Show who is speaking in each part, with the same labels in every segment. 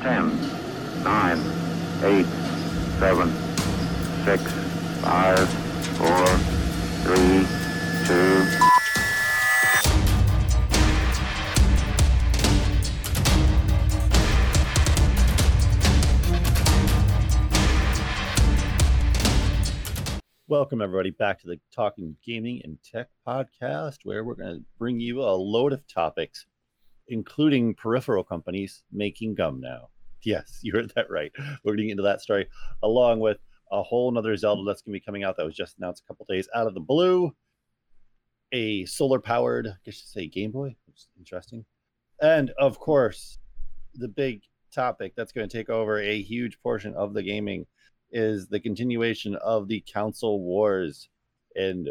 Speaker 1: 10, 9, 8, 7, 6, 5, 4, 3, 2,
Speaker 2: Welcome, everybody, back to the Talking Gaming and Tech podcast, where we're going to bring you a load of topics, including peripheral companies making gum now. Yes, you heard that right. We're getting into that story, along with a whole nother Zelda that's going to be coming out that was just announced a couple days out of the blue. A solar powered, I guess you say Game Boy, which is interesting. And of course, the big topic that's going to take over a huge portion of the gaming is the continuation of the console wars and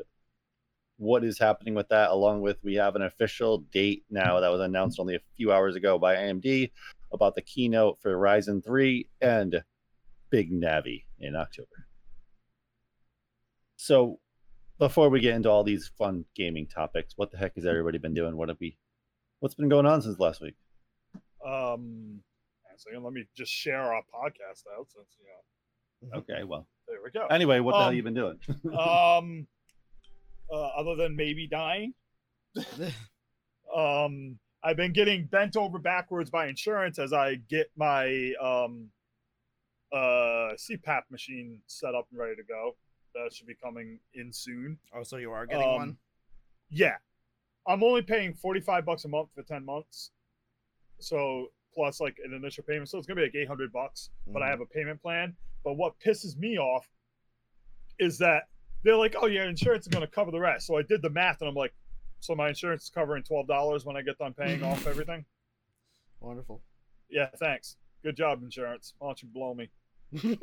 Speaker 2: what is happening with that along with we have an official date now that was announced only a few hours ago by AMD about the keynote for Ryzen 3 and Big Navi in October. So before we get into all these fun gaming topics, what the heck has everybody been doing? What have we what's been going on since last week?
Speaker 3: Um, so let me just share our podcast out since you know.
Speaker 2: Okay, well.
Speaker 3: There we go.
Speaker 2: Anyway, what the hell
Speaker 3: Um,
Speaker 2: you been doing?
Speaker 3: Um, uh, other than maybe dying, um, I've been getting bent over backwards by insurance as I get my um, uh, CPAP machine set up and ready to go. That should be coming in soon.
Speaker 4: Oh, so you are getting
Speaker 3: Um,
Speaker 4: one?
Speaker 3: Yeah, I'm only paying 45 bucks a month for 10 months. So plus like an initial payment, so it's gonna be like 800 bucks. But I
Speaker 4: Mhm.
Speaker 3: have a payment plan. But what pisses me off is that they're like, "Oh yeah, insurance is gonna cover the rest." So I did the math, and I'm like, "So my insurance is covering twelve dollars when I get done paying off everything?"
Speaker 4: Wonderful.
Speaker 3: Yeah, thanks. Good job, insurance. Why don't you blow me?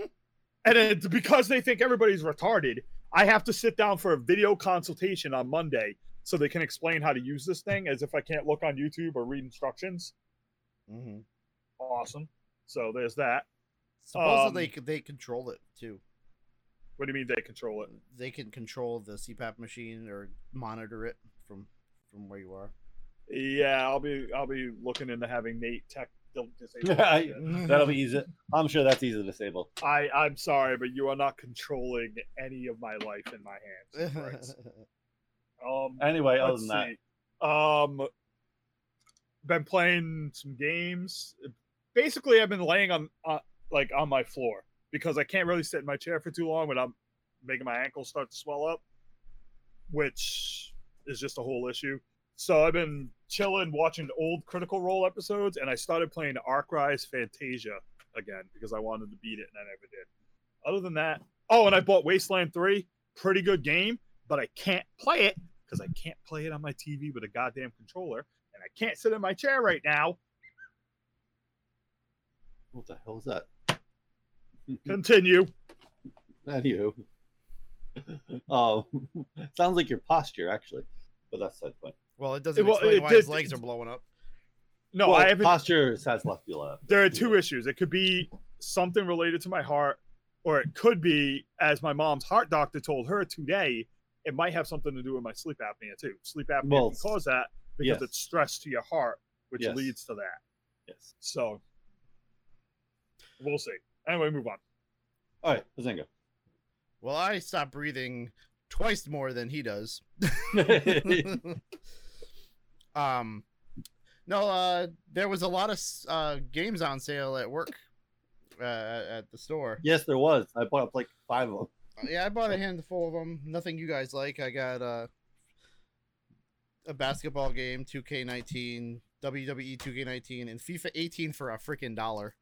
Speaker 3: And it's because they think everybody's retarded, I have to sit down for a video consultation on Monday so they can explain how to use this thing as if I can't look on YouTube or read instructions.
Speaker 4: hmm
Speaker 3: Awesome. So there's that.
Speaker 4: Supposedly
Speaker 3: Um,
Speaker 4: they, they control it too.
Speaker 3: What do you mean they control it?
Speaker 4: They can control the CPAP machine or monitor it from from where you are.
Speaker 3: Yeah, I'll be I'll be looking into having Nate tech don't disable that shit.
Speaker 2: That'll be easy. I'm sure that's easy to disable.
Speaker 3: I I'm sorry, but you are not controlling any of my life in my hands. Um,
Speaker 2: Anyway, other
Speaker 3: let's
Speaker 2: than that.
Speaker 3: Um, been playing some games. Basically, I've been laying on uh, like on my floor because I can't really sit in my chair for too long without making my ankles start to swell up, which is just a whole issue. So I've been chilling, watching old Critical Role episodes, and I started playing Arc Rise Fantasia again because I wanted to beat it, and I never did. Other than that, oh, and I bought Wasteland Three. Pretty good game, but I can't play it because I can't play it on my TV with a goddamn controller, and I can't sit in my chair right now.
Speaker 2: what the hell is that?
Speaker 3: Continue.
Speaker 2: Anywho, um, sounds like your posture actually, but that's the point.
Speaker 4: well, it doesn't
Speaker 3: Well,
Speaker 4: explain
Speaker 3: it
Speaker 4: why
Speaker 3: did-
Speaker 4: his legs are blowing up.
Speaker 3: No,
Speaker 2: well,
Speaker 3: I haven't.
Speaker 2: posture has left you left.
Speaker 3: there are two issues. It could be something related to my heart, or it could be, as my mom's heart doctor told her today, it might have something to do with my sleep apnea too. Sleep apnea
Speaker 2: Well,
Speaker 3: can cause that because
Speaker 2: yes.
Speaker 3: it's stress to your heart, which
Speaker 2: Yes.
Speaker 3: leads to that.
Speaker 2: Yes.
Speaker 3: So we'll see. Anyway, move on.
Speaker 2: All right, Bazinga.
Speaker 4: Well, I stopped breathing twice more than he does. um, no, uh, there was a lot of uh, games on sale at work uh, at the store.
Speaker 2: yes, there was. I bought up like five of them.
Speaker 4: Yeah, I bought a handful of them. Nothing you guys like. I got uh, a basketball game, 2K19, WWE 2K19, and FIFA 18 for a freaking dollar.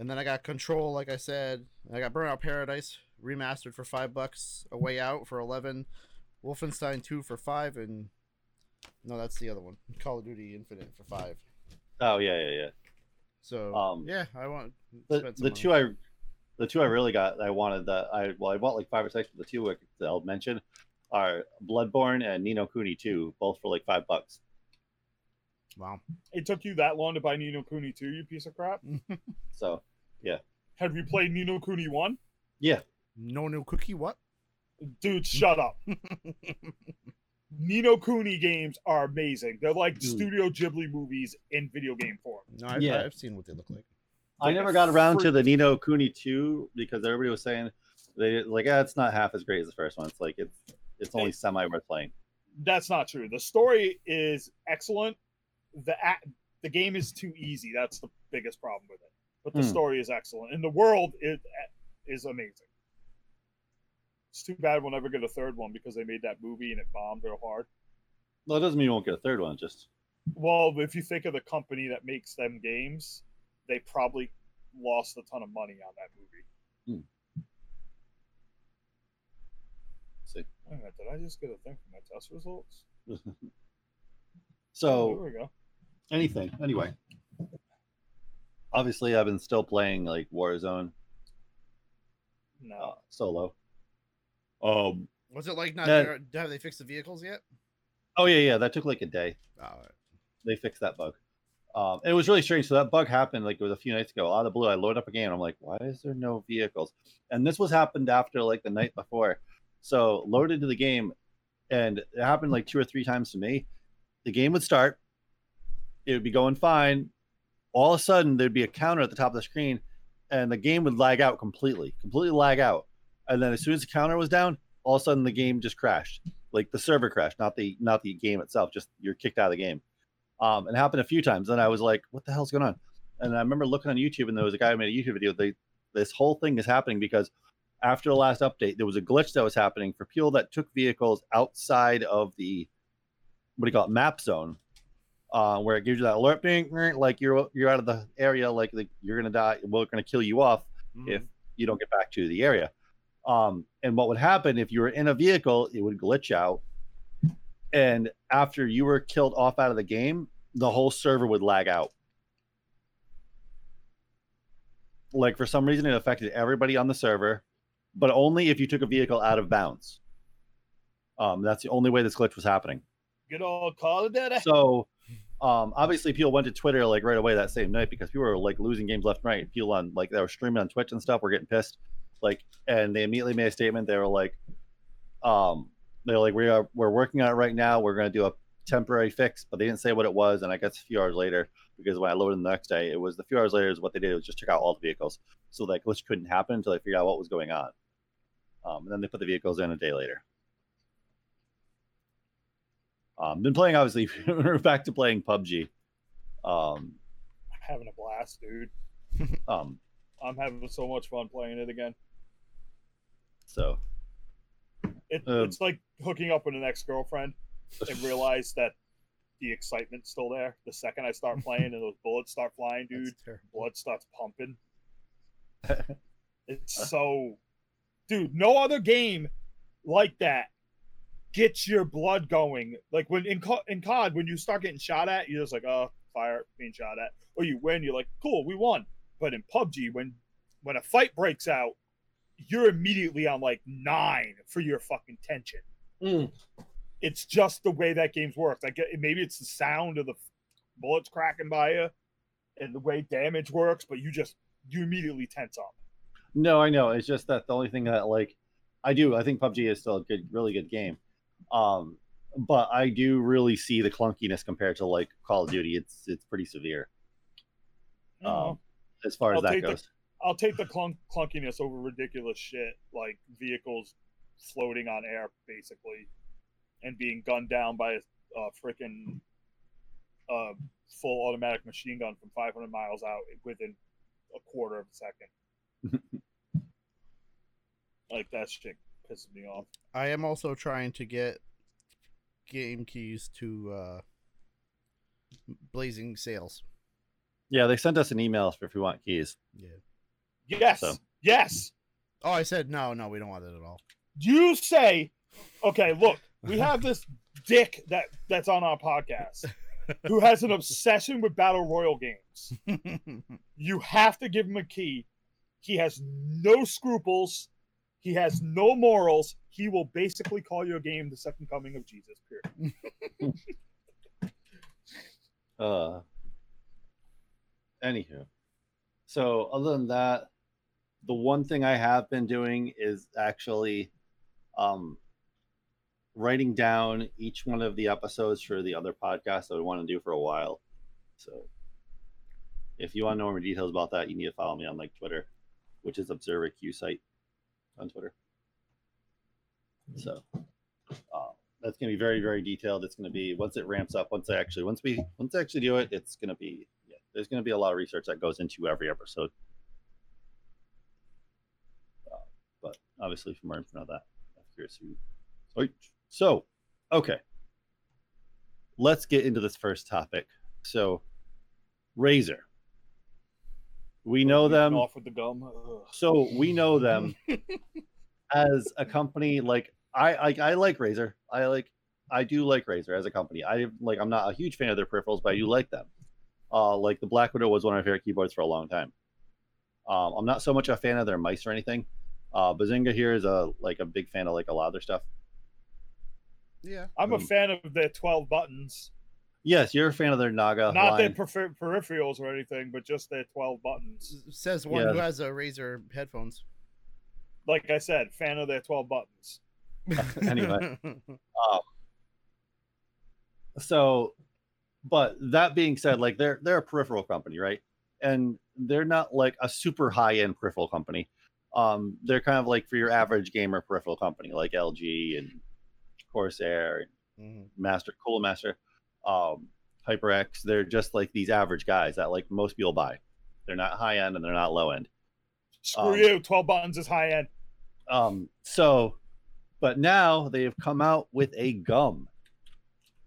Speaker 4: And then I got Control, like I said. I got Burnout Paradise remastered for five bucks. A Way Out for 11. Wolfenstein 2 for five, and no, that's the other one. Call of Duty Infinite for five.
Speaker 2: Oh yeah, yeah, yeah.
Speaker 4: So
Speaker 2: Um,
Speaker 4: yeah, I want
Speaker 2: The,
Speaker 4: spent some
Speaker 2: the two I, the two I really got, I wanted that I well, I bought like five or six, but the two I- that I'll mention are Bloodborne and Ni no Kuni 2, both for like five bucks.
Speaker 4: Wow.
Speaker 3: It took you that long to buy Ni no Kuni 2, you piece of crap.
Speaker 2: So
Speaker 3: Have you played Ni no Kuni 1?
Speaker 2: yeah,
Speaker 4: No new cookie. What?
Speaker 3: Dude, shut up. Ni no Kuni games are amazing. They're like
Speaker 2: Dude.
Speaker 3: Studio Ghibli movies in video game form.
Speaker 4: No, I've,
Speaker 2: Yeah.
Speaker 4: I've seen what they look like.
Speaker 2: I never got around to the Ni no Kuni 2 because everybody was saying they like, yeah, it's not half as great as the first one. It's like it's it's only eh. semi worth playing.
Speaker 3: That's not true. The story is excellent. The the game is too easy. That's the biggest problem with it. But the
Speaker 2: Hmm.
Speaker 3: story is excellent, and the world is is amazing. It's too bad we'll never get a third one because they made that movie and it bombed real hard.
Speaker 2: Well, it doesn't mean you won't get a third one. Just
Speaker 3: Well, if you think of the company that makes them games, they probably lost a ton of money on that movie.
Speaker 2: see.
Speaker 3: Wait a minute, did I just get a thing for my test results? Oh,
Speaker 2: so
Speaker 3: there we go.
Speaker 2: anything anyway. Obviously, I've been still playing like Warzone
Speaker 3: No,
Speaker 2: uh, solo. Um.
Speaker 4: Was it like not?
Speaker 2: Yeah.
Speaker 4: there- Have they fixed the vehicles yet?
Speaker 2: Oh yeah, yeah. That took like a day.
Speaker 4: Oh, all right.
Speaker 2: They fixed that bug. Um, it was really strange. So that bug happened like it was a few nights ago. Out of the blue, I load up a game. I'm like, why is there no vehicles? And this was happened after like the night before. So loaded into the game, and it happened like two or three times to me. The game would start. It would be going fine. All of a sudden, there'd be a counter at the top of the screen, and the game would lag out completely, completely lag out. And then as soon as the counter was down, all of a sudden the game just crashed. Like the server crashed, not the not the game itself. Just you're kicked out of the game. Um, it happened a few times. And I was like, what the hell's going on? And I remember looking on YouTube, and there was a guy who made a YouTube video. They this whole thing is happening because after the last update, there was a glitch that was happening for people that took vehicles outside of the what do you call it map zone, uh, where it gives you that alert, bing, like you're you're out of the area, like, like you're gonna die, we're gonna kill you off if you don't get back to the area. Um, and what would happen if you were in a vehicle, it would glitch out. And after you were killed off out of the game, the whole server would lag out. Like for some reason, it affected everybody on the server, but only if you took a vehicle out of bounds. Um, that's the only way this glitch was happening.
Speaker 3: good old Call Duty.
Speaker 2: So, um, obviously, people went to Twitter like right away that same night because people were like losing games left and right. People on like they were streaming on Twitch and stuff were getting pissed, like, and they immediately made a statement. They were like, um, they're like, we are we're working on it right now. We're going to do a temporary fix, but they didn't say what it was. And I guess a few hours later, because when I loaded the next day, it was the few hours later is what they did was just took out all the vehicles, so that glitch couldn't happen until they figured out what was going on. Um, and then they put the vehicles in a day later. Um, been playing obviously we're back to playing PUBG. Um,
Speaker 3: having a blast, dude.
Speaker 2: um,
Speaker 3: I'm having so much fun playing it again.
Speaker 2: so
Speaker 3: It,
Speaker 2: Um,
Speaker 3: it's like hooking up with an ex girlfriend and realize that the excitement's still there. The second I start playing and those bullets start flying, dude, blood starts pumping. It's so, dude. No other game like that gets your blood going. Like when in Co- in COD, when you start getting shot at, you're just like, oh, fire, being shot at, or you win, you're like, cool, we won. But in PUBG, when when a fight breaks out, you're immediately on like nine for your fucking tension. Mm. It's just the way that game's works. Like maybe it's the sound of the bullets cracking by you and the way damage works, but you just you immediately tense up.
Speaker 2: no, I know. It's just that the only thing that like I do, I think PUBG is still a good, really good game. Um, but I do really see the clunkiness compared to like Call of Duty. It's it's pretty severe
Speaker 3: know,
Speaker 2: um, as far as
Speaker 3: I'll
Speaker 2: that
Speaker 3: take the-
Speaker 2: goes.
Speaker 3: I'll take the clunk clunkiness over ridiculous shit like vehicles floating on air basically and being gunned down by a, a freaking uh, full automatic machine gun from 500 miles out within a quarter of a second. like that shit pisses me off.
Speaker 4: I am also trying to get game keys to uh, Blazing Sales.
Speaker 2: Yeah, they sent us an email for if we want keys.
Speaker 4: Yeah.
Speaker 3: Yes,
Speaker 2: So-
Speaker 3: yes.
Speaker 4: Oh, I said no, no, we don't want it at all.
Speaker 3: You say, okay, look, we have this dick that that's on our podcast who has an obsession with battle royal games. You have to give him a key. He has no scruples. He has no morals. He will basically call your game the second coming of Jesus. Period.
Speaker 2: Uh, anywho, so other than that, the one thing I have been doing is actually um, writing down each one of the episodes for the other podcast that I want to do for a while. So If you want to know more details about that, you need to follow me on like Twitter, which is Observer Q site on Twitter. So uh, that's gonna be very very detailed. It's gonna be once it ramps up. Once I actually once we once I actually do it, it's gonna be yeah. There's gonna be a lot of research that goes into every episode. Uh, but obviously, for more info on that, I'm curious who. So, okay, let's get into this first topic. So, Razer. We know them.
Speaker 3: off with the gum. Ugh.
Speaker 2: So we know them as a company. Like I, I, I like Razer. I like, I do like Razer as a company. I like. I'm not a huge fan of their peripherals, but I do like them. Uh, like the Black Widow was one of my favorite keyboards for a long time. Um, I'm not so much a fan of their mice or anything. Uh, Bazinga here is a like a big fan of like a lot of their stuff.
Speaker 4: Yeah.
Speaker 3: I'm a
Speaker 2: Um,
Speaker 3: fan of their 12 buttons.
Speaker 2: Yes, you're a fan of their Naga
Speaker 3: Not their
Speaker 2: line.
Speaker 3: peripherals or anything, but just their 12 buttons.
Speaker 4: Says one
Speaker 2: Yeah.
Speaker 4: who has a Razer headphones.
Speaker 3: Like I said, fan of their 12 buttons.
Speaker 2: Anyway. so but that being said like they're they're a peripheral company right and they're not like a super high end peripheral company um they're kind of like for your average gamer peripheral company like lg and corsair and
Speaker 4: Mhm.
Speaker 2: master cool master um hyperx they're just like these average guys that like most people buy they're not high end and they're not low end
Speaker 3: Screw
Speaker 2: Um,
Speaker 3: you. 12 buttons is high end.
Speaker 2: Um, so, but now they have come out with a gum.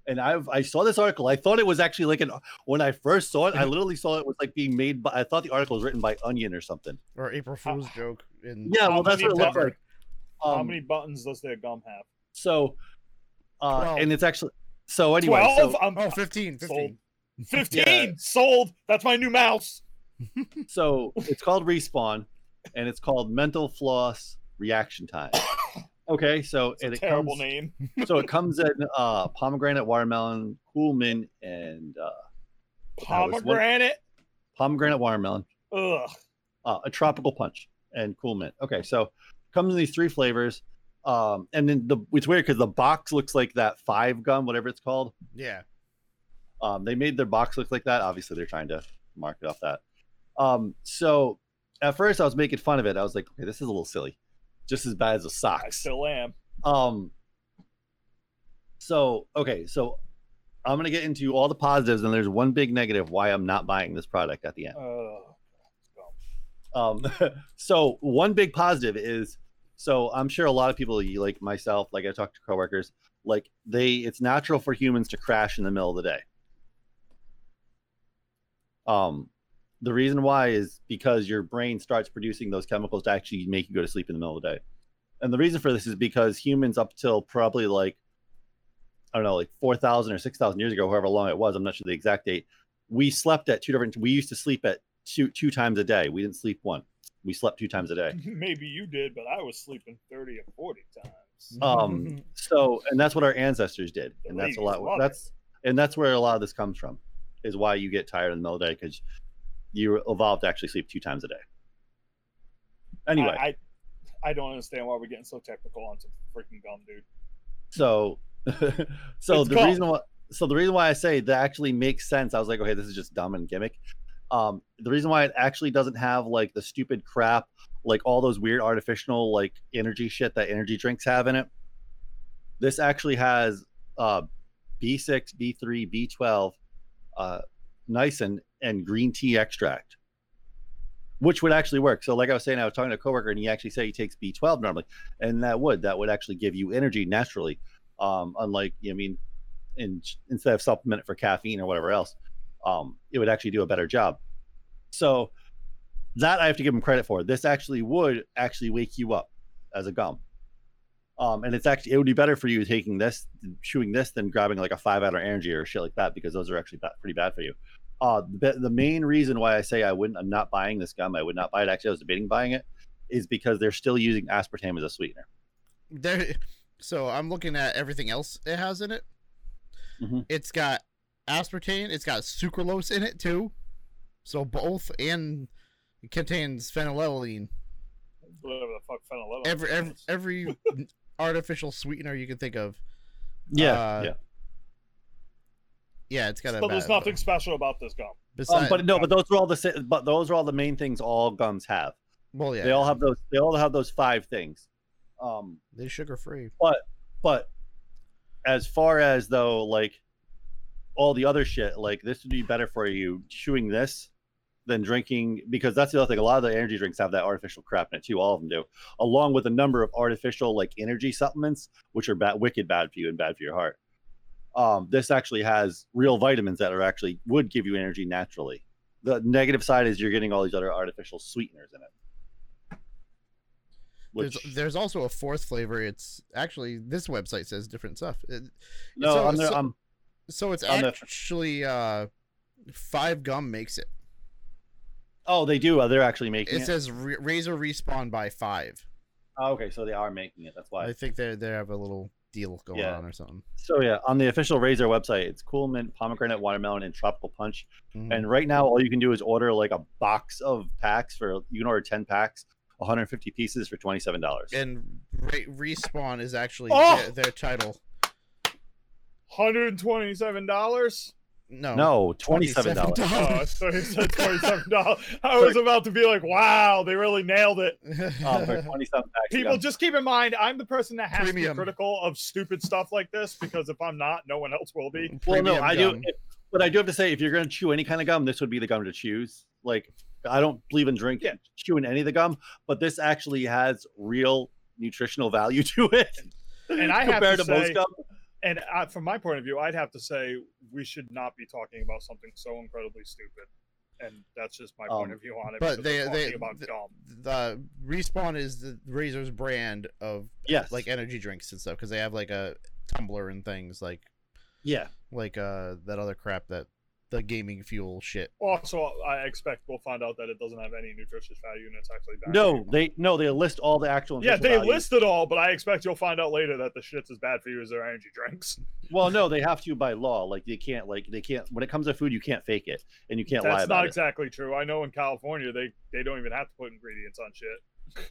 Speaker 2: And I've I saw this article. I thought it was actually like an when I first saw it, I literally saw it was like being made by I thought the article was written by Onion or something.
Speaker 4: or April Fool's joke. In
Speaker 2: Yeah, well that's what it looked
Speaker 3: buttons-
Speaker 2: like.
Speaker 3: How
Speaker 2: Um,
Speaker 3: many buttons does their gum have?
Speaker 2: so uh
Speaker 4: Twelve.
Speaker 2: and it's actually so anyway,
Speaker 3: 12?
Speaker 2: so,
Speaker 3: I'm
Speaker 4: Oh, 15. 15.
Speaker 3: Sold. 15 sold. That's my new mouse.
Speaker 2: so it's called respawn and it's called mental floss reaction time. Okay, so
Speaker 3: It's
Speaker 2: and
Speaker 3: a
Speaker 2: it
Speaker 3: terrible
Speaker 2: comes
Speaker 3: name.
Speaker 2: so it comes in uh pomegranate, watermelon, cool mint, and uh was one-
Speaker 3: Pomegranate.
Speaker 2: pomegranate watermelon.
Speaker 3: Ugh.
Speaker 2: uh, a tropical punch and cool mint. Okay, so comes in these three flavors. Um, and then the it's weird because the box looks like that five gum, whatever it's called.
Speaker 4: Yeah.
Speaker 2: Um, they made their box look like that. Obviously, they're trying to market off that. Um, so at first I was making fun of it. I was like, okay, this is a little silly, just as bad as the
Speaker 3: I
Speaker 2: socks.
Speaker 3: still am.
Speaker 2: Um, so okay, so I'm gonna get into all the positives, and there's one big negative why I'm not buying this product at the end.
Speaker 3: Ugh.
Speaker 2: Um, so one big positive is, so I'm sure a lot of people like myself, like I talk to coworkers, like they, it's natural for humans to crash in the middle of the day. Um, the reason why is because your brain starts producing those chemicals to actually make you go to sleep in the middle of the day. And the reason for this is because humans up till probably like, I don't know, like 4,000 or 6,000 years ago, however long it was, I'm not sure the exact date, we slept at two different, we used to sleep at two, two times a day. We didn't sleep one. We slept two times a day.
Speaker 3: Maybe you did, but I was sleeping 30 or 40 times.
Speaker 2: Um, so, and that's what our ancestors did.
Speaker 3: The
Speaker 2: And that's a lot,
Speaker 3: love
Speaker 2: that's, and that's where a lot of this comes from is why you get tired in the middle of the day because you evolved to actually sleep two times a day. Anyway,
Speaker 3: I, I, I don't understand why we're getting so technical on some freaking gum, dude.
Speaker 2: so so
Speaker 3: It's
Speaker 2: the
Speaker 3: gone.
Speaker 2: reason why so the reason why i say that actually makes sense i was like okay this is just dumb and gimmick um the reason why it actually doesn't have like the stupid crap like all those weird artificial like energy shit that energy drinks have in it this actually has uh b6 b3 b12 uh niacin and green tea extract which would actually work. So like i was saying i was talking to a coworker and he actually said he takes b12 normally and that would that would actually give you energy naturally um, unlike I mean, in, instead of supplement for caffeine or whatever else, um, it would actually do a better job. So that I have to give them credit for. This actually would actually wake you up as a gum. Um, and it's actually it would be better for you taking this, chewing this, than grabbing like a five hour energy or shit like that because those are actually ba- pretty bad for you. Uh, the, the main reason why I say I wouldn't, I'm not buying this gum. I would not buy it. Actually, I was debating buying it, is because they're still using aspartame as a sweetener.
Speaker 4: There. So I'm looking at everything else it has in it.
Speaker 2: Mhm.
Speaker 4: It's got aspartame. It's got sucralose in it too. So both and it contains phenylalanine.
Speaker 3: Whatever the fuck phenylalanine
Speaker 4: Every every every artificial sweetener you can think of.
Speaker 2: Yeah,
Speaker 4: Uh,
Speaker 2: yeah.
Speaker 4: Yeah, it's got a.
Speaker 3: But there's
Speaker 4: bad-
Speaker 3: nothing special about this gum.
Speaker 2: Um, but no, but those are all the sa- but those are all the main things all gums have.
Speaker 4: well, yeah,
Speaker 2: They all have those. They all have those five things. Um,
Speaker 4: they're sugar free.
Speaker 2: But but as far as though like all the other shit, like this would be better for you chewing this than drinking because that's the other thing. A lot of the energy drinks have that artificial crap in it too. All of them do, along with a number of artificial like energy supplements, which are bad, wicked bad for you and bad for your heart. Um, this actually has real vitamins that are actually would give you energy naturally. The negative side is you're getting all these other artificial sweeteners in it. Which
Speaker 4: There's there's also a fourth flavor. It's actually this website says different stuff. It-
Speaker 2: no,
Speaker 4: so-
Speaker 2: I'm, the,
Speaker 4: so-
Speaker 2: I'm
Speaker 4: so it's
Speaker 2: On the-
Speaker 4: actually uh, five gum makes it.
Speaker 2: oh they do. Uh, they're actually making
Speaker 4: It
Speaker 2: it.
Speaker 4: says re- Razer respawn by five.
Speaker 2: Oh, okay, so they are making it. That's why.
Speaker 4: I think they they have a little deal going
Speaker 2: Yeah.
Speaker 4: on or something.
Speaker 2: So yeah, on the official Razer website, it's cool mint, pomegranate, watermelon, and tropical punch.
Speaker 4: Mhm.
Speaker 2: And right now, all you can do is order like a box of packs for you can order ten packs, 150 pieces for twenty seven dollars.
Speaker 4: and re- respawn is actually
Speaker 3: Oh!
Speaker 4: their, their title.
Speaker 3: Hundred and twenty-seven dollars.
Speaker 4: No,
Speaker 2: No, twenty seven dollars.
Speaker 3: Oh, I you said twenty-seven dollars. I was about to be like, "Wow, they really nailed it."
Speaker 2: Um, for twenty seven
Speaker 3: People, just keep in mind, I'm the person that has to be critical of stupid stuff like this because if I'm not, no one else will be.
Speaker 2: well, no, I do.
Speaker 4: gum.
Speaker 2: if- But I do have to say, if you're going to chew any kind of gum, this would be the gum to choose. Like, I don't believe in drinking,
Speaker 3: Yeah.
Speaker 2: chewing any of the gum, but this actually has real nutritional value to it.
Speaker 3: And I have
Speaker 2: compared
Speaker 3: to
Speaker 2: to, most
Speaker 3: say-
Speaker 2: gum.
Speaker 3: And I, from my point of view, I'd have to say we should not be talking about something so incredibly stupid. And that's just my point
Speaker 2: Um,
Speaker 3: of view on it.
Speaker 4: but
Speaker 3: because
Speaker 4: they, they,
Speaker 3: talking about
Speaker 4: th-
Speaker 3: gum.
Speaker 4: the respawn is the Razer's brand of
Speaker 2: Yes,
Speaker 4: like energy drinks and stuff because they have like a tumbler and things like
Speaker 2: yeah.
Speaker 4: like uh that other crap that the gaming fuel shit.
Speaker 3: Also, I expect we'll find out that it doesn't have any nutritious value and it's actually bad.
Speaker 2: No, they no, they list all the actual.
Speaker 3: Yeah, they
Speaker 2: values.
Speaker 3: list it all, but I expect you'll find out later that the shit's as bad for you as their energy drinks.
Speaker 2: Well, no, they have to by law. Like they can't. Like they can't. When it comes to food, you can't fake it, and you can't lie
Speaker 3: That's
Speaker 2: about
Speaker 3: not
Speaker 2: it.
Speaker 3: exactly true. I know in California they they don't even have to put ingredients on shit.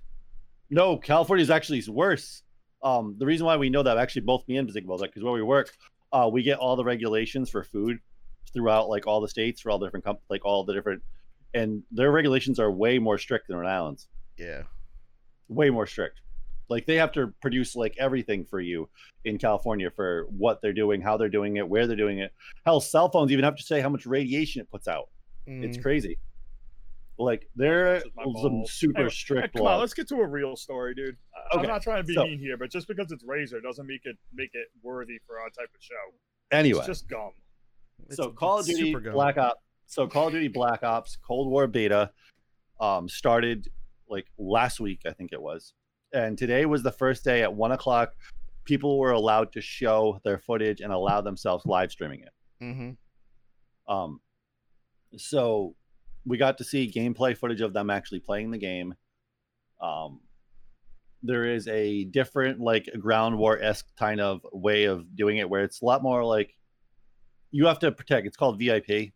Speaker 2: No, California is actually worse. Um, the reason why we know that actually both me and Bazig was like because where we work, uh, we get all the regulations for food throughout like all the states for all the different comp- like all the different, and their regulations are way more strict than Rhode Island's.
Speaker 4: Yeah.
Speaker 2: Way more strict. Like they have to produce like everything for you in California for what they're doing, how they're doing it, where they're doing it. Hell, cell phones even have to say how much radiation it puts out. It's
Speaker 4: Mm.
Speaker 2: crazy. Like there
Speaker 3: Touches my
Speaker 2: some super
Speaker 3: Anyway,
Speaker 2: strict
Speaker 3: come on, let's get to a real story, dude. I- I'm not trying to be
Speaker 2: so-
Speaker 3: mean here, but just because it's Razer doesn't make it make it worthy for our type of show.
Speaker 2: Anyway,
Speaker 3: It's just gum.
Speaker 2: So
Speaker 4: It's-
Speaker 2: Call of Duty. Black Ops. So Call of Duty Black Ops Cold War beta um, started like last week, I think it was, and today was the first day at one o'clock. People were allowed to show their footage and allow themselves live streaming it.
Speaker 4: Mhm.
Speaker 2: Um, so we got to see gameplay footage of them actually playing the game. Um, there is a different, like, ground war esque kind of way of doing it where it's a lot more like you have to protect. It's called VIP,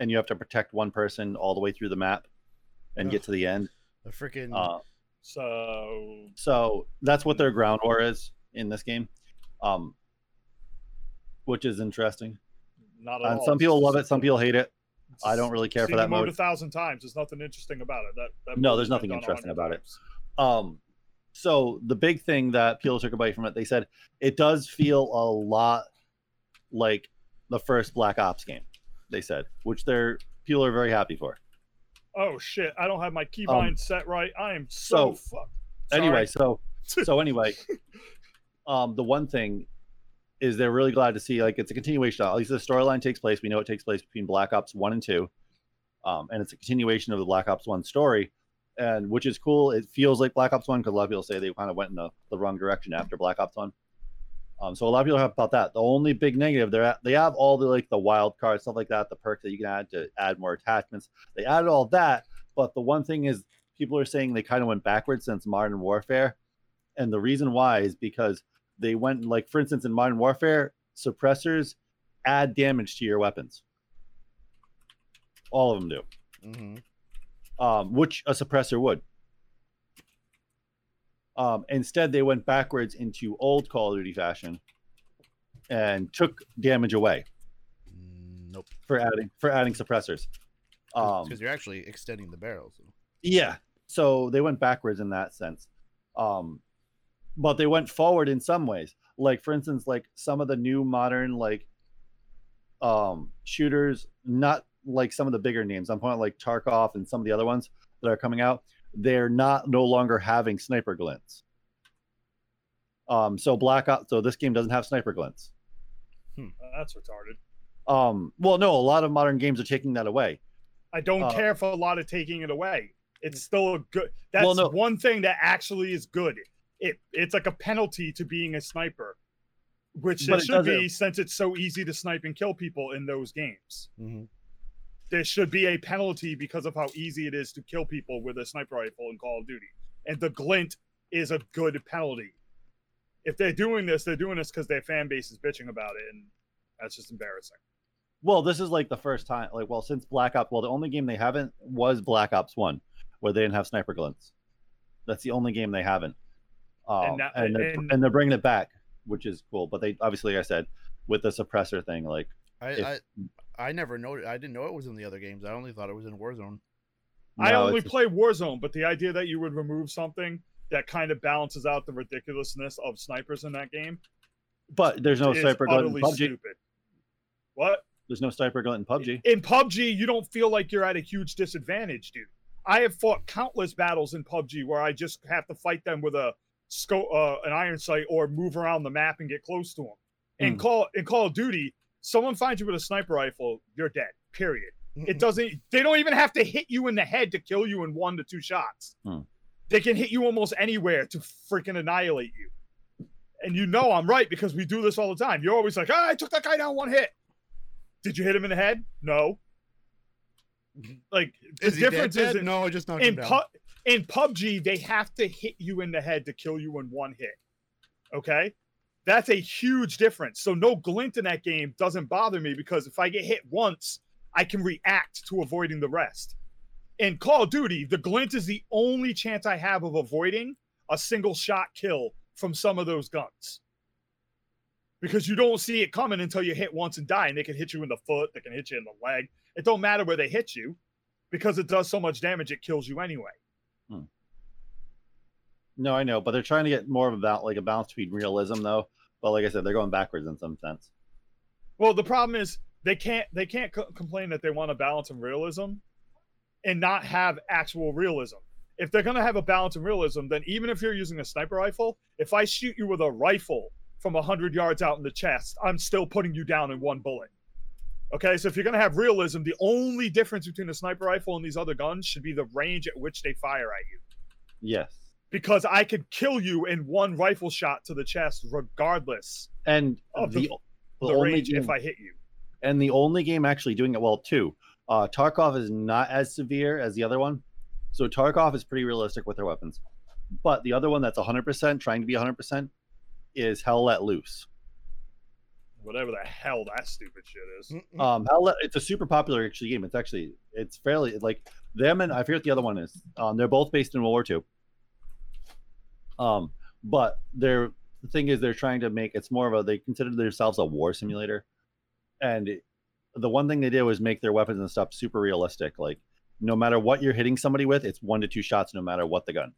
Speaker 2: and you have to protect one person all the way through the map and get to the end.
Speaker 4: The freaking
Speaker 2: Uh,
Speaker 3: So
Speaker 2: so that's what their ground war is in this game, um, which is interesting.
Speaker 3: not at
Speaker 2: And
Speaker 3: all.
Speaker 2: some people love it, some people hate it.
Speaker 3: it's
Speaker 2: I don't really care for that
Speaker 3: mode
Speaker 2: mode.
Speaker 3: a thousand times. There's nothing interesting about it. That, that
Speaker 2: No, there's nothing interesting about it. Um, so the big thing that people took away from it, they said it does feel a lot like the first Black Ops game. They said, which they're people are very happy for.
Speaker 3: Oh shit! I don't have my keybind
Speaker 2: Um,
Speaker 3: set right. I am so,
Speaker 2: so,
Speaker 3: fucked.
Speaker 2: Anyway, so so anyway, um, the one thing is they're really glad to see like it's a continuation. At least the storyline takes place. We know it takes place between Black Ops One and Two, um, and it's a continuation of the Black Ops One story, and which is cool. It feels like Black Ops One because a lot of people say they kind of went in the, the wrong direction after Black Ops One. Um, so a lot of people have about that. The only big negative they're at, they have all the like the wild cards stuff like that, the perks that you can add to add more attachments. They added all that, but the one thing is people are saying they kind of went backwards since Modern Warfare, and the reason why is because they went like for instance in Modern Warfare, suppressors add damage to your weapons. All of them do,
Speaker 4: Mhm.
Speaker 2: um, which a suppressor would. Um, instead, they went backwards into old Call of Duty fashion and took damage away. for adding for adding suppressors. Um,
Speaker 4: because you're actually extending the barrel. So.
Speaker 2: Yeah. So they went backwards in that sense. Um but they went forward in some ways. Like for instance, like some of the new modern like um shooters, not like some of the bigger names. I'm pointing like Tarkov and some of the other ones that are coming out, they're not no longer having sniper glints. Um so Black Ops so this game doesn't have sniper glints.
Speaker 3: That's retarded.
Speaker 2: Um well no, a lot of modern games are taking that away.
Speaker 3: I don't
Speaker 2: Uh,
Speaker 3: care for a lot of taking it away. It's still a good. That's
Speaker 2: Well, no.
Speaker 3: one thing that actually is good. It it's like a penalty to being a sniper, which
Speaker 2: But
Speaker 3: it
Speaker 2: it
Speaker 3: should be since it's so easy to snipe and kill people in those games.
Speaker 4: Mm-hmm.
Speaker 3: There should be a penalty because of how easy it is to kill people with a sniper rifle in Call of Duty, and the glint is a good penalty. If they're doing this, they're doing this because their fan base is bitching about it, and that's just embarrassing.
Speaker 2: Well, this is like the first time, like, well, since Black Ops, well, the only game they haven't was Black Ops One, where they didn't have sniper glints. That's the only game they haven't. Um, and,
Speaker 3: now-
Speaker 2: they're,
Speaker 3: and-
Speaker 2: and they're bringing it back, which is cool. But they obviously, like I said, with the suppressor thing, like,
Speaker 4: I,
Speaker 2: If-
Speaker 4: I I never noted. I didn't know it was in the other games. I only thought it was in Warzone.
Speaker 3: I only
Speaker 2: it's-
Speaker 3: play Warzone, but the idea that you would remove something that kind of balances out the ridiculousness of snipers in that game
Speaker 2: But there's no sniper gun in PUBG.
Speaker 3: stupid. What?
Speaker 2: There's no sniper gun in PUBG.
Speaker 3: In PUBG, you don't feel like you're at a huge disadvantage, dude. I have fought countless battles in PUBG where I just have to fight them with a scope, uh, an iron sight, or move around the map and get close to them. In
Speaker 2: Hmm.
Speaker 3: Call in Call of Duty, someone finds you with a sniper rifle, you're dead. Period. It doesn't. They don't even have to hit you in the head to kill you in one to two shots.
Speaker 2: Hmm.
Speaker 3: They can hit you almost anywhere to freaking annihilate you. And you know I'm right because we do this all the time. You're always like, "Ah, I took that guy down one hit." Did you hit him in the head? No. Like the
Speaker 4: Is he dead,
Speaker 3: difference is in,
Speaker 4: no, just him
Speaker 3: in, pu- in PUBG they have to hit you in the head to kill you in one hit. Okay, that's a huge difference. So no glint in that game doesn't bother me because if I get hit once, I can react to avoiding the rest. In Call of Duty, the glint is the only chance I have of avoiding a single shot kill from some of those guns. Because you don't see it coming until you hit once and die, and they can hit you in the foot, they can hit you in the leg. It don't matter where they hit you, because it does so much damage, it kills you anyway.
Speaker 2: No, I know, but they're trying to get more of about like a balance between realism, though. But like I said, they're going backwards in some sense.
Speaker 3: Well, the problem is they can't they can't co- complain that they want a balance and realism, and not have actual realism. If they're gonna have a balance and realism, then even if you're using a sniper rifle, if I shoot you with a rifle from hundred yards out in the chest, I'm still putting you down in one bullet. Okay, so if you're gonna have realism, the only difference between a sniper rifle and these other guns should be the range at which they fire at you.
Speaker 2: Yes,
Speaker 3: Because I could kill you in one rifle shot to the chest, regardless
Speaker 2: and
Speaker 3: of
Speaker 2: the,
Speaker 3: the,
Speaker 2: the
Speaker 3: the
Speaker 2: only
Speaker 3: range
Speaker 2: game,
Speaker 3: if I hit you.
Speaker 2: and the only game actually doing it well too. Uh, Tarkov is not as severe as the other one, so Tarkov is pretty realistic with their weapons. But the other one that's 100% trying to be 100% is Hell Let Loose.
Speaker 3: Whatever the hell that stupid shit is.
Speaker 2: Um, Hell Let, it's a super popular actually game. It's actually it's fairly like them and I forget what the other one is. Um, they're both based in World War II. Um, but they're the thing is they're trying to make it's more of a they consider themselves a war simulator, and it- the one thing they did was make their weapons and stuff super realistic. Like no matter what you're hitting somebody with, it's one to two shots no matter what the gun.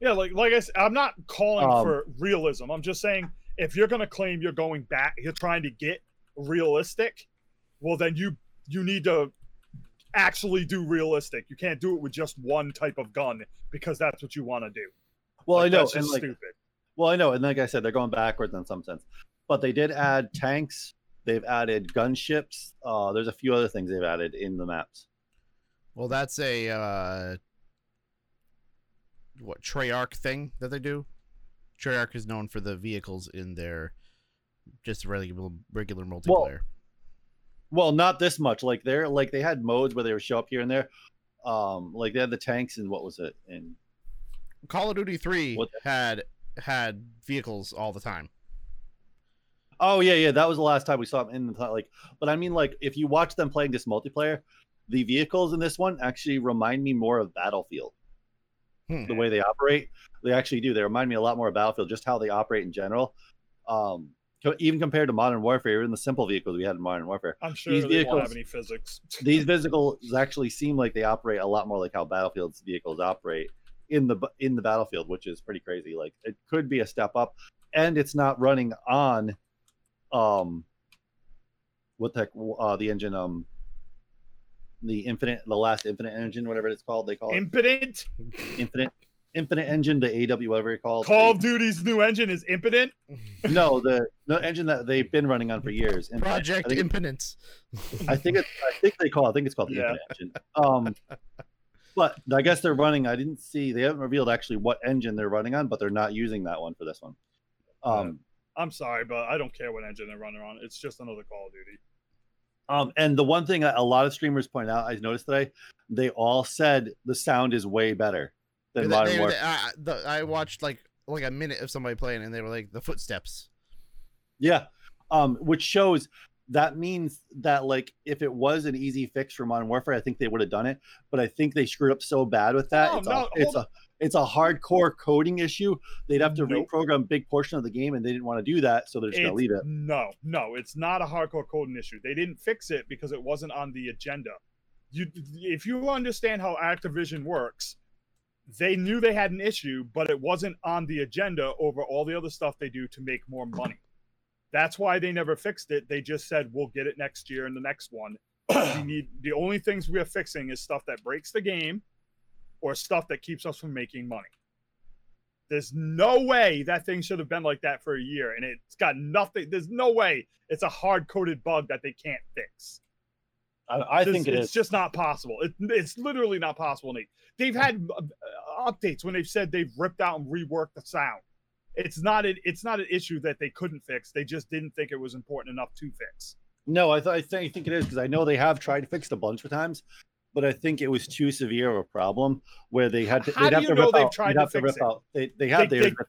Speaker 3: Yeah, like like I said, I'm not calling
Speaker 2: Um,
Speaker 3: for realism. I'm just saying if you're gonna claim you're going back, you're trying to get realistic, well then you you need to actually do realistic. You can't do it with just one type of gun because that's what you want to do.
Speaker 2: Well,
Speaker 3: Like,
Speaker 2: I know,
Speaker 3: that's
Speaker 2: and like
Speaker 3: stupid.
Speaker 2: Well, I know, and like I said, they're going backwards in some sense. But they did add tanks. They've added gunships. Uh, there's a few other things they've added in the maps.
Speaker 4: Well, that's a uh, what Treyarch thing that they do. Treyarch is known for the vehicles in their just regular regular multiplayer.
Speaker 2: Well, not this much. Like they're like they had modes where they would show up here and there. Um, like they had the tanks and what was it? And
Speaker 4: Call of Duty Three
Speaker 2: What-
Speaker 4: had had vehicles all the time.
Speaker 2: oh yeah, yeah, that was the last time we saw them in the like. But I mean, like if you watch them playing this multiplayer, the vehicles in this one actually remind me more of Battlefield.
Speaker 4: Hmm.
Speaker 2: the way they operate. They actually do. They remind me a lot more of Battlefield, just how they operate in general. Um, co- even compared to Modern Warfare, even the simple vehicles we had in Modern Warfare,
Speaker 3: I'm sure
Speaker 2: These
Speaker 3: they won't have any physics.
Speaker 2: these vehicles actually seem like they operate a lot more like how Battlefield's vehicles operate in the in the battlefield, which is pretty crazy. Like it could be a step up, and it's not running on, um, what the heck, uh, the engine, um, the infinite, the last infinite engine, whatever it's called, they call it
Speaker 3: Impotent.
Speaker 2: infinite, infinite engine, the AW, whatever it's called.
Speaker 3: Call of Duty's new engine is impotent.
Speaker 2: no, the the engine that they've been running on for years. Infinite.
Speaker 4: Project
Speaker 2: I think,
Speaker 4: Impotence.
Speaker 2: I think it's I think they call I think it's called the
Speaker 3: Yeah.
Speaker 2: Infinite engine. Um but I guess they're running I didn't see they haven't revealed actually what engine they're running on, but they're not using that one for this one. Um
Speaker 3: I'm sorry, but I don't care what engine they're running on. It's just another Call of Duty.
Speaker 2: um and the one thing a lot of streamers point out I noticed today, they all said the sound is way better than
Speaker 4: They-
Speaker 2: Modern
Speaker 4: they-
Speaker 2: Warfare.
Speaker 4: they- I, the, I watched like like a minute of somebody playing, and they were like the footsteps.
Speaker 2: Yeah. Um, which shows that means that like if it was an easy fix for Modern Warfare, I think they would have done it. But I think they screwed up so bad with that.
Speaker 3: No,
Speaker 2: it's
Speaker 3: no,
Speaker 2: a it's a it's a hardcore coding issue. They'd have to
Speaker 3: Nope.
Speaker 2: reprogram a big portion of the game, and they didn't want to do that, so they're just gonna leave it.
Speaker 3: No, no, it's not a hardcore coding issue. They didn't fix it because it wasn't on the agenda. You, if you understand how Activision works, they knew they had an issue, but it wasn't on the agenda over all the other stuff they do to make more money. That's why they never fixed it. They just said we'll get it next year and the next one. we need the only things we are fixing is stuff that breaks the game or stuff that keeps us from making money. There's no way that thing should have been like that for a year, and it's got nothing. There's no way it's a hard coded bug that they can't fix.
Speaker 2: I, I think it
Speaker 3: it's
Speaker 2: is.
Speaker 3: just not possible. It, it's literally not possible, Nate. They've had uh, updates when they've said they've ripped out and reworked the sound. It's not an it's not an issue that they couldn't fix. They just didn't think it was important enough to fix.
Speaker 2: No, I, th- I, th- I think it is because I know they have tried to fix it a bunch of times, but I think it was too severe of a problem where they had to.
Speaker 3: How do
Speaker 2: have
Speaker 3: you
Speaker 2: to
Speaker 3: know they've
Speaker 2: out,
Speaker 3: tried to fix it?
Speaker 2: out. They they have
Speaker 3: They-
Speaker 2: there's,
Speaker 3: they-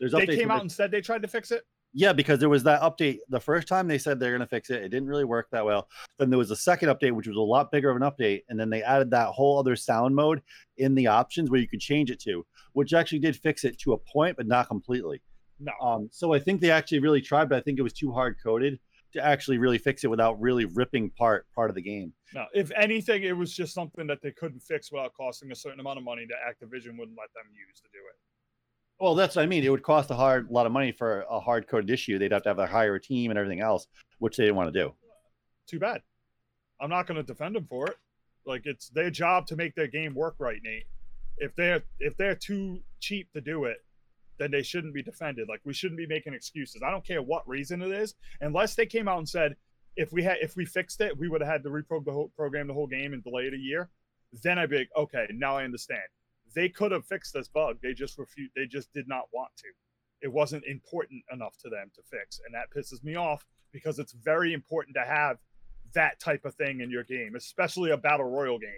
Speaker 2: there's
Speaker 3: They came out and said they tried to fix it.
Speaker 2: Yeah, because there was that update the first time they said they're going to fix it. It didn't really work that well. Then there was a second update, which was a lot bigger of an update. And then they added that whole other sound mode in the options where you could change it to, which actually did fix it to a point, but not completely.
Speaker 3: No,
Speaker 2: Um, so I think they actually really tried, but I think it was too hard coded to actually really fix it without really ripping part part of the game.
Speaker 3: no. If anything, it was just something that they couldn't fix without costing a certain amount of money that Activision wouldn't let them use to do it.
Speaker 2: Well, that's what I mean. It would cost a hard lot of money for a hard coded issue. They'd have to have a hire a team and everything else, which they didn't want to do.
Speaker 3: Too bad. I'm not going to defend them for it. Like it's their job to make their game work right, Nate. If they're if they're too cheap to do it, then they shouldn't be defended. Like we shouldn't be making excuses. I don't care what reason it is, unless they came out and said if we had if we fixed it, we would have had to reprogram the whole program the whole game and delay it a year. Then I'd be like, okay, now I understand. They could have fixed this bug. They just refused. They just did not want to. It wasn't important enough to them to fix, and that pisses me off because it's very important to have that type of thing in your game, especially a battle royal game.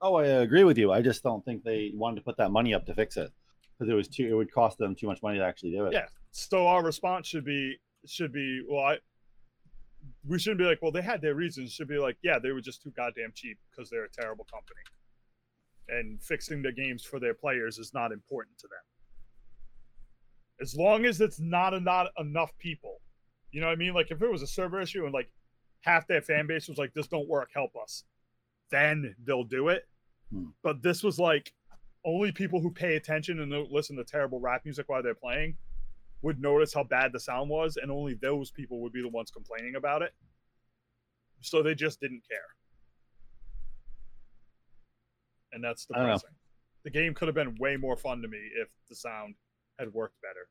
Speaker 2: Oh, I agree with you. I just don't think they wanted to put that money up to fix it because it was too. It would cost them too much money to actually do it.
Speaker 3: Yeah. So our response should be should be well, I we shouldn't be like, well, they had their reasons. It should be like, yeah, they were just too goddamn cheap because they're a terrible company, and fixing the games for their players is not important to them. As long as it's not a, not enough people, you know what I mean. Like if it was a server issue and like half their fan base was like, "This don't work, help us," then they'll do it.
Speaker 2: Hmm.
Speaker 3: But this was like only people who pay attention and don't listen to terrible rap music while they're playing would notice how bad the sound was, and only those people would be the ones complaining about it. So they just didn't care. And that's depressing. The game could have been way more fun to me if the sound had worked better.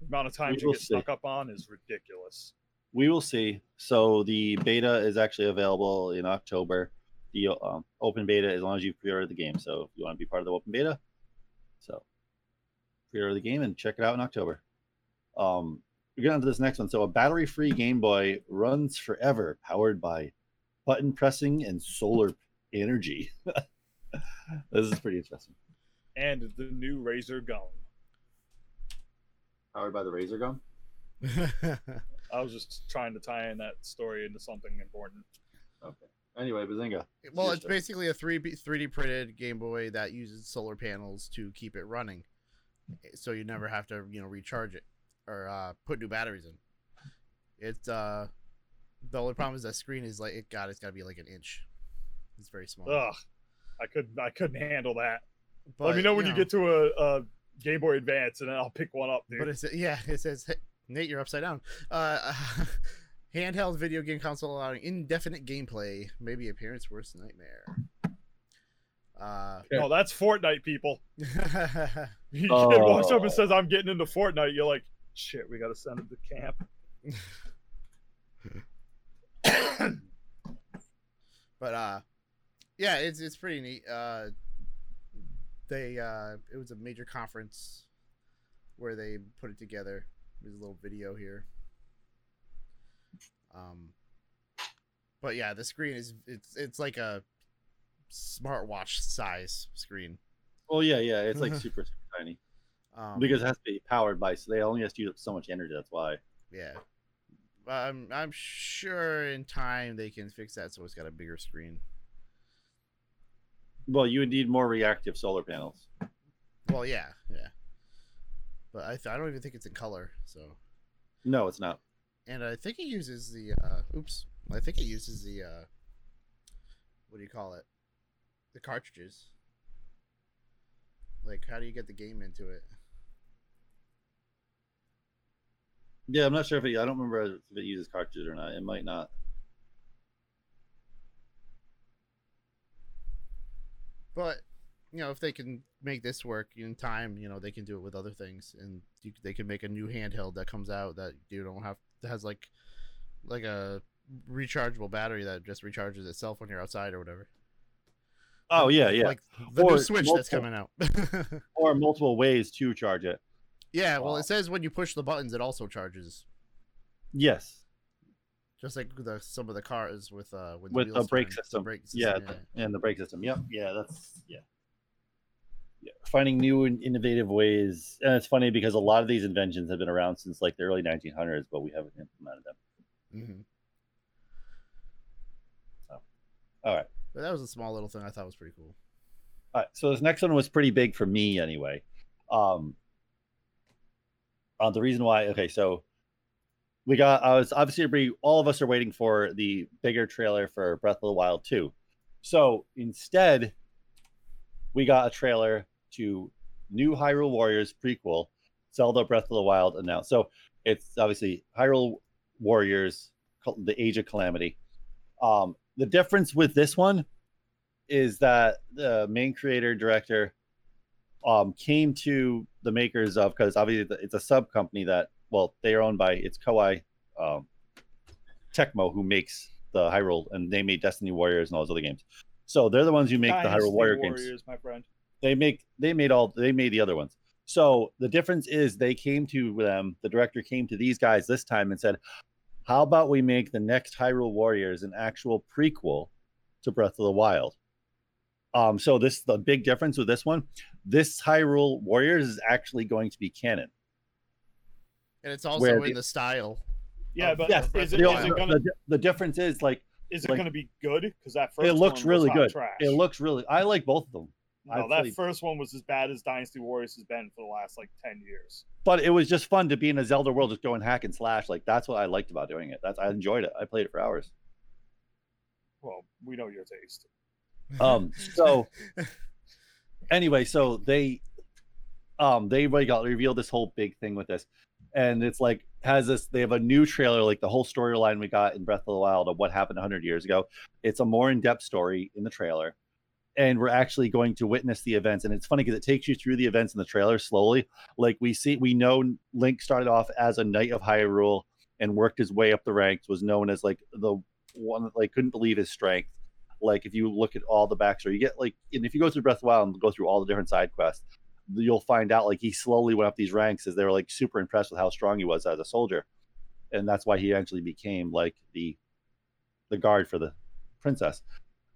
Speaker 3: The amount of times you get
Speaker 2: see.
Speaker 3: stuck up on is ridiculous.
Speaker 2: We will see. So the beta is actually available in October. The um, open beta, as long as you pre-order the game. So if you want to be part of the open beta, so pre-order the game and check it out in October. Um, we get on to this next one. So a battery-free Game Boy runs forever, powered by button pressing and solar energy. this is pretty interesting.
Speaker 3: And the new Razer gun.
Speaker 2: Powered by the Razer gun.
Speaker 3: I was just trying to tie in that story into something important.
Speaker 2: Okay. Anyway, Bazinga.
Speaker 4: well, it's
Speaker 2: story.
Speaker 4: basically a 3 3D printed Game Boy that uses solar panels to keep it running, so you never have to you know recharge it. or uh, put new batteries in. It's uh, the only problem is that screen is like it got it's got to be like an inch. It's very small.
Speaker 3: Ugh, I couldn't. I couldn't handle that.
Speaker 4: But,
Speaker 3: Let me know when you,
Speaker 4: know,
Speaker 3: get to a, a Game Boy Advance, and then I'll pick one up, dude.
Speaker 4: But it's yeah, it says "Hey, Nate, you're upside down. Uh, handheld video game console allowing indefinite gameplay, maybe a parent's worst nightmare. Uh,
Speaker 3: no, that's Fortnite, people.
Speaker 4: yeah,
Speaker 3: Your
Speaker 2: Oh.
Speaker 3: walks up and says, "I'm getting into Fortnite." You're like, "Shit, we got to send him to camp."
Speaker 4: but uh, yeah, it's it's pretty neat. Uh, they uh, it was a major conference where they put it together. There's a little video here. Um, but yeah, the screen is it's it's like a smartwatch size screen.
Speaker 2: Oh yeah, yeah. It's like super, super tiny
Speaker 4: Um,
Speaker 2: because it has to be powered by. So they only has to use up so much energy. That's why.
Speaker 4: yeah, I'm I'm sure in time they can fix that so it's got a bigger screen.
Speaker 2: Well, you would need more reactive solar panels.
Speaker 4: Well, yeah, yeah. But I, th- I don't even think it's in color. So,
Speaker 2: No, it's not.
Speaker 4: and I think it uses the uh, oops. I think it uses the uh, what do you call it? The cartridges. Like, how do you get the game into it?
Speaker 2: Yeah, I'm not sure if it. I don't remember if it uses cartridges or not. It might not.
Speaker 4: But you know, if they can make this work in time, you know, they can do it with other things, and you, they can make a new handheld that comes out that you don't have that has like like a rechargeable battery that just recharges itself when you're outside or whatever.
Speaker 2: Oh yeah, yeah.
Speaker 4: Like the
Speaker 2: Or
Speaker 4: new Switch that's coming out.
Speaker 2: or multiple ways to charge it.
Speaker 4: yeah, well,
Speaker 2: Wow.
Speaker 4: it says when you push the buttons, it also charges,
Speaker 2: Yes.
Speaker 4: Just like the some of the cars with uh when
Speaker 2: With the brake system.
Speaker 4: brake
Speaker 2: Yeah,
Speaker 4: system,
Speaker 2: And the brake system. Yep. Yeah, that's yeah. Yeah. Finding new and innovative ways. And it's funny because a lot of these inventions have been around since like the early 1900s, but we haven't implemented them.
Speaker 4: Mhm.
Speaker 2: All right.
Speaker 4: But that was a small little thing I thought was pretty cool.
Speaker 2: All right, so this next one was pretty big for me anyway. Um, uh, the reason why, okay, so we got, I was obviously all of us are waiting for the bigger trailer for Breath of the Wild 2. So instead, we got a trailer to New Hyrule Warriors prequel, Zelda Breath of the Wild announced. So it's obviously Hyrule Warriors, the Age of Calamity. Um, the difference with this one is that the main creator director um came to the makers of because obviously it's a sub company that well they are owned by it's Koei um Tecmo who makes the Hyrule and they made Destiny Warriors and all those other games. So they're the ones who make the
Speaker 3: Dynasty
Speaker 2: Hyrule Warrior games
Speaker 3: Warriors, my friend.
Speaker 2: they make they made all they made the other ones so the difference is they came to them the director came to these guys this time and said how about we make the next hyrule warriors an actual prequel to breath of the wild um so this the big difference with this one this hyrule warriors is actually going to be canon
Speaker 4: And it's also in
Speaker 2: the-
Speaker 4: the style.
Speaker 3: Yeah,
Speaker 4: Oh,
Speaker 3: but
Speaker 2: yes
Speaker 3: is, it,
Speaker 2: the,
Speaker 3: is it gonna
Speaker 2: the, the difference is like
Speaker 3: is it
Speaker 2: like-
Speaker 3: gonna be good? Because that first
Speaker 2: it looks
Speaker 3: one
Speaker 2: really
Speaker 3: hot
Speaker 2: good
Speaker 3: Trash.
Speaker 2: it looks really i like both of them
Speaker 3: no,
Speaker 2: I've
Speaker 3: that
Speaker 2: played-
Speaker 3: first one was as bad as Dynasty Warriors has been for the last like ten years.
Speaker 2: but it was just fun to be in a zelda world just going hack and slash like that's what i liked about doing it that's i enjoyed it i played it for hours
Speaker 3: Well, we know your taste.
Speaker 2: um so anyway so they um they already got revealed this whole big thing with this and it's like has this they have a new trailer like the whole storyline we got in breath of the wild of what happened 100 years ago. It's a more in-depth story in the trailer and we're actually going to witness the events and it's funny because it takes you through the events in the trailer slowly. Like we see we know link started off as a knight of hyrule and worked his way up the ranks was known as like the one that like couldn't believe his strength. Like if you look at all the backstory, you get like, and if you go through Breath of the Wild and go through all the different side quests, you'll find out like he slowly went up these ranks as they were like super impressed with how strong he was as a soldier, and that's why he actually became like the the guard for the princess.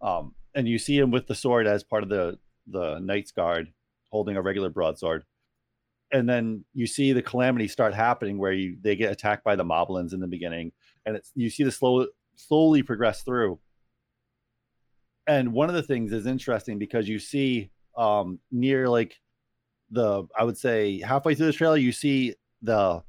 Speaker 2: Um, and you see him with the sword as part of the the knight's guard, holding a regular broadsword. And then you see the calamity start happening where you they get attacked by the moblins in the beginning, and it's you see the slow slowly progress through and one of the things is interesting because you see um near like the i would say halfway through the trailer you see the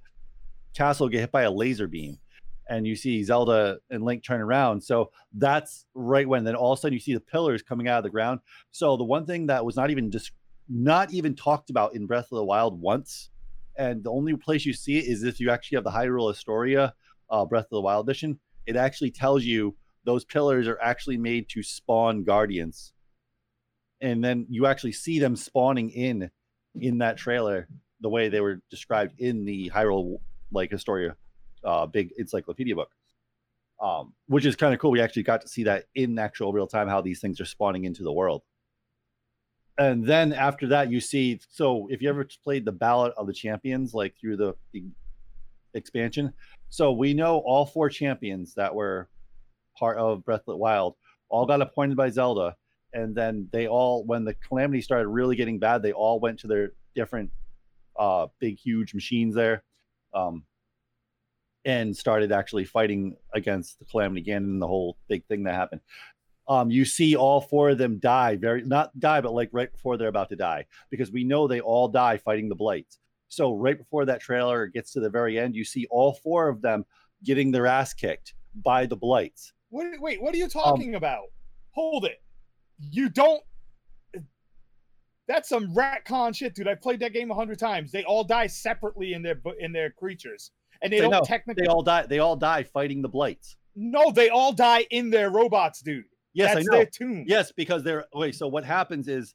Speaker 2: castle get hit by a laser beam, and you see Zelda and Link turn around. So that's right when then all of a sudden you see the pillars coming out of the ground. So the one thing that was not even just not even talked about in Breath of the Wild once, and the only place you see it is if you actually have the Hyrule Historia uh, Breath of the Wild edition. It actually tells you those pillars are actually made to spawn guardians, and then you actually see them spawning in in that trailer the way they were described in the Hyrule like Historia uh, big encyclopedia book, um, which is kind of cool. We actually got to see that in actual real time how these things are spawning into the world. And then after that, you see. So if you ever played the Ballad of the Champions, like through the, the expansion, so we know all four champions that were part of Breath of the Wild all got appointed by Zelda, and then they all, when the calamity started really getting bad, they all went to their different uh, big, huge machines there. Um, and started actually fighting against the Calamity Ganon and the whole big thing that happened. Um, you see all four of them die very not die, but like right before they're about to die, because we know they all die fighting the blights. So right before that trailer gets to the very end, you see all four of them getting their ass kicked by the blights.
Speaker 3: What, wait, what are you talking um, about? Hold it. You don't. That's some retcon shit, dude. I've played that game a hundred times. They all die separately in their in their creatures and they, don't no, technically.
Speaker 2: They all die. They all die fighting the blights.
Speaker 3: No, they all die in their robots, dude.
Speaker 2: Yes, That's I know. Their tomb. Yes, because they're wait. So what happens is,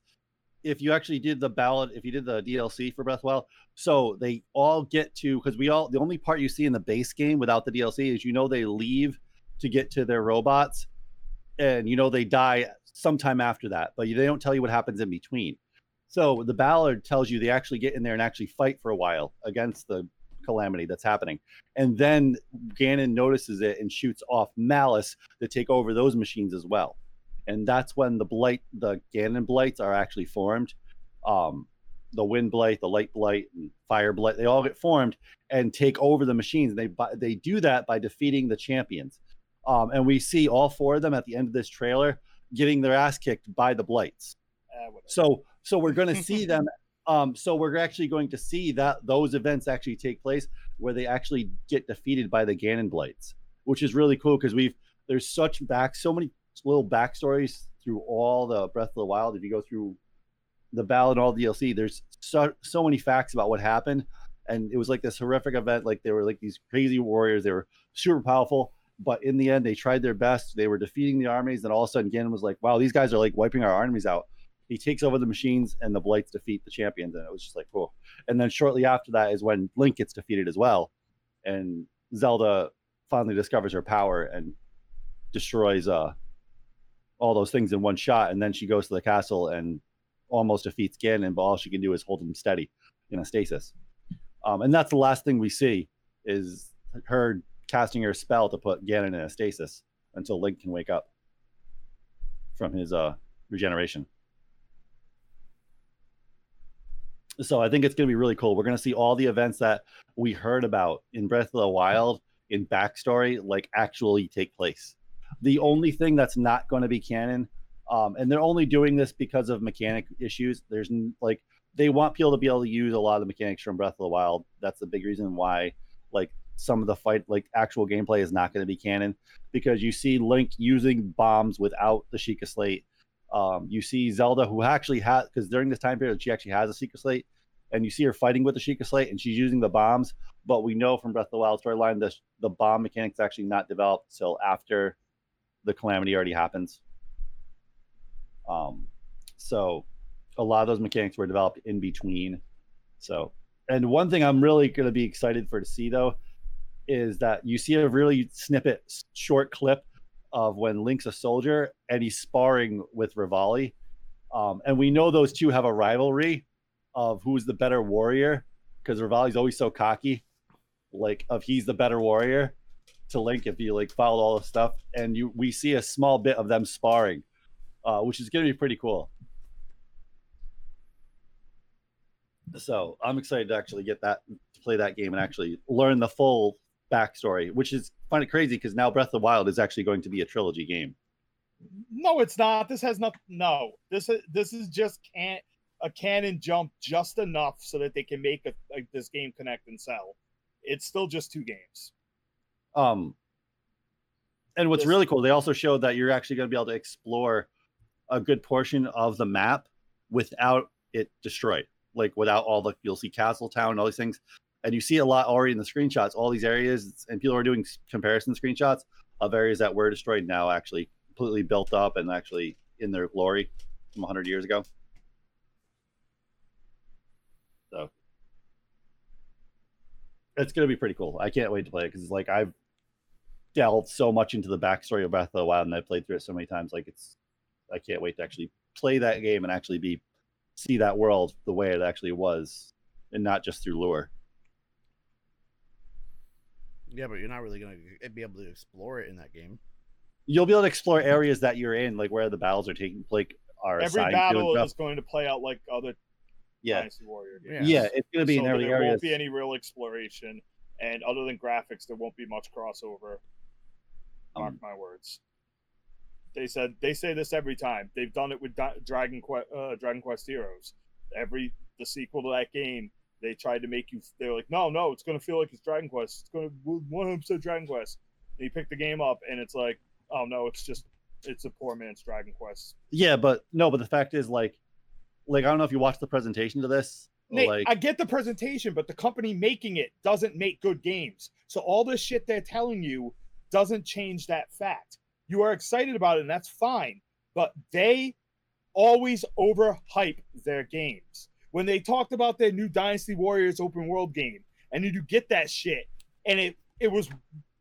Speaker 2: if you actually did the ballad, if you did the DLC for Breath Well, so they all get to because we all the only part you see in the base game without the DLC is you know they leave to get to their robots, and you know they die sometime after that, but they don't tell you what happens in between. So the ballad tells you they actually get in there and actually fight for a while against the calamity that's happening. And then Ganon notices it and shoots off malice to take over those machines as well. And that's when the blight, the Ganon blights are actually formed. Um, the wind blight, the light blight, and fire blight, they all get formed and take over the machines. They they do that by defeating the champions. Um, and we see all four of them at the end of this trailer getting their ass kicked by the blights. Uh, so so we're going to see them um, so we're actually going to see that those events actually take place where they actually get defeated by the Ganon Blights, which is really cool because we've there's such back so many little backstories through all the Breath of the Wild. If you go through the ballad and all DLC, there's so so many facts about what happened, and it was like this horrific event. Like they were like these crazy warriors. They were super powerful, but in the end, they tried their best. They were defeating the armies, and all of a sudden, Ganon was like, "Wow, these guys are like wiping our armies out." he takes over the machines and the blights defeat the champions and it was just like cool and then shortly after that is when link gets defeated as well and zelda finally discovers her power and destroys uh all those things in one shot and then she goes to the castle and almost defeats ganon but all she can do is hold him steady in a stasis um, and that's the last thing we see is her casting your spell to put ganon in a stasis until link can wake up from his uh regeneration So I think it's going to be really cool. We're going to see all the events that we heard about in Breath of the Wild in backstory like actually take place. The only thing that's not going to be canon, um, and they're only doing this because of mechanic issues. There's like they want people to be able to use a lot of the mechanics from Breath of the Wild. That's the big reason why like some of the fight like actual gameplay is not going to be canon because you see Link using bombs without the Sheikah Slate um, you see Zelda, who actually has, because during this time period, she actually has a Sheikah Slate, and you see her fighting with the Sheikah Slate, and she's using the bombs. But we know from Breath of the Wild storyline that the bomb mechanics actually not developed until after the calamity already happens. Um, so a lot of those mechanics were developed in between. So, and one thing I'm really going to be excited for to see though is that you see a really snippet, short clip of when Link's a soldier and he's sparring with Revali. Um, and we know those two have a rivalry of who's the better warrior because Revali's always so cocky, like of he's the better warrior to Link if you like followed all the stuff. And you we see a small bit of them sparring, uh, which is gonna be pretty cool. So I'm excited to actually get that to play that game and actually learn the full backstory, which is kind of crazy because now Breath of the Wild is actually going to be a trilogy game.
Speaker 3: No, it's not. This has not. No, this is this is just can't a canon jump just enough so that they can make a, this game connect and sell. it's still just two games.
Speaker 2: Um, and what's
Speaker 3: This-
Speaker 2: really cool, they also showed that you're actually going to be able to explore a good portion of the map without it destroyed, like without all the you'll see Castle Town and all these things, and you see a lot already in the screenshots. All these areas, and people are doing comparison screenshots of areas that were destroyed now actually completely built up and actually in their glory from 100 years ago. So it's going to be pretty cool. I can't wait to play it because it's like I've delved so much into the backstory of Breath of the Wild and I played through it so many times. Like it's, I can't wait to actually play that game and actually be see that world the way it actually was, and not just through lore.
Speaker 4: Yeah, but you're not really gonna be able to explore it in that game.
Speaker 2: You'll be able to explore areas that you're in, like where the battles are taking, like are
Speaker 3: Every
Speaker 2: assigned to
Speaker 3: battle is going to play out like other
Speaker 2: Yeah,
Speaker 3: Dynasty Warrior games.
Speaker 2: yeah, it's going to be
Speaker 3: so
Speaker 2: in every
Speaker 3: there
Speaker 2: area.
Speaker 3: won't be any real exploration, and other than graphics, there won't be much crossover. Mark
Speaker 2: Um,
Speaker 3: my words. They said they say this every time. They've done it with Di- Dragon Quest, uh, Dragon Quest Heroes. Every the sequel to that game, they tried to make you. They're like, no, no, it's going to feel like it's Dragon Quest. It's going to one hundred percent Dragon Quest. And you pick the game up, and it's like, oh no, it's just it's a poor man's Dragon Quest.
Speaker 2: Yeah, but no, but the fact is, like, like I don't know if you watched the presentation to this.
Speaker 3: Nate,
Speaker 2: like,
Speaker 3: I get the presentation, but the company making it doesn't make good games. So all this shit they're telling you doesn't change that fact. You are excited about it, and that's fine. But they always overhype their games. When they talked about their new Dynasty Warriors open world game, and you do get that shit, and it it was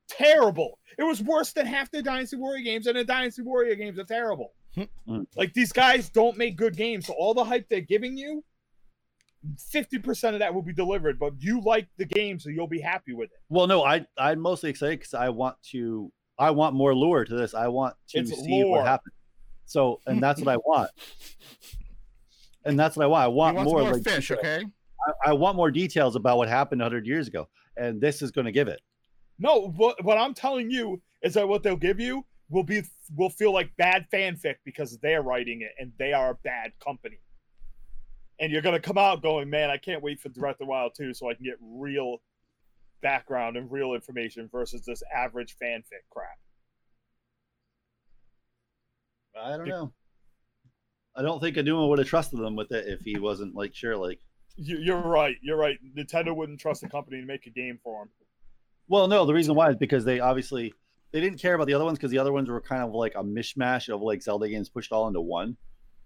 Speaker 3: terrible. It was worse than half the Dynasty Warrior games, and the Dynasty Warrior games are terrible.
Speaker 2: Mm.
Speaker 3: like these guys don't make good games, so all the hype they're giving you, fifty percent of that will be delivered. But you like the game, so you'll be happy with it.
Speaker 2: well, no, I I'm mostly excited because I want to, I want more lure to this. I want to
Speaker 3: It's
Speaker 2: see
Speaker 3: lore.
Speaker 2: what happens. So, and that's what I want. And that's what I want. I
Speaker 4: He
Speaker 2: want
Speaker 4: wants
Speaker 2: more,
Speaker 4: more
Speaker 2: like
Speaker 4: fish, okay?
Speaker 2: I, I want more details about what happened 100 years ago, and this is going to give it.
Speaker 3: No, what what I'm telling you is that what they'll give you will be will feel like bad fanfic because they're writing it and they are a bad company. And you're gonna come out going, man, I can't wait for Breath of the Wild 2 so I can get real background and real information versus this average fanfic crap.
Speaker 2: I don't know. I don't think Aonuma would have trusted them with it if he wasn't like sure. Like,
Speaker 3: You, you're right. You're right. Nintendo wouldn't trust a company to make a game for them.
Speaker 2: well, no, the reason why is because they obviously they didn't care about the other ones because the other ones were kind of like a mishmash of like Zelda games pushed all into one.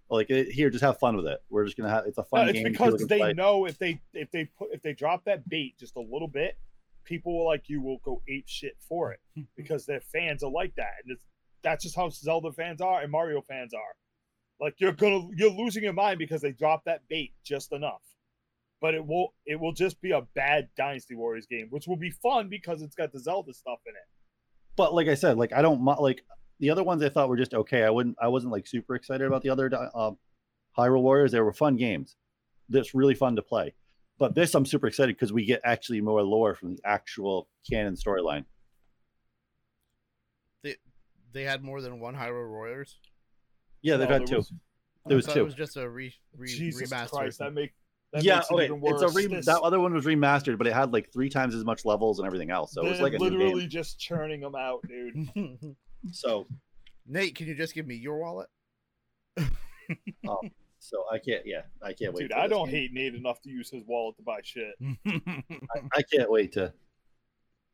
Speaker 2: Like, it, here, just have fun with it. We're just gonna have it's a fun
Speaker 3: No, it's
Speaker 2: game.
Speaker 3: because
Speaker 2: people
Speaker 3: they
Speaker 2: play.
Speaker 3: know if they if they put if they drop that bait just a little bit, people like you will go ape shit for it hmm. because their fans are like that, and it's that's just how Zelda fans are and Mario fans are. Like you're gonna you're losing your mind because they dropped that bait just enough. But it will it will just be a bad Dynasty Warriors game, which will be fun because it's got the Zelda stuff in it.
Speaker 2: but like I said, like I don't like the other ones. I thought were just okay. I wouldn't. I wasn't like super excited about the other uh, Hyrule Warriors. They were fun games. That's really fun to play. But this, I'm super excited because we get actually more lore from the actual canon storyline.
Speaker 4: They they had more than one Hyrule Warriors.
Speaker 2: Yeah, they've
Speaker 3: No,
Speaker 2: had
Speaker 3: there
Speaker 2: two.
Speaker 3: was-
Speaker 2: There was
Speaker 4: I thought
Speaker 2: two.
Speaker 4: It was just a re, re
Speaker 3: Jesus
Speaker 4: remaster.
Speaker 3: Christ, that make that
Speaker 2: yeah,
Speaker 3: makes it even worse.
Speaker 2: It's a re-
Speaker 3: This-
Speaker 2: that other one was remastered, but it had like three times as much levels and everything else. So it was
Speaker 3: they're
Speaker 2: like a new
Speaker 3: literally
Speaker 2: game.
Speaker 3: just churning them out, dude.
Speaker 2: So,
Speaker 4: Nate, can you just give me your wallet?
Speaker 2: Oh, so I can't. Yeah, I can't wait.
Speaker 3: Dude, I don't
Speaker 2: game.
Speaker 3: hate Nate enough to use his wallet to buy shit.
Speaker 2: I, I can't wait to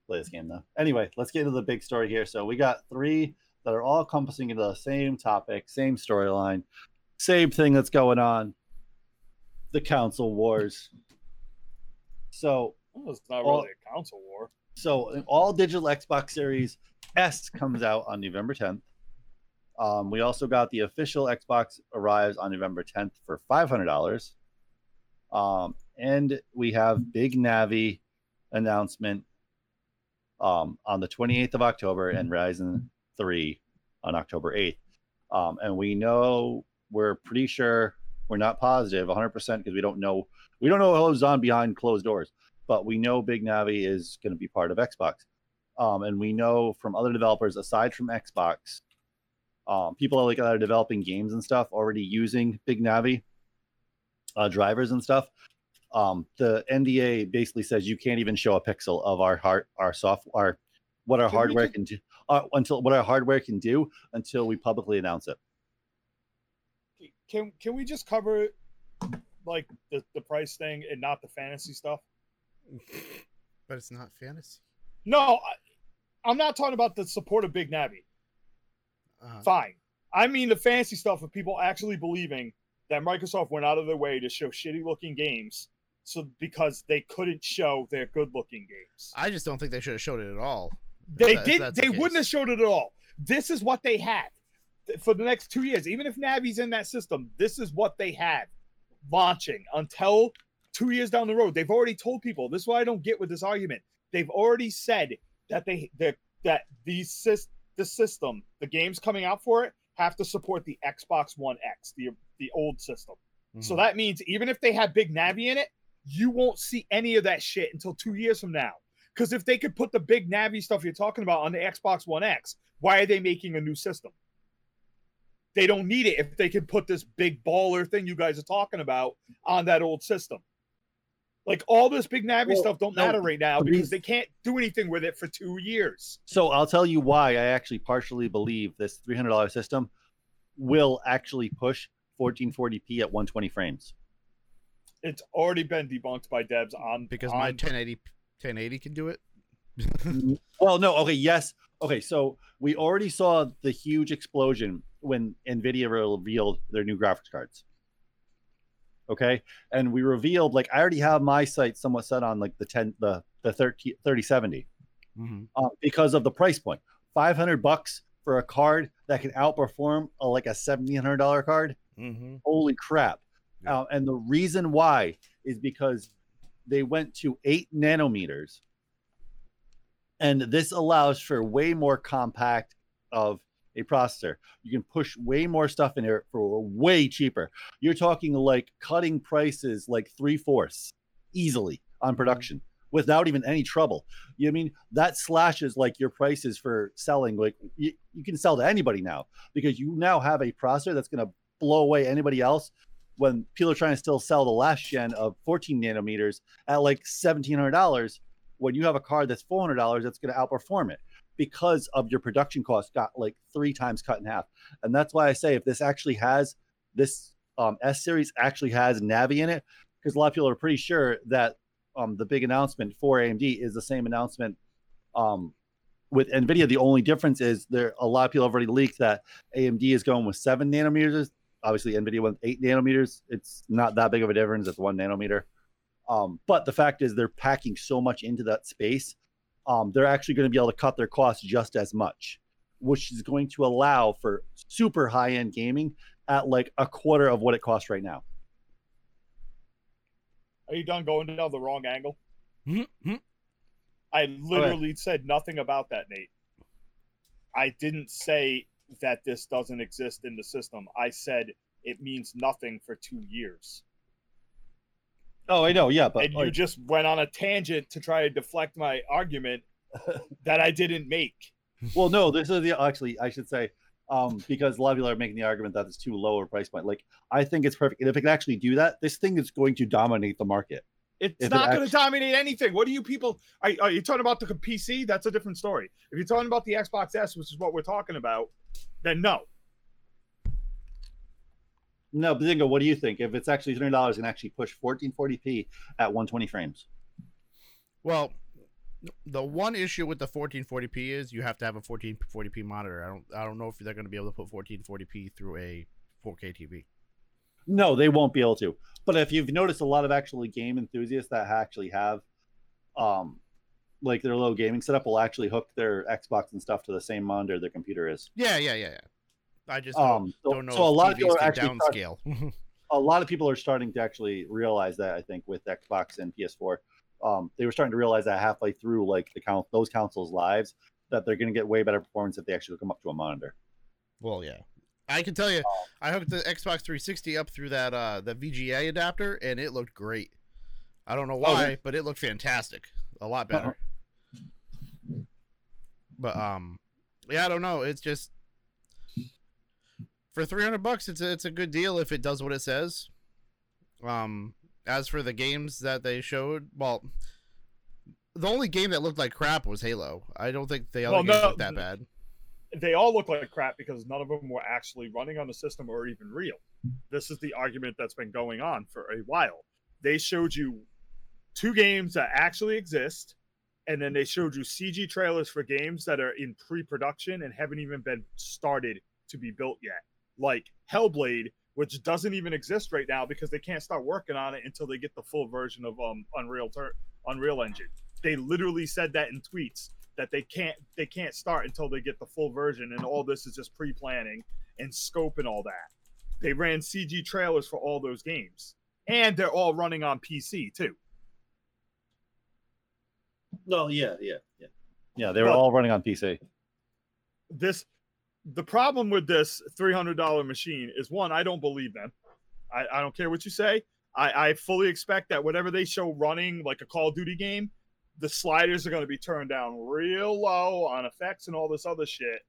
Speaker 2: play this game though. Anyway, let's get into the big story here. So we got three that are all encompassing into the same topic, same storyline, same thing that's going on. The console wars. So
Speaker 3: Well, it's not
Speaker 2: Well-
Speaker 3: really a console war.
Speaker 2: so all digital Xbox Series S comes out on November 10th. Um, we also got the official Xbox arrives on November 10th for $500. Um, and we have Big Navi announcement um, on the 28th of October and Ryzen 3 on October 8th. Um, and we know we're pretty sure we're not positive 100% because we don't know we don't know what goes on behind closed doors but we know Big Navi is going to be part of Xbox. Um, and we know from other developers aside from Xbox, um, people like that are developing games and stuff already using Big Navi uh, drivers and stuff. um, the NDA basically says you can't even show a pixel of our hard our software, what our hardware
Speaker 3: just-
Speaker 2: can do uh, until what our hardware can do until we publicly announce it.
Speaker 3: Can can we just cover like the, the price thing and not the fantasy stuff?
Speaker 4: But it's not fantasy.
Speaker 3: No, I, I'm not talking about the support of Big Navi.
Speaker 4: Uh,
Speaker 3: Fine. I mean the fancy stuff of people actually believing that Microsoft went out of their way to show shitty looking games so because they couldn't show their good looking games.
Speaker 4: I just don't think they should have showed it at all.
Speaker 3: They
Speaker 4: that-
Speaker 3: did they
Speaker 4: the
Speaker 3: wouldn't have showed it at all. This is what they had for the next 2 years. Even if Navi's in that system, this is what they had launching until 2 years down the road. They've already told people. This is what I don't get with this argument. They've already said that they that that these sys, the system, the games coming out for it have to support the Xbox One X, the the old system. So
Speaker 4: Mhm.
Speaker 3: that means even if they have Big Navi in it, you won't see any of that shit until two years from now. Because if they could put the Big Navi stuff you're talking about on the Xbox One X, why are they making a new system? They don't need it if they can put this big baller thing you guys are talking about on that old system. Like all this Big Navi
Speaker 2: Well,
Speaker 3: stuff don't
Speaker 2: no,
Speaker 3: matter right now because they can't do anything with it for two years.
Speaker 2: So I'll tell you why I actually partially believe this $300 system will actually push 1440p at 120 frames.
Speaker 3: It's already been debunked by devs on
Speaker 4: because
Speaker 3: on,
Speaker 4: my 1080 1080 can do it.
Speaker 2: well, no, okay, yes. Okay, so we already saw the huge explosion when Nvidia revealed their new graphics cards. Okay, and we revealed like I already have my sight somewhat set on like the 10 the the 30 3070
Speaker 4: hmm
Speaker 2: uh, because of the price point. 500 bucks for a card that can outperform a, like a $1700 card.
Speaker 4: hmm
Speaker 2: Holy crap.
Speaker 4: Yeah.
Speaker 2: Uh, and the reason why is because they went to 8 nanometers and this allows for way more compact of a processor. You can push way more stuff in here for way cheaper. You're talking like cutting prices like three fourths easily on mm-hmm. production without even any trouble. You know I mean that slashes like your prices for selling. Like you, you can sell to anybody now because you now have a processor that's going to blow away anybody else. When people are trying to still sell the last gen of 14 nanometers at like $1,700, when you have a card that's $400, that's going to outperform it because of your production cost got like three times cut in half. And that's why I say if this actually has this um, S series actually has Navi in it, because a lot of people are pretty sure that um, the big announcement for AMD is the same announcement um, with NVIDIA. The only difference is there a lot of people have already leaked that AMD is going with seven nanometers. Obviously, NVIDIA went eight nanometers. It's not that big of a difference. It's one nanometer. Um, but the fact is, they're packing so much into that space um, they're actually going to be able to cut their costs just as much, which is going to allow for super high end gaming at like a quarter of what it costs right now.
Speaker 3: Are you done going down the wrong angle?
Speaker 4: Mm-hmm.
Speaker 3: I literally said nothing about that, Nate. I didn't say that this doesn't exist in the system. I said it means nothing for two years.
Speaker 2: Oh, I know, yeah, but
Speaker 3: and you just went on a tangent to try to deflect my argument that I didn't make.
Speaker 2: well, no, this is the actually I should say um, because a lot of people are making the argument that it's too low a price point. Like I think it's perfect, and if it can actually do that, this thing is going to dominate the market.
Speaker 3: It's
Speaker 2: If it
Speaker 3: not going
Speaker 2: actu-
Speaker 3: to dominate anything. What do you people? Are, are you talking about the PC? That's a different story. If you're talking about the Xbox S, which is what we're talking about, then no.
Speaker 2: No, but Zingo, what do you think? If it's actually three hundred dollars and actually push 1440p at 120 frames,
Speaker 4: Well, the one issue with the 1440p is you have to have a 1440p monitor. I don't I don't know if they're going to be able to put 1440p through a 4K TV.
Speaker 2: No, they won't be able to. But if you've noticed a lot of actually game enthusiasts that actually have um like their little gaming setup will actually hook their Xbox and stuff to the same monitor their computer is.
Speaker 4: Yeah, yeah, yeah, yeah. I just don't,
Speaker 2: Um so,
Speaker 4: don't know
Speaker 2: so a lot of people are actually start-
Speaker 4: downscale.
Speaker 2: a lot of people are starting to actually realize that I think with Xbox and PS4. Um they were starting to realize that halfway through like the count those consoles lives that they're gonna get way better performance if they actually come up to a monitor.
Speaker 4: well, yeah. I can tell you, I hooked the Xbox 360 up through that uh the VGA adapter, and it looked great. I don't know
Speaker 2: Oh,
Speaker 4: why,
Speaker 2: yeah.
Speaker 4: but it looked fantastic. A lot better. But um, yeah, I don't know. It's just for three hundred bucks, it's a, it's a good deal if it does what it says. Um, as for the games that they showed, well, the only game that looked like crap was Halo. I don't think the other
Speaker 3: Well,
Speaker 4: games
Speaker 3: no,
Speaker 4: looked that bad.
Speaker 3: they all look like crap because none of them were actually running on the system or even real. This is the argument that's been going on for a while. They showed you two games that actually exist, and then they showed you CG trailers for games that are in pre production and haven't even been started to be built yet. Like Hellblade, which doesn't even exist right now because they can't start working on it until they get the full version of um, Unreal, Tur- Unreal Engine. They literally said that in tweets that they can't they can't start until they get the full version and all this is just pre-planning and scope and all that they ran cg trailers for all those games and they're all running on pc too
Speaker 2: No, yeah, yeah, yeah. Yeah, they were
Speaker 3: But-
Speaker 2: all running on PC.
Speaker 3: this the problem with this $300 machine is one i don't believe them i, I don't care what you say I, I fully expect that whatever they show running like a call of duty game the sliders are going to be turned down real low on effects and all this other shit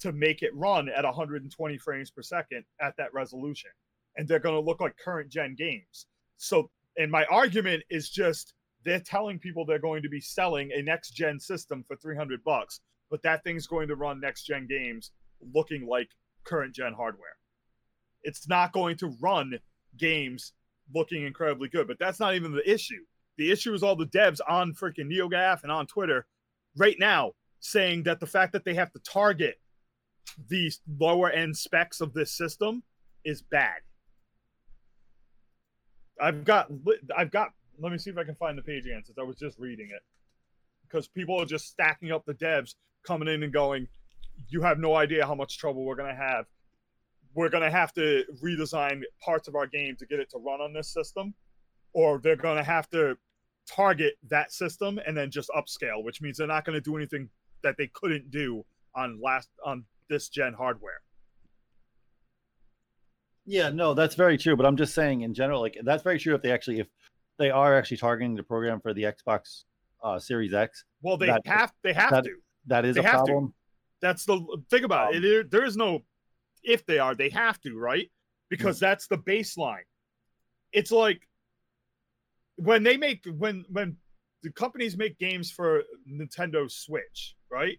Speaker 3: to make it run at 120 frames per second at that resolution and they're going to look like current gen games so and my argument is just they're telling people they're going to be selling a next gen system for 300 bucks but that thing's going to run next gen games looking like current gen hardware. It's not going to run games looking incredibly good, but that's not even the issue. The issue is all the devs on freaking NeoGaf and on Twitter right now saying that the fact that they have to target these lower end specs of this system is bad. I've got I've got let me see if I can find the page again since I was just reading it. Because people are just stacking up the devs coming in and going, you have no idea how much trouble we're going to have. We're going to have to redesign parts of our game to get it to run on this system, or they're going to have to target that system and then just upscale, which means they're not going to do anything that they couldn't do on last on this gen hardware.
Speaker 2: Yeah, no, that's very true. But I'm just saying in general, like that's very true if they actually if they are actually targeting the program for the Xbox uh, Series X.
Speaker 3: Well, they
Speaker 2: That-
Speaker 3: have they have
Speaker 2: that-
Speaker 3: to.
Speaker 2: That is
Speaker 3: They
Speaker 2: a
Speaker 3: have to.
Speaker 2: problem.
Speaker 3: That's the think about
Speaker 2: Um,
Speaker 3: it. There, there is no if they are, they have to, right? Because that's the baseline. It's like when they make when when the companies make games for Nintendo Switch, right?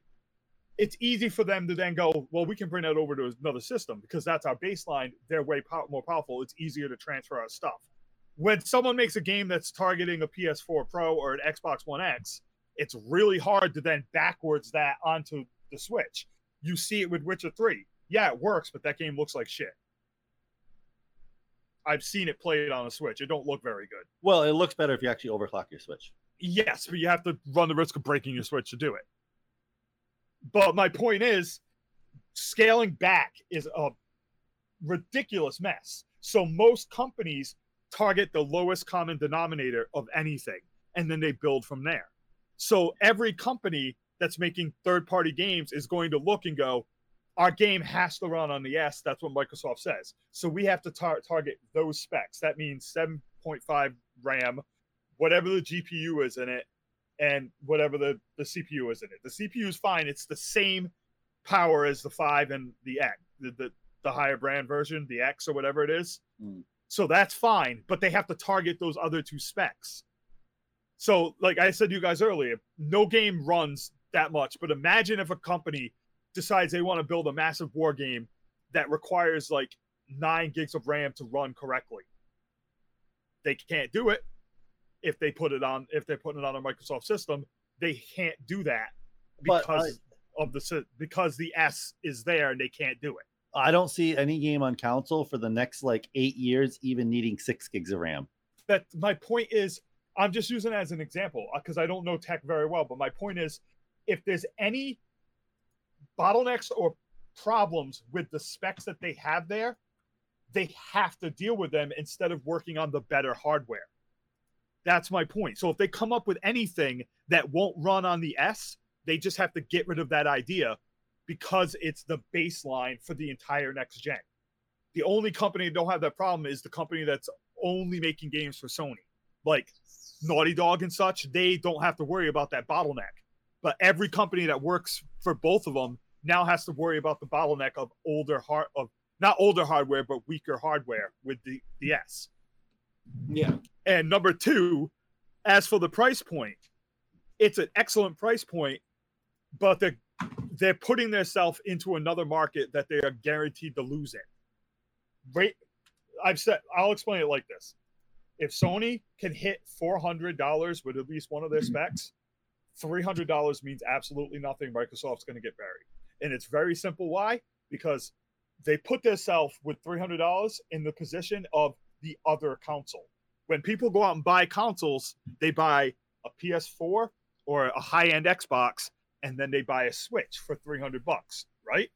Speaker 3: It's easy for them to then go, well, we can bring that over to another system because that's our baseline. They're way pow- more powerful. It's easier to transfer our stuff. When someone makes a game that's targeting a PS4 Pro or an Xbox One X, it's really hard to then backwards that onto the Switch. You see it with Witcher 3. Yeah, it works, but that game looks like shit. I've seen it played on a Switch. It don't look very good.
Speaker 2: Well, it looks better if you actually overclock your Switch.
Speaker 3: Yes, but you have to run the risk of breaking your Switch to do it. But my point is, scaling back is a ridiculous mess. So most companies target the lowest common denominator of anything, and then they build from there. So every company that's making third party games is going to look and go, our game has to run on the S. That's what Microsoft says. So we have to tar- target those specs. That means 7.5 RAM, whatever the GPU is in it, and whatever the, the CPU is in it. The CPU is fine. It's the same power as the 5 and the X, the, the, the higher brand version, the X or whatever it is.
Speaker 2: Mm.
Speaker 3: So that's fine, but they have to target those other two specs. So, like I said to you guys earlier, no game runs that much. But imagine if a company decides they want to build a massive war game that requires like nine gigs of RAM to run correctly. They can't do it if they put it on if they're putting it on a Microsoft system. They can't do that
Speaker 2: But uh,
Speaker 3: because of the because the S is there and they can't do it.
Speaker 2: I don't see any game on console for the next like eight years even needing six gigs of RAM.
Speaker 3: that my point is i'm just using as an example uh, because i don't know tech very well but my point is if there's any bottlenecks or problems with the specs that they have there they have to deal with them instead of working on the better hardware that's my point so if they come up with anything that won't run on the s they just have to get rid of that idea because it's the baseline for the entire next gen the only company that don't have that problem is the company that's only making games for Sony, like Naughty Dog and such. They don't have to worry about that bottleneck. But every company that works for both of them now has to worry about the bottleneck of older hard of not older hardware but weaker hardware with the the S.
Speaker 2: Yeah.
Speaker 3: And number two, as for the price point, it's an excellent price point, but they're they're putting themselves into another market that they are guaranteed to lose in. Right? I've said I'll explain it like this. If Sony can hit four hundred dollars with at least one of their hmm. specs, three hundred dollars means absolutely nothing. Microsoft's going to get buried, and it's very simple. Why? Because they put themselves with three hundred dollars in the position of the other console. When people go out and buy consoles, they buy a PS4 or a high-end Xbox, and then they buy a Switch for three hundred bucks, right?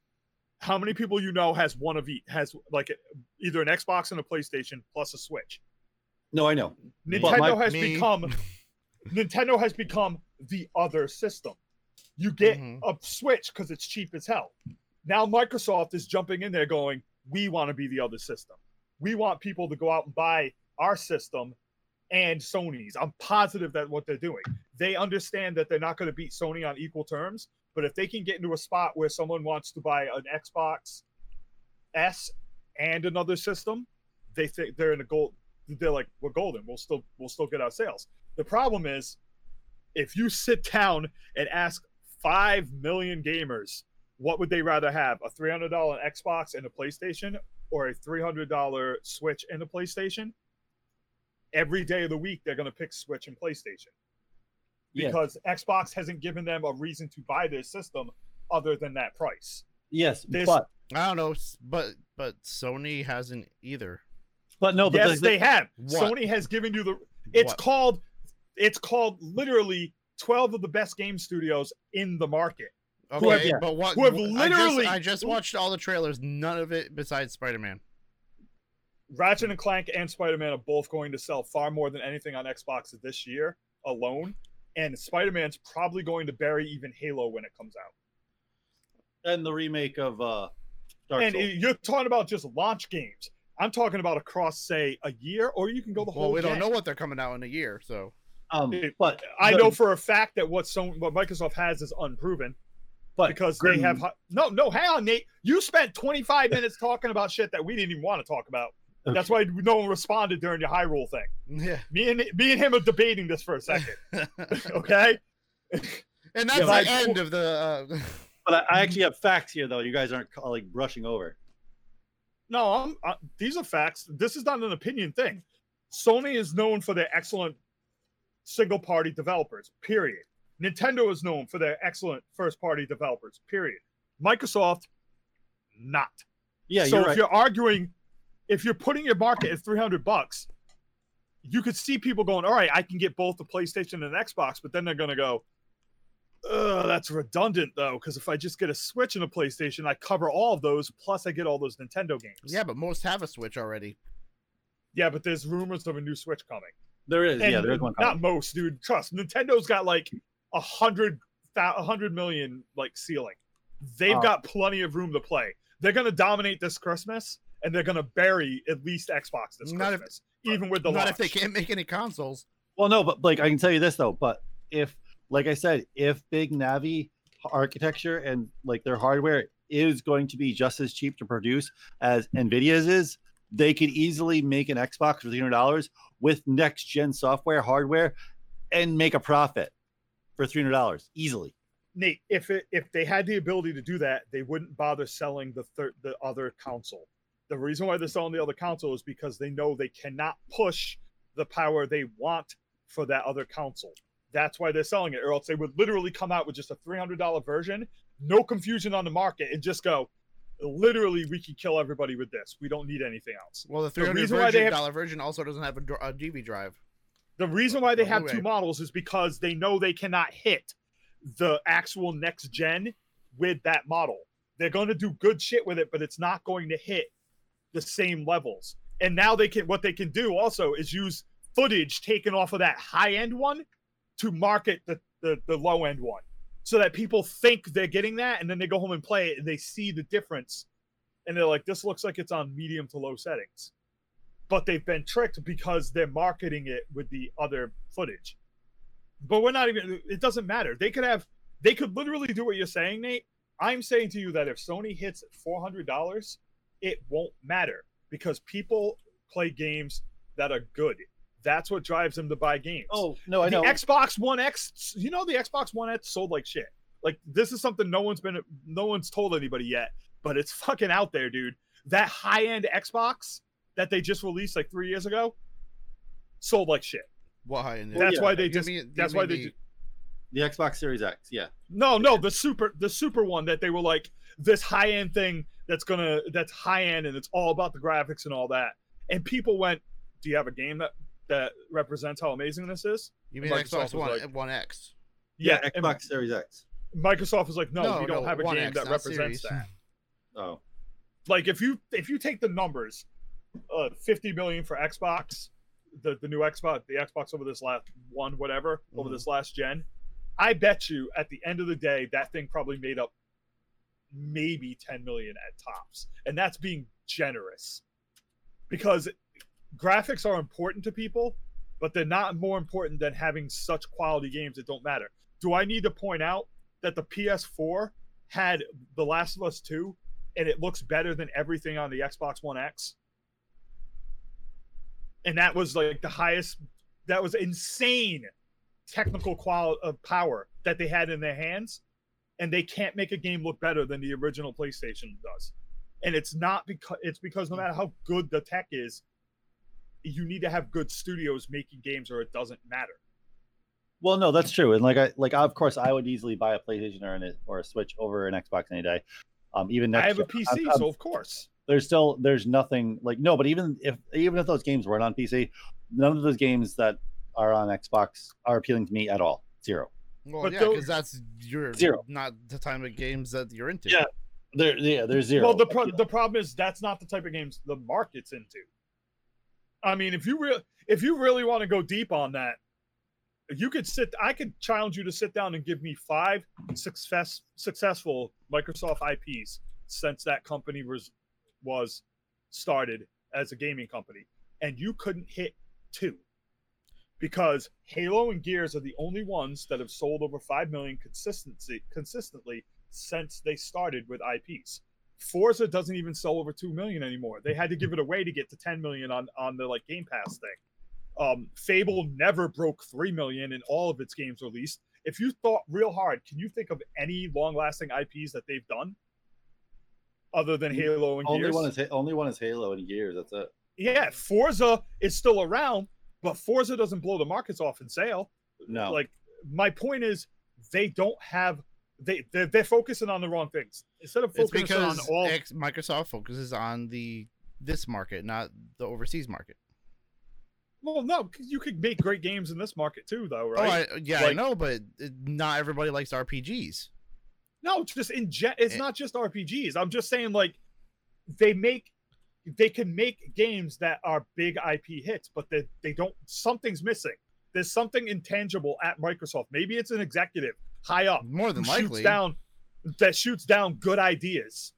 Speaker 3: How many people you know has one of each has like either an Xbox and a PlayStation plus a Switch?
Speaker 2: No, I know.
Speaker 3: Nintendo
Speaker 2: my-
Speaker 3: has
Speaker 4: Me.
Speaker 3: become Nintendo has become the other system. You get
Speaker 4: Mhm.
Speaker 3: a Switch because it's cheap as hell. Now Microsoft is jumping in there going, we want to be the other system. We want people to go out and buy our system and Sony's. I'm positive that what they're doing. They understand that they're not going to beat Sony on equal terms, but if they can get into a spot where someone wants to buy an Xbox S and another system, they think they're in a gold. They're like, we're golden. We'll still we'll still get our sales. The problem is, if you sit down and ask five million gamers, what would they rather have? A three hundred dollar Xbox and a PlayStation, or a three hundred dollar Switch and a PlayStation? Every day of the week, they're going to pick Switch and PlayStation
Speaker 2: Yeah.
Speaker 3: because Xbox hasn't given them a reason to buy their system other than that price.
Speaker 2: Yes,
Speaker 3: This-
Speaker 2: but
Speaker 4: I don't know, but but Sony hasn't either.
Speaker 2: but no, but
Speaker 3: yes,
Speaker 2: the-
Speaker 3: they have.
Speaker 4: What?
Speaker 3: Sony has given you the. It's
Speaker 4: What?
Speaker 3: called. It's called literally twelve of the best game studios in the market.
Speaker 2: Who have-
Speaker 4: Okay, but what?
Speaker 3: who have literally-
Speaker 4: I just, I just watched all the trailers. None of it besides Spider Man.
Speaker 3: Ratchet and Clank and Spider Man are both going to sell far more than anything on Xbox this year alone, and Spider Man's probably going to bury even Halo when it comes out.
Speaker 2: and the remake of uh Dark
Speaker 3: and
Speaker 2: Souls.
Speaker 3: you're talking about just launch games. I'm talking about across, say, a year, or you can go the whole.
Speaker 4: Well, we don't
Speaker 3: game.
Speaker 4: know what they're coming out in a year, so
Speaker 2: um,
Speaker 3: it-
Speaker 2: but
Speaker 3: I
Speaker 2: the-
Speaker 3: know for a fact that what Sony, what Microsoft has is unproven
Speaker 2: but
Speaker 3: because
Speaker 2: Grim-
Speaker 3: they have no, no. Hang on, Nate. You spent 25 minutes talking about shit that we didn't even want to talk about. That's why no one responded during your Hyrule thing.
Speaker 4: yeah.
Speaker 3: Me and me and him are debating this for a second. Okay.
Speaker 4: and that's
Speaker 2: Yeah,
Speaker 4: the
Speaker 2: I-
Speaker 4: end of the. Uh,
Speaker 2: But I, I actually have facts here, though. You guys aren't uh, like brushing over.
Speaker 3: No, I'm, uh, these are facts. This is not an opinion thing. Sony is known for their excellent single party developers, period. Nintendo is known for their excellent first party developers, period. Microsoft, not.
Speaker 2: Yeah,
Speaker 3: so
Speaker 2: you're
Speaker 3: if
Speaker 2: right.
Speaker 3: you're arguing, if you're putting your market at 300 bucks, you could see people going, all right, I can get both the PlayStation and Xbox, but then they're going to go, Ugh, that's redundant though, because if I just get a Switch and a PlayStation, I cover all of those, plus I get all those Nintendo games.
Speaker 4: yeah, but most have a Switch already.
Speaker 3: Yeah, but there's rumors of a new Switch coming.
Speaker 2: There is,
Speaker 3: And
Speaker 2: yeah, there is one.
Speaker 3: not most, dude. Trust. Nintendo's got like a hundred, a hundred million like ceiling. They've
Speaker 2: Oh.
Speaker 3: got plenty of room to play. They're gonna dominate this Christmas, and they're gonna bury at least Xbox this
Speaker 4: Not if-
Speaker 3: even with the
Speaker 4: Not
Speaker 3: launch.
Speaker 4: if they can't make any consoles.
Speaker 2: Well, no, but like I can tell you this though. But if, like I said, if Big Navi architecture and like their hardware is going to be just as cheap to produce as Nvidia's is, they could easily make an Xbox for three hundred dollars with next gen software, hardware, and make a profit for three hundred dollars easily.
Speaker 3: Nate, if it if they had the ability to do that, they wouldn't bother selling the third the other console. The reason why they're selling the other console is because they know they cannot push the power they want for that other console. That's why they're selling it, or else they would literally come out with just a three hundred dollar version, no confusion on the market, and just go, literally, we can kill everybody with this. We don't need anything else.
Speaker 4: Well, the three hundred
Speaker 3: reason why they have-
Speaker 4: version also doesn't have a, a DV drive.
Speaker 3: The reason why they have two models is because they know they cannot hit the actual next gen with that model. They're going to do good shit with it, but it's not going to hit the same levels. And now they can what they can do also is use footage taken off of that high end one to market the, the, the low end one. So that people think they're getting that and then they go home and play it and they see the difference and they're like, this looks like it's on medium to low settings but they've been tricked because they're marketing it with the other footage. But we're not even it doesn't matter. They could have they could literally do what you're saying, Nate. I'm saying to you that if Sony hits $400, it won't matter because people play games that are good. That's what drives them to buy games.
Speaker 2: Oh no, I know
Speaker 3: the
Speaker 2: know.
Speaker 3: Xbox One X, you know, the Xbox One X sold like shit. Like this is something no one's been, no one's told anybody yet, but it's fucking out there, dude. That high end Xbox that they just released like three years ago sold like shit.
Speaker 4: Why? And
Speaker 3: That's
Speaker 2: yeah.
Speaker 3: why they just.
Speaker 4: mean-
Speaker 3: that's why they.
Speaker 4: the-
Speaker 3: ju-
Speaker 2: the Xbox Series X. Yeah.
Speaker 3: no, no, the super, the super one that they were like this high end thing that's gonna, that's high end and it's all about the graphics and all that. And people went, "Do you have a game that that represents how amazing this is?"
Speaker 4: You mean
Speaker 3: Microsoft
Speaker 4: Xbox One
Speaker 3: like-
Speaker 4: One X?
Speaker 2: Yeah,
Speaker 3: and
Speaker 2: Xbox Series X.
Speaker 3: Microsoft was like, "No, we don't have a game
Speaker 4: X,
Speaker 3: that represents
Speaker 4: Series.
Speaker 3: that."
Speaker 2: Oh.
Speaker 3: like if you if you take the numbers uh 50 million for xbox the, the new xbox the xbox over this last one whatever over
Speaker 4: Mhm.
Speaker 3: this last gen i bet you at the end of the day that thing probably made up maybe 10 million at tops and that's being generous because graphics are important to people but they're not more important than having such quality games that don't matter do i need to point out that the ps4 had the last of us 2 and it looks better than everything on the Xbox One X. And that was like the highest, that was insane technical quality of uh, power that they had in their hands. And they can't make a game look better than the original PlayStation does. And it's not because it's because no matter how good the tech is, you need to have good studios making games or it doesn't matter.
Speaker 2: Well, no, that's true. And like I like of course I would easily buy a PlayStation or an or a Switch over an Xbox any day. Um even next
Speaker 3: I have a. PC,
Speaker 2: I'm- I'm-
Speaker 3: so of course.
Speaker 2: there's still there's nothing like no, but even if even if those games weren't on PC, none of those games that are on Xbox are appealing to me at all. Zero.
Speaker 4: Well,
Speaker 3: But
Speaker 4: yeah, because that's your
Speaker 2: Zero.
Speaker 4: not the type of games that you're into.
Speaker 2: Yeah. There yeah, there's zero.
Speaker 3: Well, the pro- the problem is that's not the type of games the market's into. I mean, if you real if you really want to go deep on that, you could sit. I could challenge you to sit down and give me five success successful Microsoft IPs since that company was was started as a gaming company, and you couldn't hit two because Halo and Gears are the only ones that have sold over five million consistency consistently since they started with IPs. Forza doesn't even sell over two million anymore. They had to give it away to get to 10 million on on the like Game Pass thing. Um, Fable never broke three million in all of its games released. If you thought real hard, can you think of any long-lasting IPs that they've done other than Halo and
Speaker 2: only
Speaker 3: Gears?
Speaker 2: one is only one is Halo and Gears. That's it.
Speaker 3: yeah, Forza is still around, but Forza doesn't blow the markets off in sale.
Speaker 2: No.
Speaker 3: Like my point is, they don't have they they're, they're focusing on the wrong things instead of
Speaker 4: It's
Speaker 3: focusing on
Speaker 4: because
Speaker 3: all.
Speaker 4: X, Microsoft focuses on the this market, not the overseas market.
Speaker 3: well, no, you could make great games in this market too, though,
Speaker 4: Oh,
Speaker 3: right?
Speaker 4: I, yeah, I know, but not everybody likes RPGs.
Speaker 3: No, it's just in gen- it's
Speaker 4: Eh.
Speaker 3: not just RPGs. I'm just saying like they make they can make games that are big IP hits, but they they don't something's missing. There's something intangible at Microsoft. Maybe it's an executive high up
Speaker 4: More than
Speaker 3: who shoots down that shoots down good ideas.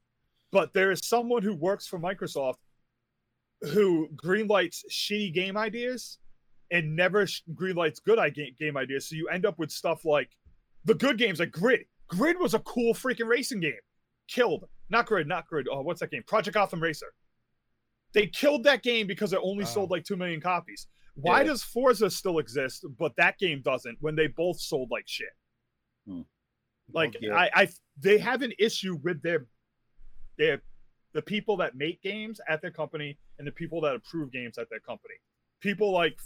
Speaker 3: But there is someone who works for Microsoft who greenlights shitty game ideas and never greenlights good game ideas. So you end up with stuff like the good games like Grid. Grid was a cool freaking racing game. Killed. Not Grid, not Grid. Oh, what's that game? Project Gotham Racer. They killed that game because it only sold like 2 million copies. Why
Speaker 2: Yeah.
Speaker 3: does Forza still exist, but that game doesn't when they both sold like shit? Hmm. Like
Speaker 2: Yeah.
Speaker 3: I, I, they have an issue with their, their, the people that make games at their company and the people that approve games at their company. People like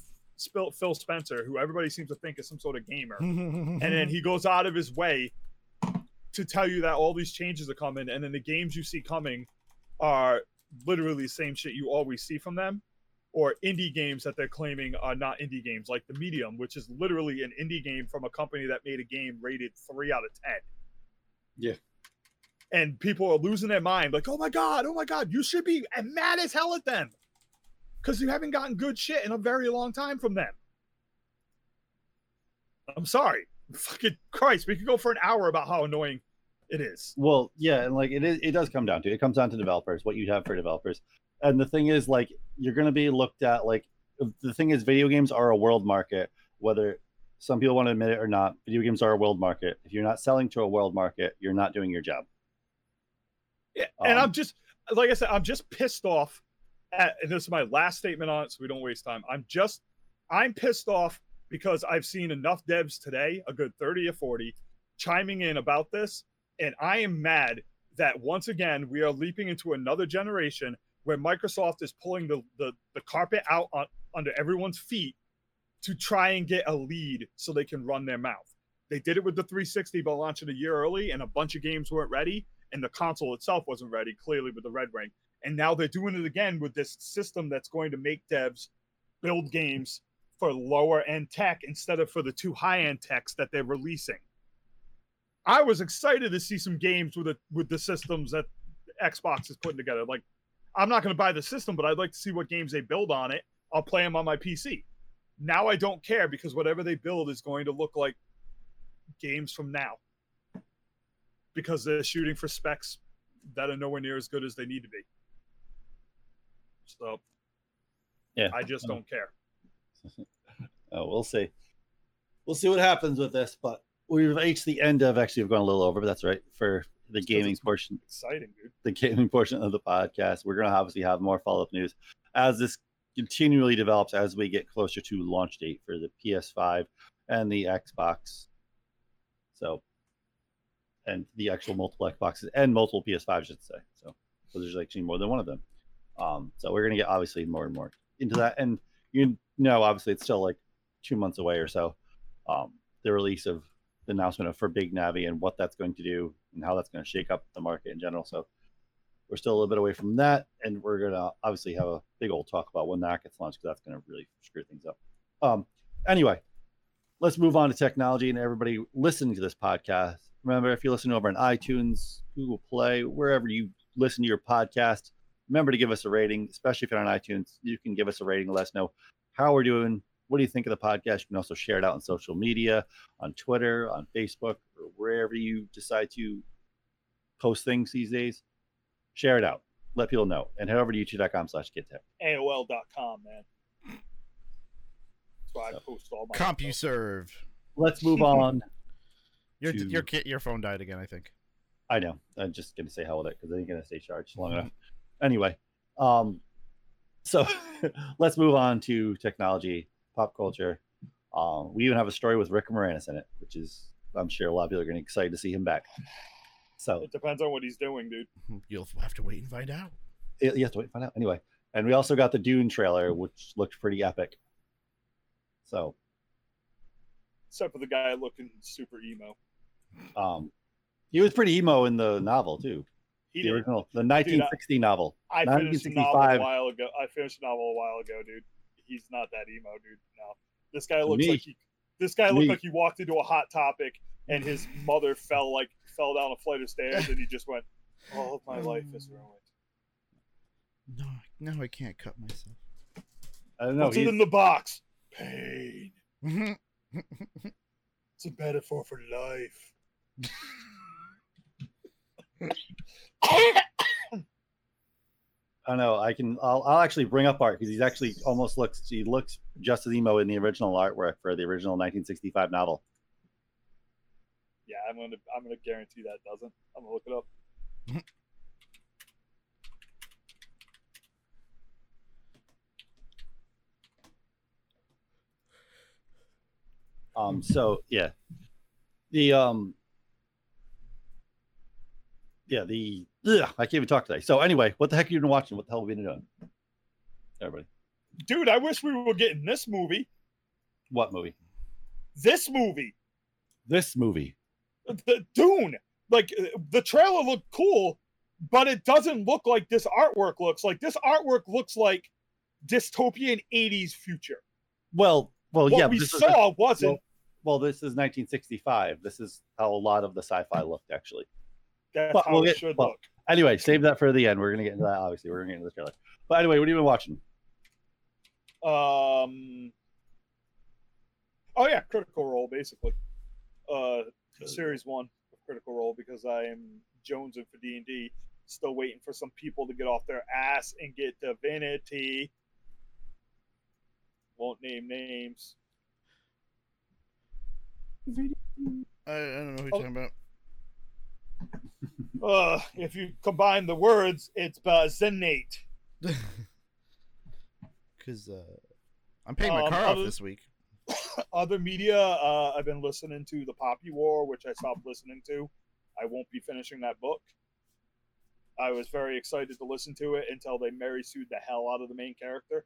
Speaker 3: Phil Spencer, who everybody seems to think is some sort of gamer, and then he goes out of his way to tell you that all these changes are coming, and then the games you see coming are literally the same shit you always see from them, or indie games that they're claiming are not indie games, like The Medium, which is literally an indie game from a company that made a game rated three out of ten.
Speaker 2: Yeah.
Speaker 3: And people are losing their mind, like, "Oh my god, oh my god, you should be mad as hell at them." Because you haven't gotten good shit in a very long time from them. I'm sorry. Fucking Christ, we could go for an hour about how annoying it is.
Speaker 2: Well, yeah, and like it is, it does come down to it comes down to developers, what you have for developers, and the thing is, like you're going to be looked at like the thing is, video games are a world market, whether some people want to admit it or not. Video games are a world market. If you're not selling to a world market, you're not doing your job.
Speaker 3: Yeah, and
Speaker 2: Um,
Speaker 3: I'm just like I said, I'm just pissed off uh, and this is my last statement on it, so we don't waste time. I'm just, I'm pissed off because I've seen enough devs today, a good 30 or 40, chiming in about this, and I am mad that once again we are leaping into another generation where Microsoft is pulling the the, the carpet out on, under everyone's feet to try and get a lead so they can run their mouth. They did it with the 360 by launching a year early, and a bunch of games weren't ready, and the console itself wasn't ready, clearly with the red ring. And now they're doing it again with this system that's going to make devs build games for lower end tech instead of for the two high end techs that they're releasing. I was excited to see some games with the with the systems that Xbox is putting together. Like, I'm not going to buy the system, but I'd like to see what games they build on it. I'll play them on my PC. Now I don't care because whatever they build is going to look like games from now because they're shooting for specs that are nowhere near as good as they need to be. So,
Speaker 2: Yeah.
Speaker 3: I just don't care.
Speaker 2: Oh, we'll see. We'll see what happens with this, but we've reached the end of actually we've gone a little over, but that's right for the gaming portion.
Speaker 3: Exciting, dude.
Speaker 2: The gaming portion of the podcast. We're gonna obviously have more follow up news as this continually develops as we get closer to launch date for the PS5 and the Xbox. So, and the actual multiple Xboxes and multiple PS5s, I should say. So, so there's actually more than one of them. Um, so we're gonna get obviously more and more into that, and you know, obviously it's still like two months away or so. Um, the release of the announcement of for Big Navi and what that's going to do and how that's going to shake up the market in general. So we're still a little bit away from that, and we're gonna obviously have a big old talk about when that gets launched because that's going to really screw things up. Um, anyway, let's move on to technology and everybody listening to this podcast. Remember, if you listen over on iTunes, Google Play, wherever you listen to your podcast, remember to give us a rating, especially if you're on iTunes. You can give us a rating, let us know how we're doing. What do you think of the podcast? You can also share it out on social media, on Twitter, on Facebook, or wherever you decide to post things these days. Share it out. Let people know. And head over to youtube.com slash get tech.
Speaker 3: AOL.com, man. That's where I post all my
Speaker 4: CompuServe.
Speaker 2: Let's move on.
Speaker 4: Your
Speaker 2: To-
Speaker 4: your kit your phone died again. I think.
Speaker 2: I know. I'm just gonna say hell with it because I ain't gonna stay charged long enough. Anyway, um, so let's move on to technology, pop culture. Um, we even have a story with Rick Moranis in it, which is I'm sure a lot of people are gonna be excited to see him back. So
Speaker 3: It depends on what he's doing, dude.
Speaker 4: You'll have to wait and find out.
Speaker 2: y- you have to wait and find out anyway. And we also got the Dune trailer, which looked pretty epic. So
Speaker 3: Except for the guy looking super emo.
Speaker 2: um, he was pretty emo in the novel too.
Speaker 3: He
Speaker 2: The
Speaker 3: did.
Speaker 2: original, the 1960 novel.
Speaker 3: I finished the novel a while ago. I finished the novel a while ago, dude. He's not that emo, dude. No, this guy looks
Speaker 2: Me.
Speaker 3: like he. This guy looked
Speaker 2: Me.
Speaker 3: like he walked into a hot topic, and his mother fell like fell down a flight of stairs, and he just went, "All of my life is um, ruined."
Speaker 4: No, now I can't cut myself.
Speaker 2: I don't know.
Speaker 3: What's
Speaker 2: he's-
Speaker 3: in the box? Pain. It's a metaphor for life.
Speaker 2: I don't know. I can. I'll, I'll actually bring up art because he's actually almost looks. He looks just as emo in the original artwork for the original 1965 novel.
Speaker 3: Yeah, I'm gonna I'm gonna guarantee that doesn't. I'm gonna look it up.
Speaker 2: Um. So yeah, the um. Yeah. The ugh, I can't even talk today. So anyway, what the heck have you been watching? What the hell have we been doing? Everybody,
Speaker 3: Dude, I wish we were getting this movie.
Speaker 2: what movie?
Speaker 3: This movie,
Speaker 2: This movie.
Speaker 3: the Dune. Like uh, the trailer looked cool, but it doesn't look like this artwork looks. Like this artwork looks like dystopian '80s future.
Speaker 2: Well, well,
Speaker 3: What
Speaker 2: yeah.
Speaker 3: we
Speaker 2: this is-
Speaker 3: saw wasn't.
Speaker 2: well, this is 1965. This is how a lot of the sci-fi looked, actually.
Speaker 3: That's
Speaker 2: but
Speaker 3: how
Speaker 2: we'll
Speaker 3: it
Speaker 2: get-
Speaker 3: should
Speaker 2: well,
Speaker 3: look.
Speaker 2: Anyway, save that for the end. We're gonna get into that. Obviously, we're gonna get into the trailer. But anyway, what have you been watching?
Speaker 3: Um. Oh yeah, Critical Role basically. Uh, series one of Critical Role because I am jonesing for D and D. Still waiting for some people to get off their ass and get Divinity. Won't name names.
Speaker 4: I, I don't know who you're
Speaker 3: Oh.
Speaker 4: talking about.
Speaker 3: Uh, if you combine the words, it's Bazinate.
Speaker 4: because uh, I'm paying my
Speaker 3: Um,
Speaker 4: car off this week.
Speaker 3: Other media, uh, I've been listening to the Poppy War, which I stopped listening to. I won't be finishing that book. I was very excited to listen to it until they Mary sued the hell out of the main character.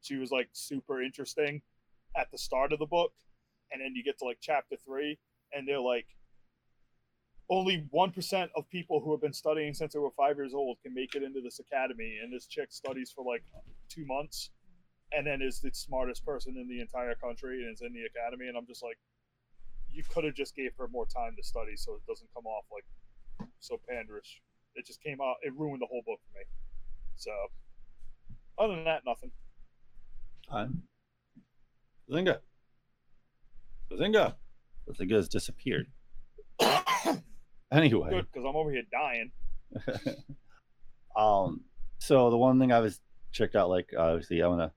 Speaker 3: She was like super interesting at the start of the book, and then you get to like chapter three, and they're like, only one percent of people who have been studying since they were five years old can make it into this academy, and this chick studies for like two months and then is the smartest person in the entire country and is in the academy and i'm just like you could have just gave her more time to study so it doesn't come off like so panderish it just came out it ruined the whole book for me so other than that nothing
Speaker 2: Time. Bazinga. Bazinga. Bazinga has disappeared. Anyway.
Speaker 3: good because i'm over here dying.
Speaker 2: Um so the one thing i was checked out like obviously i'm gonna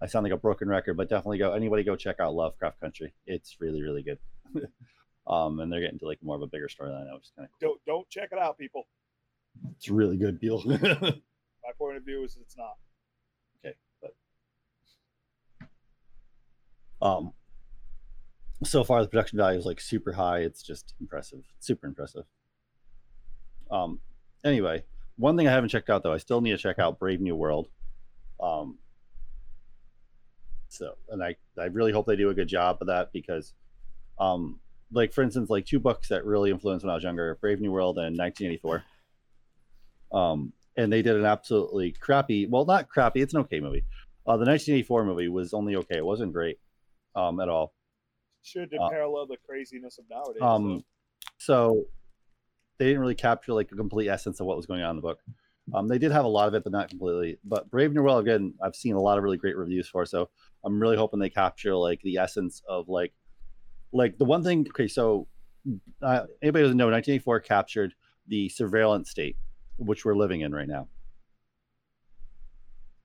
Speaker 2: i sound like a broken record but definitely go anybody go check out lovecraft country. It's really really good. Um and they're getting to like more of a bigger storyline which is kind of cool.
Speaker 3: Don't don't check it out people.
Speaker 2: It's really good deal
Speaker 3: my point of view is it's not.
Speaker 2: Okay, but um so far the production value is like super high. It's just impressive. Super impressive. Um anyway one thing i haven't checked out though i still need to check out brave new world. Um so and i i really hope they do a good job of that because um like for instance like two books that really influenced when i was younger brave new world and 1984 um and they did an absolutely crappy well not crappy it's an okay movie. Uh, the 1984 movie was only okay. It wasn't great um at all
Speaker 3: should
Speaker 2: Uh,
Speaker 3: parallel the craziness of nowadays
Speaker 2: um so they didn't really capture like a complete essence of what was going on in the book. Um they did have a lot of it but not completely. But brave new world again i've seen a lot of really great reviews for so i'm really hoping they capture like the essence of like like the one thing okay so uh, anybody doesn't know 1984 captured the surveillance state which we're living in right now.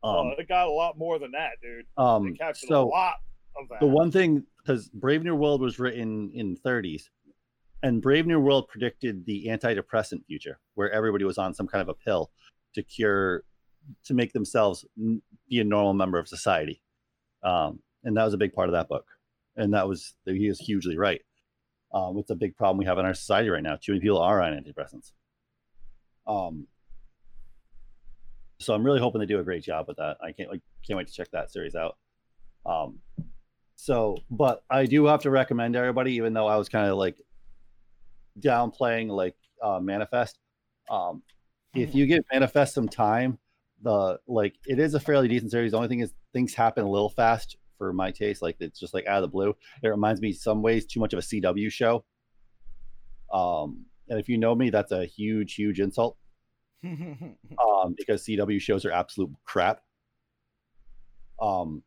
Speaker 3: So,
Speaker 2: um
Speaker 3: uh, it got a lot more than that dude. They
Speaker 2: um
Speaker 3: captured
Speaker 2: so
Speaker 3: a lot of that.
Speaker 2: the one thing because brave new world was written in 30s and brave new world predicted the antidepressant future where everybody was on some kind of a pill to cure to make themselves be a normal member of society. Um, and that was a big part of that book. And that was he was hugely right. Um, it's a big problem we have in our society right now. Too many people are on antidepressants. Um, so i'm really hoping they do a great job with that. I can't like can't wait to check that series out. Um, so, but I do have to recommend everybody, even though I was kind of like downplaying like uh, Manifest. Um, if you give Manifest some time, the like it is a fairly decent series. The only thing is things happen a little fast for my taste. Like it's just like out of the blue. It reminds me some ways too much of a CW show. Um, and if you know me, that's a huge, huge insult. Um, because CW shows are absolute crap. Um,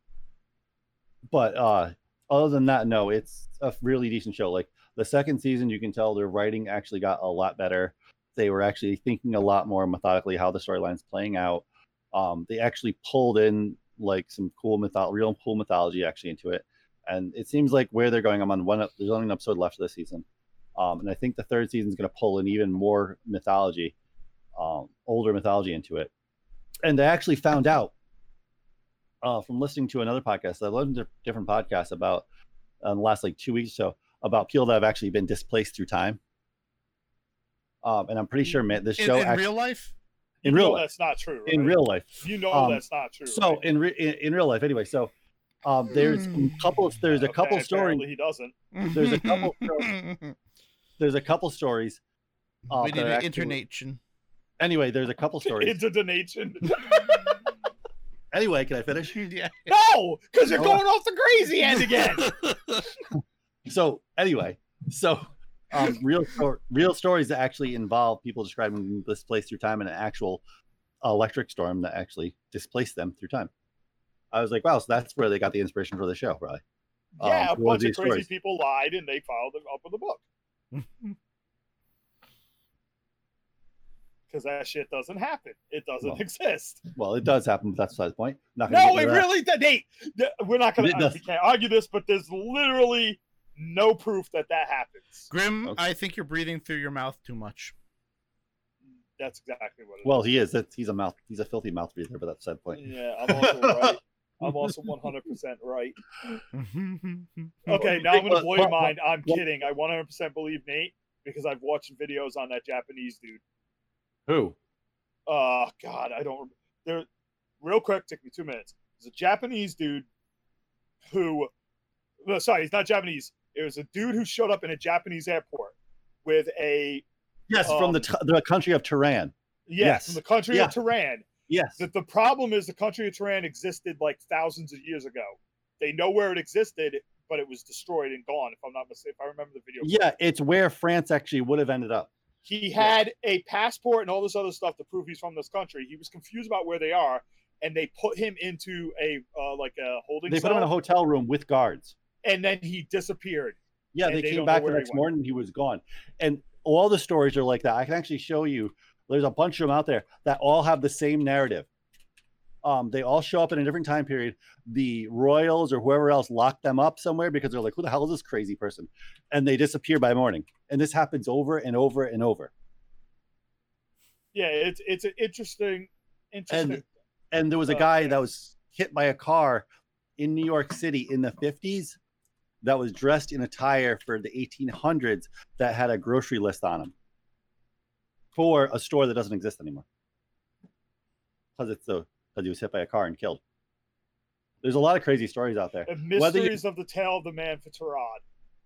Speaker 2: but uh other than that no it's a really decent show. Like the second season you can tell their writing actually got a lot better. They were actually thinking a lot more methodically how the storyline's playing out. Um they actually pulled in like some cool mytho- real cool mythology actually into it. And it seems like where they're going i'm on one there's only an episode left of this season. Um and i think the third season is going to pull in even more mythology um older mythology into it. And they actually found out uh, from listening to another podcast. I listened to different podcasts about um, the last like two weeks or so about people that have actually been displaced through time. Um, and I'm pretty sure, man, this
Speaker 4: in,
Speaker 2: show
Speaker 4: in
Speaker 2: act-
Speaker 4: real life?
Speaker 2: in
Speaker 3: You
Speaker 2: real
Speaker 3: know
Speaker 2: life,
Speaker 3: that's not true
Speaker 2: in real life.
Speaker 3: you know
Speaker 2: um,
Speaker 3: that's not true
Speaker 2: So
Speaker 3: right?
Speaker 2: in, re- in in real life, anyway. So um, there's a couple. There's a
Speaker 3: Okay,
Speaker 2: couple stories.
Speaker 3: he doesn't
Speaker 2: There's a couple There's a couple stories. Uh,
Speaker 4: we need an
Speaker 2: actually-
Speaker 4: internation.
Speaker 2: Anyway, there's a couple stories.
Speaker 3: into the nation
Speaker 2: anyway, can I finish?
Speaker 4: yeah.
Speaker 3: no because you're
Speaker 2: Hold
Speaker 3: going off the crazy end again
Speaker 2: so anyway, so um, real stor- real stories that actually involve people describing this place through time and an actual electric storm that actually displaced them through time. I was like, wow, so that's where they got the inspiration for the show, probably.
Speaker 3: yeah
Speaker 2: Um, one of
Speaker 3: bunch of crazy
Speaker 2: stories.
Speaker 3: people lied and they followed it up with a book because that shit doesn't happen it doesn't
Speaker 2: Well,
Speaker 3: exist
Speaker 2: Well, it does happen, but that's beside the point. Not
Speaker 3: No, it really did. Nate, we're not gonna.
Speaker 2: It does.
Speaker 3: we can't argue this, but there's literally no proof that that happens.
Speaker 4: Grim,
Speaker 2: Okay.
Speaker 4: I think you're breathing through your mouth too much.
Speaker 3: That's exactly what it is.
Speaker 2: Well, he is. That's, he's a mouth. He's a filthy mouth breather, but that's the sad point.
Speaker 3: yeah, I'm also right. I'm also 100% right. Okay, now I'm gonna blow your mind. I'm kidding. I 100% believe Nate because I've watched videos on that Japanese dude.
Speaker 2: Who?
Speaker 3: Oh God, I don't. There, real quick, took me two minutes. There's a Japanese dude who, no, sorry, he's not Japanese. It was a dude who showed up in a Japanese airport with a
Speaker 2: Yes, from the
Speaker 3: Um,
Speaker 2: t- the country of Tehran.
Speaker 3: yes,
Speaker 2: Yes.
Speaker 3: from the country
Speaker 2: Yeah.
Speaker 3: of Tehran.
Speaker 2: Yes.
Speaker 3: The, the problem is the country of Tehran existed like thousands of years ago. They know where it existed, but it was destroyed and gone. If I'm not mistaken, if I remember the video.
Speaker 2: Yeah, it's where France actually would have ended up.
Speaker 3: He had a passport and all this other stuff to prove he's from this country. He was confused about where they are, and they put him into a uh, like a holding
Speaker 2: They
Speaker 3: cell,
Speaker 2: put him in a hotel room with guards.
Speaker 3: and then he disappeared.
Speaker 2: Yeah, they
Speaker 3: they
Speaker 2: came back the
Speaker 3: he
Speaker 2: next morning. He was gone, and all the stories are like that. I can actually show you. There's a bunch of them out there that all have the same narrative. Um, they all show up in a different time period. The royals or whoever else lock them up somewhere because they're like, "Who the hell is this crazy person?" And they disappear by morning. And this happens over and over and over.
Speaker 3: Yeah, it's it's an interesting, interesting.
Speaker 2: And there was a guy that was hit by a car in New York City in the 50s that was dressed in attire for the 1800s that had a grocery list on him for a store that doesn't exist anymore. Because it's the because he was hit by a car and killed. There's a lot of crazy stories out there.
Speaker 3: The
Speaker 2: Whether you-
Speaker 3: mysteries of the tale of the man for Taured.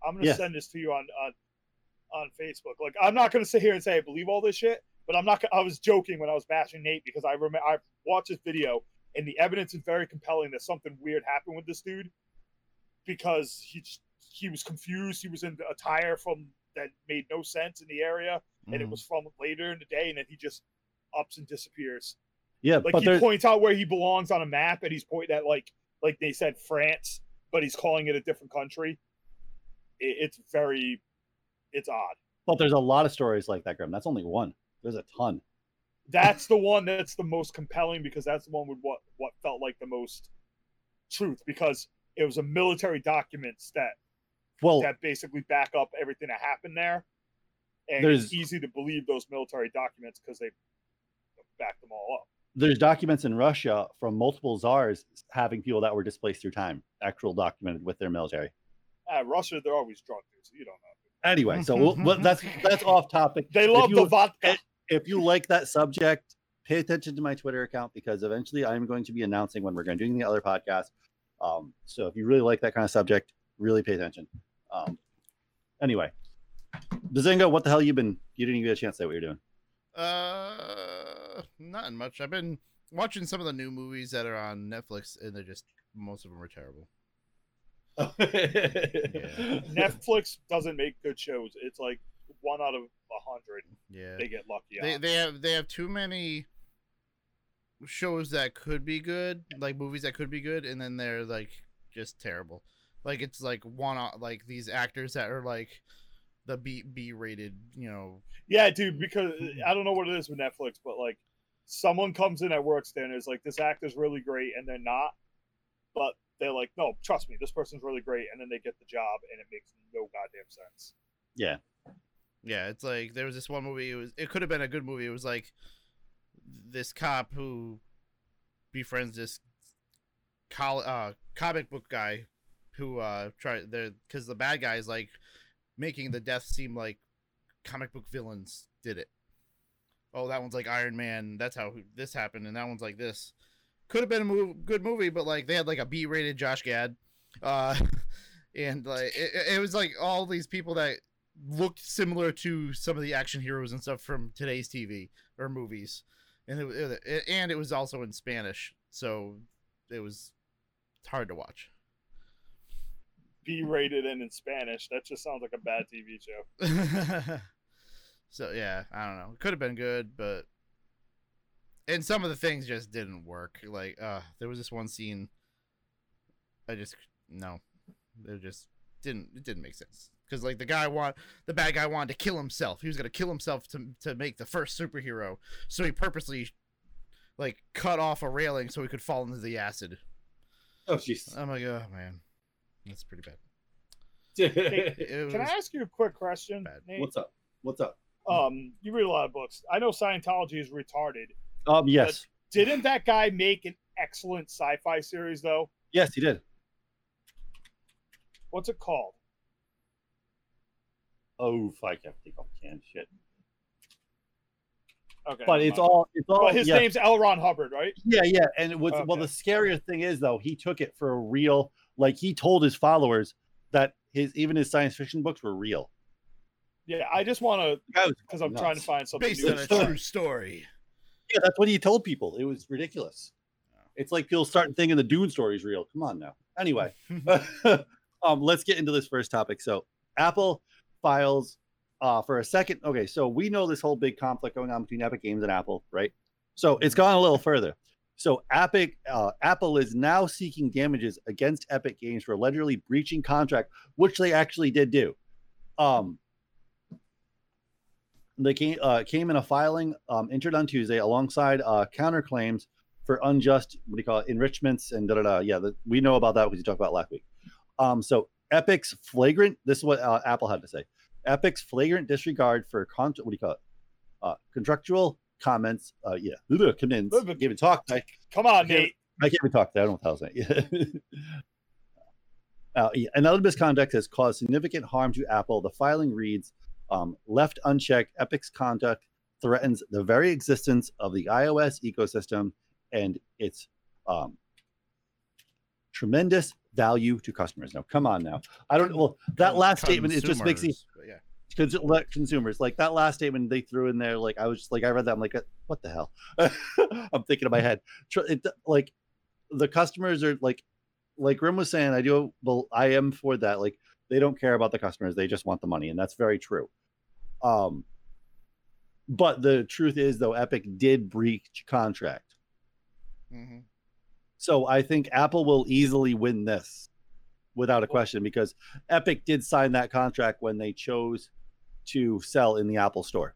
Speaker 3: I'm gonna
Speaker 2: Yes.
Speaker 3: send this to you on on on Facebook. Like I'm not gonna sit here and say I believe all this shit, but I'm not. I was joking when I was bashing Nate because I remember I watched this video and the evidence is very compelling that something weird happened with this dude because he he was confused. He was in attire from that made no sense in the area, and it
Speaker 4: Mhm.
Speaker 3: was from later in the day, and then he just ups and disappears.
Speaker 2: Yeah,
Speaker 3: Like
Speaker 2: but
Speaker 3: he
Speaker 2: there's
Speaker 3: points out where he belongs on a map, and he's pointing at like like they said France, but he's calling it a different country. It, it's very, it's odd.
Speaker 2: but there's a lot of stories like that, Grim. That's only one. There's a ton.
Speaker 3: That's the one that's the most compelling because that's the one with what what felt like the most truth because it was a military documents that
Speaker 2: Well,
Speaker 3: that basically back up everything that happened there, and it's easy to believe those military documents because they back them all up.
Speaker 2: there's documents in Russia from multiple czars having people that were displaced through time, actual documented with their military.
Speaker 3: Uh, Russia, they're always drunk, dude, so you don't know.
Speaker 2: Anyway, so we'll, well, that's that's off topic.
Speaker 3: They love
Speaker 2: you-
Speaker 3: the vodka.
Speaker 2: if you like that subject, pay attention to my Twitter account because eventually I'm going to be announcing when we're going to do the other podcast. Um, so if you really like that kind of subject, really pay attention. Um, anyway, Bazinga, what the hell you been? You didn't even get a chance to say what you're doing.
Speaker 4: Uh, not much. I've been watching some of the new movies that are on Netflix, and they're just most of them are terrible.
Speaker 3: Netflix doesn't make good shows. It's like one out of a hundred
Speaker 4: Yeah,
Speaker 3: they get lucky
Speaker 4: they they have they have too many shows that could be good, like movies that could be good, and then they're like just terrible. Like it's like one like these actors that are like the B B rated, you know.
Speaker 3: Yeah, dude, because hmm. I don't know what it is with Netflix, but like someone comes in at work standards like this actor's really great and they're not, but they're like, no, trust me, this person's really great, and then they get the job and it makes no goddamn sense.
Speaker 2: yeah,
Speaker 4: Yeah, it's like there was this one movie. It was it could have been a good movie. It was like this cop who befriends this col- uh, comic book guy who uh try the because the bad guy is like making the death seem like comic book villains did it. Oh, that one's like Iron Man. That's how this happened, and that one's like this. Could have been a mov- good movie, but like they had like a B-rated Josh Gad, uh, and like it, it was like all these people that looked similar to some of the action heroes and stuff from today's TV or movies, and it, it and it was also in Spanish, so it was hard to watch.
Speaker 3: B rated and in Spanish. That just sounds like a bad TV show.
Speaker 4: so yeah, I don't know. It could have been good, but and some of the things just didn't work. Like, uh, there was this one scene. I just no, it just didn't. It didn't make sense because like the guy want the bad guy wanted to kill himself. He was gonna kill himself to to make the first superhero. So he purposely like cut off a railing so he could fall into the acid.
Speaker 2: Oh, jeez.
Speaker 4: I'm like, oh man, that's pretty bad. It
Speaker 3: Can I ask you a quick question,
Speaker 4: bad.
Speaker 2: What's up? What's up?
Speaker 3: Um, you read a lot of books. I know Scientology is retarded.
Speaker 2: Um, yes,
Speaker 3: Didn't that guy make an excellent sci-fi series though?
Speaker 2: yes, he did.
Speaker 3: What's it called?
Speaker 2: Oh, I can't think of can shit.
Speaker 3: Okay,
Speaker 2: But it's all it's all
Speaker 3: But his
Speaker 2: yeah,
Speaker 3: name's L. Ron Hubbard, right?
Speaker 2: yeah, yeah. And it was well, the scariest thing is though, he took it for a real. Like he told his followers that his even his science fiction books were real.
Speaker 3: Yeah, I just want to
Speaker 2: The guy was
Speaker 3: because I'm
Speaker 2: nuts.
Speaker 3: trying to find something
Speaker 4: Based
Speaker 3: new.
Speaker 4: on
Speaker 3: to
Speaker 4: a
Speaker 3: start.
Speaker 4: true story.
Speaker 2: Yeah, that's what he told people. It was ridiculous. It's like people starting thinking the Dune story is real. Come on now. Anyway, um, let's get into this first topic. So, Apple files uh, for a second. Okay, so we know this whole big conflict going on between Epic Games and Apple, right? So it's gone a little further. So Epic, uh, Apple is now seeking damages against Epic Games for allegedly breaching contract, which they actually did do. Um, they came uh, came in a filing um, entered on Tuesday alongside uh, counterclaims for unjust what do you call it enrichments and da da da. Yeah, the, we know about that because you talked about last week. Um, so Epic's flagrant. This is what uh, Apple had to say. Epic's flagrant disregard for con- what do you call it? Uh, contractual comments. Uh, yeah, come in. give me talk. I,
Speaker 3: Come on. Nate.
Speaker 2: I can't even talk. That. I don't know what the hell's that. uh, yeah, another misconduct has caused significant harm to Apple. The filing reads, um, left unchecked, Epic's conduct threatens the very existence of the iOS ecosystem and its um, tremendous value to customers. Now, come on now. I don't well that last statement it just makes me
Speaker 4: yeah.
Speaker 2: consumers like that last statement they threw in there like i was just like i read that i'm like what the hell i'm thinking in my head it, like the customers are like like grim was saying i do well i am for that like they don't care about the customers they just want the money and that's very true um but the truth is though epic did breach contract
Speaker 4: Mhm.
Speaker 2: so I think Apple will easily win this without a question because Epic did sign that contract when they chose to sell in the Apple store.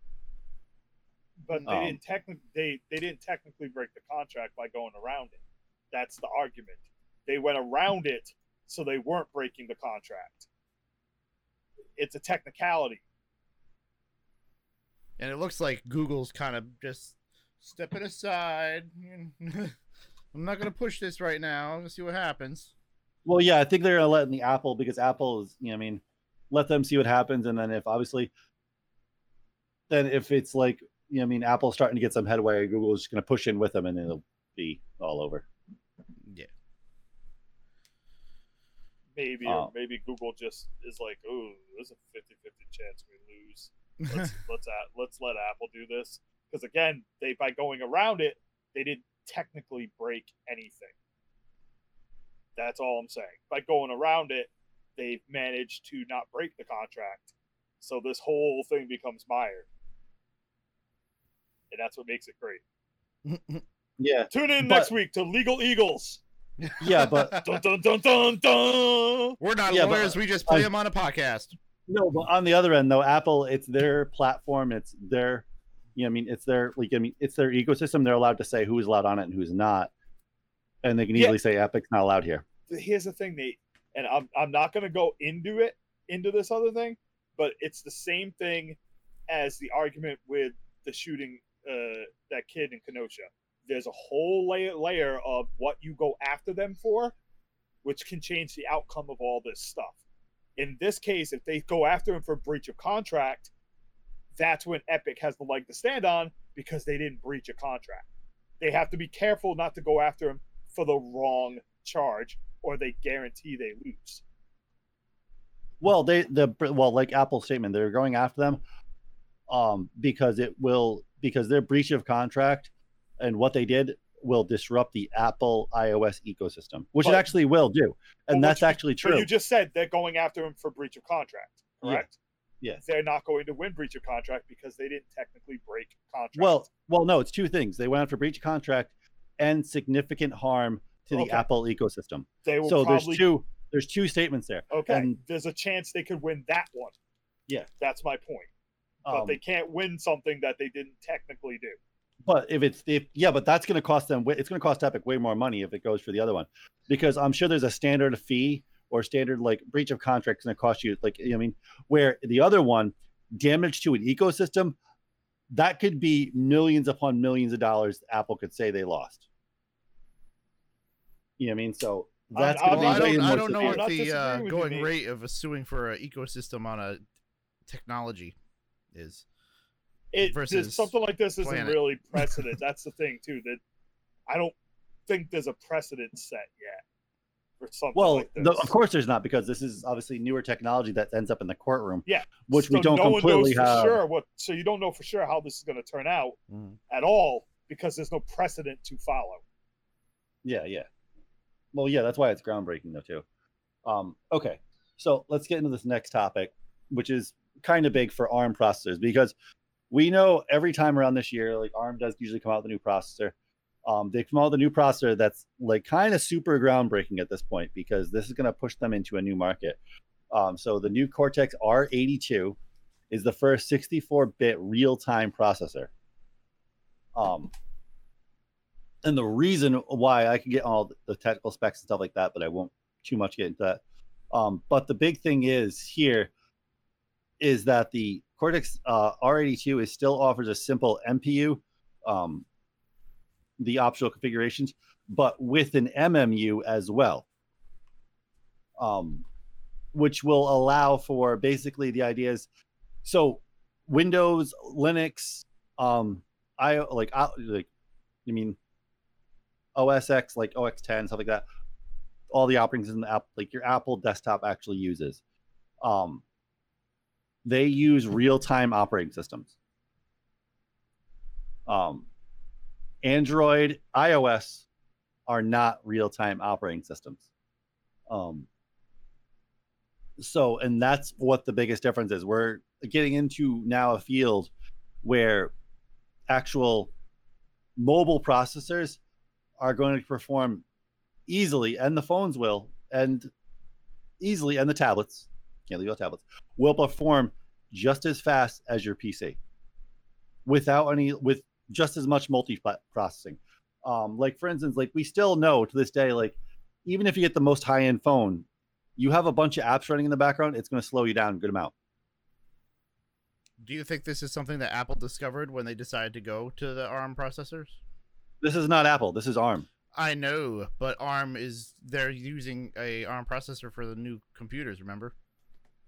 Speaker 3: But they
Speaker 2: Um,
Speaker 3: didn't technically they, they didn't technically break the contract by going around it. That's the argument. They went around it so they weren't breaking the contract. It's a technicality.
Speaker 4: And it looks like Google's kind of just stepping aside. I'm not gonna push this right now. I'm gonna see what happens.
Speaker 2: Well, yeah, I think they're gonna let in the Apple because Apple is, you know, I mean, let them see what happens, and then if obviously, then if it's like, you know, I mean, Apple's starting to get some headway, Google's just gonna push in with them, and it'll be all over.
Speaker 4: Yeah.
Speaker 3: Maybe
Speaker 2: Oh.
Speaker 3: or maybe Google just is like, oh, there's a 50-50 chance we lose. Let's let's let's let Apple do this. Because again, they by going around it, they didn't technically break anything. That's all I'm saying. By going around it, they've managed to not break the contract. So this whole thing becomes mired. And that's what makes it great.
Speaker 2: Yeah,
Speaker 3: Tune in
Speaker 2: But-
Speaker 3: next week to Legal Eagles.
Speaker 2: yeah, but
Speaker 3: Dun dun dun dun dun.
Speaker 4: We're not
Speaker 2: Yeah, but-
Speaker 4: lawyers. we just play
Speaker 2: I-
Speaker 4: them on a podcast.
Speaker 2: No, but on the other end, though, Apple, it's their platform. It's their, you know, I mean, it's their like, I mean, it's their ecosystem. They're allowed to say who's allowed on it and who's not, and they can
Speaker 3: Yeah.
Speaker 2: easily say Epic's not allowed here.
Speaker 3: here's the thing, Nate, and I'm I'm not gonna go into it into this other thing, but it's the same thing as the argument with the shooting uh, that kid in Kenosha. There's a whole layer layer of what you go after them for, which can change the outcome of all this stuff. In this case, if they go after him for breach of contract, that's when Epic has the leg to stand on because they didn't breach a contract. They have to be careful not to go after him for the wrong charge or they guarantee they lose.
Speaker 2: Well, they the well, like Apple's statement, they're going after them, um, because it will because their breach of contract and what they did will disrupt the Apple iOS ecosystem, which it actually will do, and
Speaker 3: But
Speaker 2: that's
Speaker 3: you-
Speaker 2: actually
Speaker 3: But
Speaker 2: true.
Speaker 3: you just said they're going after him for breach of contract, correct?
Speaker 2: Yeah.
Speaker 3: They're not going to win breach of contract because they didn't technically break contract.
Speaker 2: Well, well, no, it's two things. They went after breach of contract and significant harm to the Apple ecosystem.
Speaker 3: they will
Speaker 2: So
Speaker 3: probably
Speaker 2: there's two there's two statements there.
Speaker 3: okay.
Speaker 2: and-
Speaker 3: there's a chance they could win that one.
Speaker 2: Yeah.
Speaker 3: That's my point. But
Speaker 2: Um,
Speaker 3: they can't win something that they didn't technically do.
Speaker 2: But if it's if yeah, but that's going to cost them. It's going to cost Epic way more money if it goes for the other one, because I'm sure there's a standard fee or standard like breach of contract is going to cost you like I mean, where the other one damage to an ecosystem, that could be millions upon millions of dollars Apple could say they lost. You know what I mean? So that's
Speaker 3: I-
Speaker 2: going
Speaker 4: Well, I
Speaker 2: to be way
Speaker 4: don't, I don't know what the uh,
Speaker 3: disagreeing you,
Speaker 4: going rate of suing for an ecosystem on a technology is.
Speaker 3: It
Speaker 4: versus
Speaker 3: this, something like this isn't
Speaker 4: planet.
Speaker 3: really precedent. That's the thing too. That I don't think there's a precedent set yet for something
Speaker 2: Well,
Speaker 3: like this.
Speaker 2: the, of course there's not because this is obviously newer technology that ends up in the courtroom.
Speaker 3: Yeah,
Speaker 2: which we don't
Speaker 3: no
Speaker 2: completely
Speaker 3: one knows for
Speaker 2: have.
Speaker 3: sure what. So you don't know for sure how this is going to turn out at all because there's no precedent to follow.
Speaker 2: Yeah, yeah. Well, yeah, that's why it's groundbreaking though too. Um, okay, so let's get into this next topic, which is kind of big for ARM processors because we know every time around this year, like ARM does usually come out with a new processor. Um, they come out with a new processor that's like kind of super groundbreaking at this point because this is going to push them into a new market. Um, so the new Cortex R82 is the first 64-bit real-time processor. Um, and the reason why I can get all the technical specs and stuff like that, but I won't too much get into that. Um, but the big thing is here is that the Cortex uh, R82 is still offers a simple MPU, um, the optional configurations, but with an MMU as well, um, which will allow for basically the ideas. So Windows, Linux, um, I like I, like you mean OS X, like OX 10, stuff like that. All the operating system like your Apple desktop actually uses. Um, they use real time operating systems. Um, Android, iOS are not real time operating systems. Um, so, and that's what the biggest difference is. We're getting into now a field where actual mobile processors are going to perform easily, and the phones will, and easily, and the tablets, can't leave out tablets, will perform just as fast as your PC without any, with just as much multi processing. Um, like, for instance, like we still know to this day, like, even if you get the most high end phone, you have a bunch of apps running in the background, it's going to slow you down a good amount.
Speaker 4: Do you think this is something that Apple discovered when they decided to go to the ARM processors?
Speaker 2: This is not Apple, this is ARM.
Speaker 4: I know, but ARM is they're using a ARM processor for the new computers. Remember?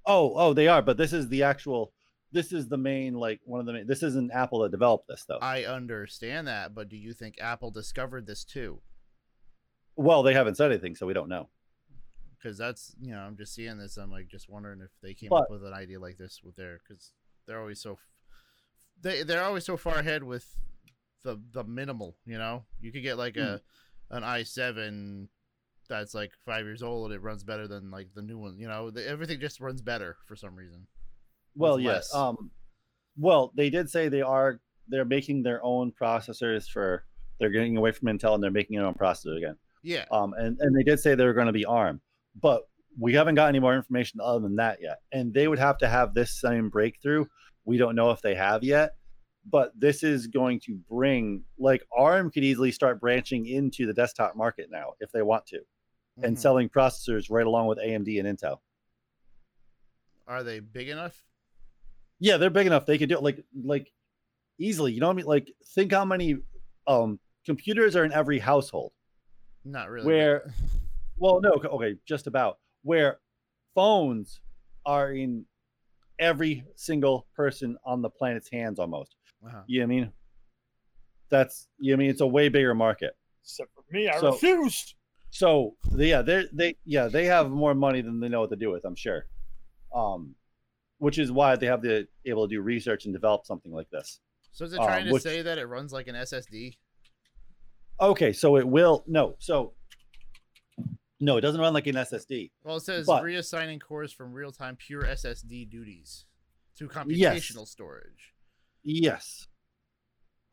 Speaker 2: Oh, oh, they are, but this is the actual. This is the main, like one of the main. This isn't Apple that developed this, though.
Speaker 4: I understand that, but do you think Apple discovered this too?
Speaker 2: well, they haven't said anything, so we don't know.
Speaker 4: Because that's you know I'm just seeing this. I'm like just wondering if they came
Speaker 2: But-
Speaker 4: up with an idea like this with their because they're always so they they're always so far ahead with the the minimal. You know, you could get like hmm. a an i7 that's like five years old and it runs better than like the new one. You know, the, everything just runs better for some reason.
Speaker 2: Well, yes. Um, well, they did say they are. They're making their own processors for. They're getting away from Intel and they're making their own processor again.
Speaker 4: Yeah,
Speaker 2: Um, and and they did say they were going to be ARM, but we haven't got any more information other than that yet. And they would have to have this same breakthrough. We don't know if they have yet, but this is going to bring like ARM could easily start branching into the desktop market now if they want to, and
Speaker 4: Mhm.
Speaker 2: selling processors right along with AMD and Intel.
Speaker 4: are they big enough?
Speaker 2: Yeah, they're big enough. They could do it like like easily. You know what I mean? Like think how many um computers are in every household.
Speaker 4: Not really.
Speaker 2: Where well, no, okay, okay, just about where phones are in every single person on the planet's hands almost.
Speaker 4: Uh-huh.
Speaker 2: You know what I mean? That's you know what I mean it's a way bigger market.
Speaker 3: Except for me, I
Speaker 2: So-
Speaker 3: refuse.
Speaker 2: So yeah, they they yeah they have more money than they know what to do with. I'm sure, um, which is why they have the able to do research and develop something like this.
Speaker 4: So is it
Speaker 2: um,
Speaker 4: trying to say that it runs like an SSD?
Speaker 2: Okay, so it will no, so no, it doesn't run like an SSD.
Speaker 4: Well, it says
Speaker 2: But-
Speaker 4: reassigning cores from real-time pure SSD duties to computational storage.
Speaker 2: Yes.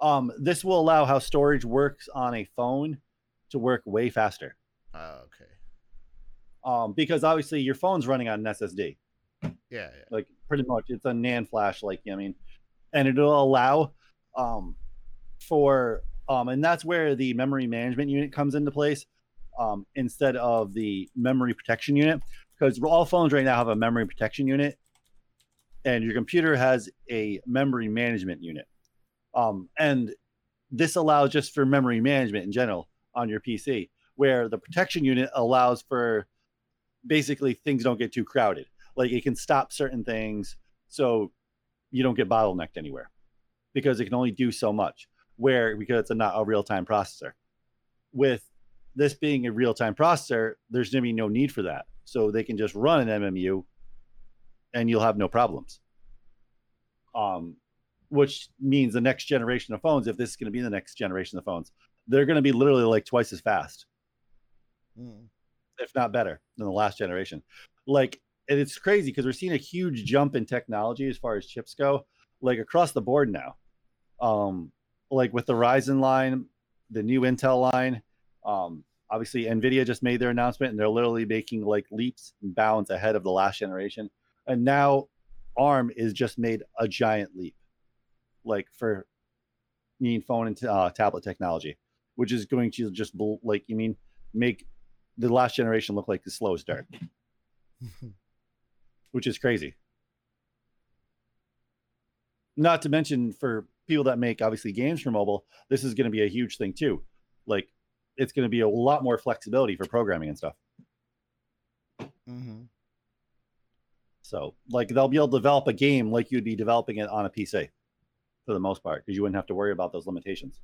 Speaker 2: Um, this will allow how storage works on a phone to work way faster.
Speaker 4: Oh, okay.
Speaker 2: Um, because obviously your phone's running on an SSD.
Speaker 4: Yeah, yeah.
Speaker 2: like pretty much it's a NAND flash, like I mean, and it'll allow um for um and that's where the memory management unit comes into place um instead of the memory protection unit because all phones right now have a memory protection unit and your computer has a memory management unit. Um, and this allows just for memory management in general on your PC, where the protection unit allows for basically things don't get too crowded. Like it can stop certain things so you don't get bottlenecked anywhere because it can only do so much. Where because it's a, not a real time processor. With this being a real time processor, there's going to be no need for that. So they can just run an MMU and you'll have no problems. Um, which means the next generation of phones, if this is going to be the next generation of phones, they're going to be literally like twice as fast, If not better than the last generation. Like, and it's crazy because we're seeing a huge jump in technology as far as chips go, like across the board now. Um, like with the Ryzen line, the new Intel line, um, obviously Nvidia just made their announcement and they're literally making like leaps and bounds ahead of the last generation. And now ARM is just made a giant leap, like for mean phone and uh, tablet technology, which is going to just bl- like you mean make the last generation looked like the slow start, which is crazy. Not to mention for people that make obviously games for mobile, this is going to be a huge thing too. Like it's going to be a lot more flexibility for programming and stuff.
Speaker 4: hmm
Speaker 2: So, like, they'll be able to develop a game like you'd be developing it on a PC for the most part, because you wouldn't have to worry about those limitations.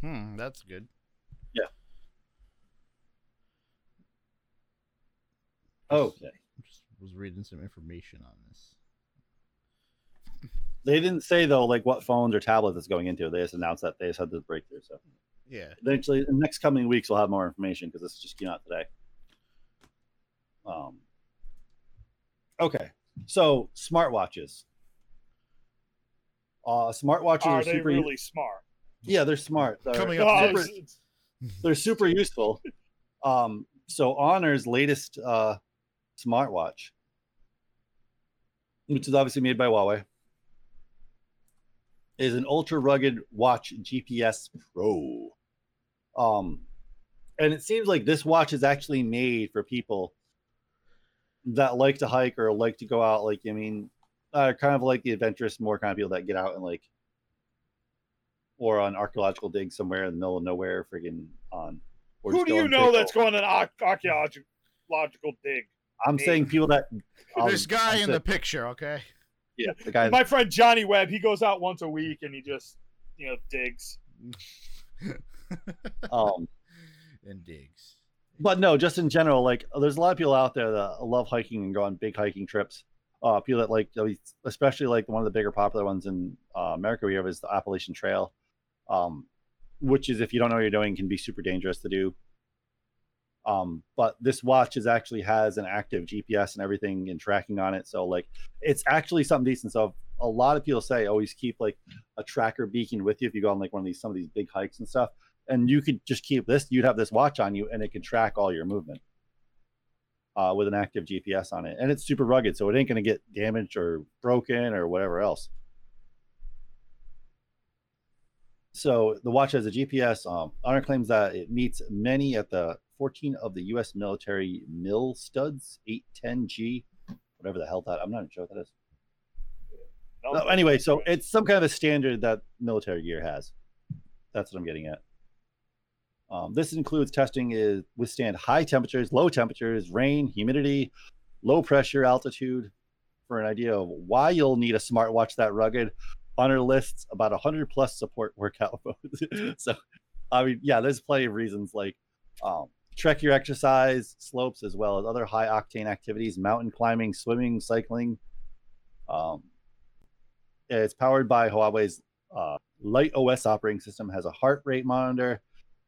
Speaker 4: Hmm, that's good.
Speaker 2: Okay.
Speaker 4: Just was reading some information on this.
Speaker 2: They didn't say though, like what phones or tablets it's going into. They just announced that they just had this breakthrough. So,
Speaker 4: Yeah.
Speaker 2: eventually, in the next coming weeks, we'll have more information because this just came out today. Um. Okay, so smartwatches. Uh, smartwatches are,
Speaker 3: Are they
Speaker 2: super.
Speaker 3: really smart?
Speaker 2: Yeah, they're smart. They're
Speaker 4: Coming up
Speaker 3: Oh,
Speaker 2: super-
Speaker 4: next.
Speaker 2: they're super useful. Um, so Honor's latest uh, smartwatch, which is obviously made by Huawei, is an ultra rugged watch GPS Pro. Um, and it seems like this watch is actually made for people that like to hike or like to go out. Like, I mean, uh, kind of like the adventurous, more kind of people that get out and like, or on archaeological dig somewhere in the middle of nowhere, friggin' on. or
Speaker 3: Who do you know that's going on an archaeological dig?
Speaker 2: I'm saying people that. um,
Speaker 4: this guy
Speaker 2: I'm
Speaker 4: in the picture, okay?
Speaker 2: yeah, the guy.
Speaker 3: My friend Johnny Webb, he goes out once a week and he just, you know, digs.
Speaker 2: Um,
Speaker 4: and digs.
Speaker 2: but no, just in general, like there's a lot of people out there that love hiking and go on big hiking trips. Uh, people that like, especially like one of the bigger popular ones in uh, America we have is the Appalachian Trail, um, which is if you don't know what you're doing, can be super dangerous to do. Um, but this watch is actually has an active GPS and everything and tracking on it, so like it's actually something decent. So a lot of people say always keep like a tracker beacon with you if you go on like one of these some of these big hikes and stuff. And you could just keep this you'd have this watch on you and it could track all your movement uh, with an active gps on it. And it's super rugged so it ain't to get damaged or broken or whatever else. So the watch has a gps um, honor claims that it meets many at the 14 of the u.s military mill studs 810g whatever the hell that i'm not even sure what that is
Speaker 3: No,
Speaker 2: no, anyway, so it's some kind of a standard that military gear has. That's what I'm getting at. Um, this includes testing is withstand high temperatures, low temperatures, rain, humidity, low pressure, altitude. For an idea of why you'll need a smartwatch that rugged, Honor lists about 100 plus support workout modes. so, I mean, yeah, there's plenty of reasons like um, trek your exercise slopes as well as other high octane activities, mountain climbing, swimming, cycling. Um, it's powered by Huawei's uh, LiteOS operating system. Has a heart rate monitor.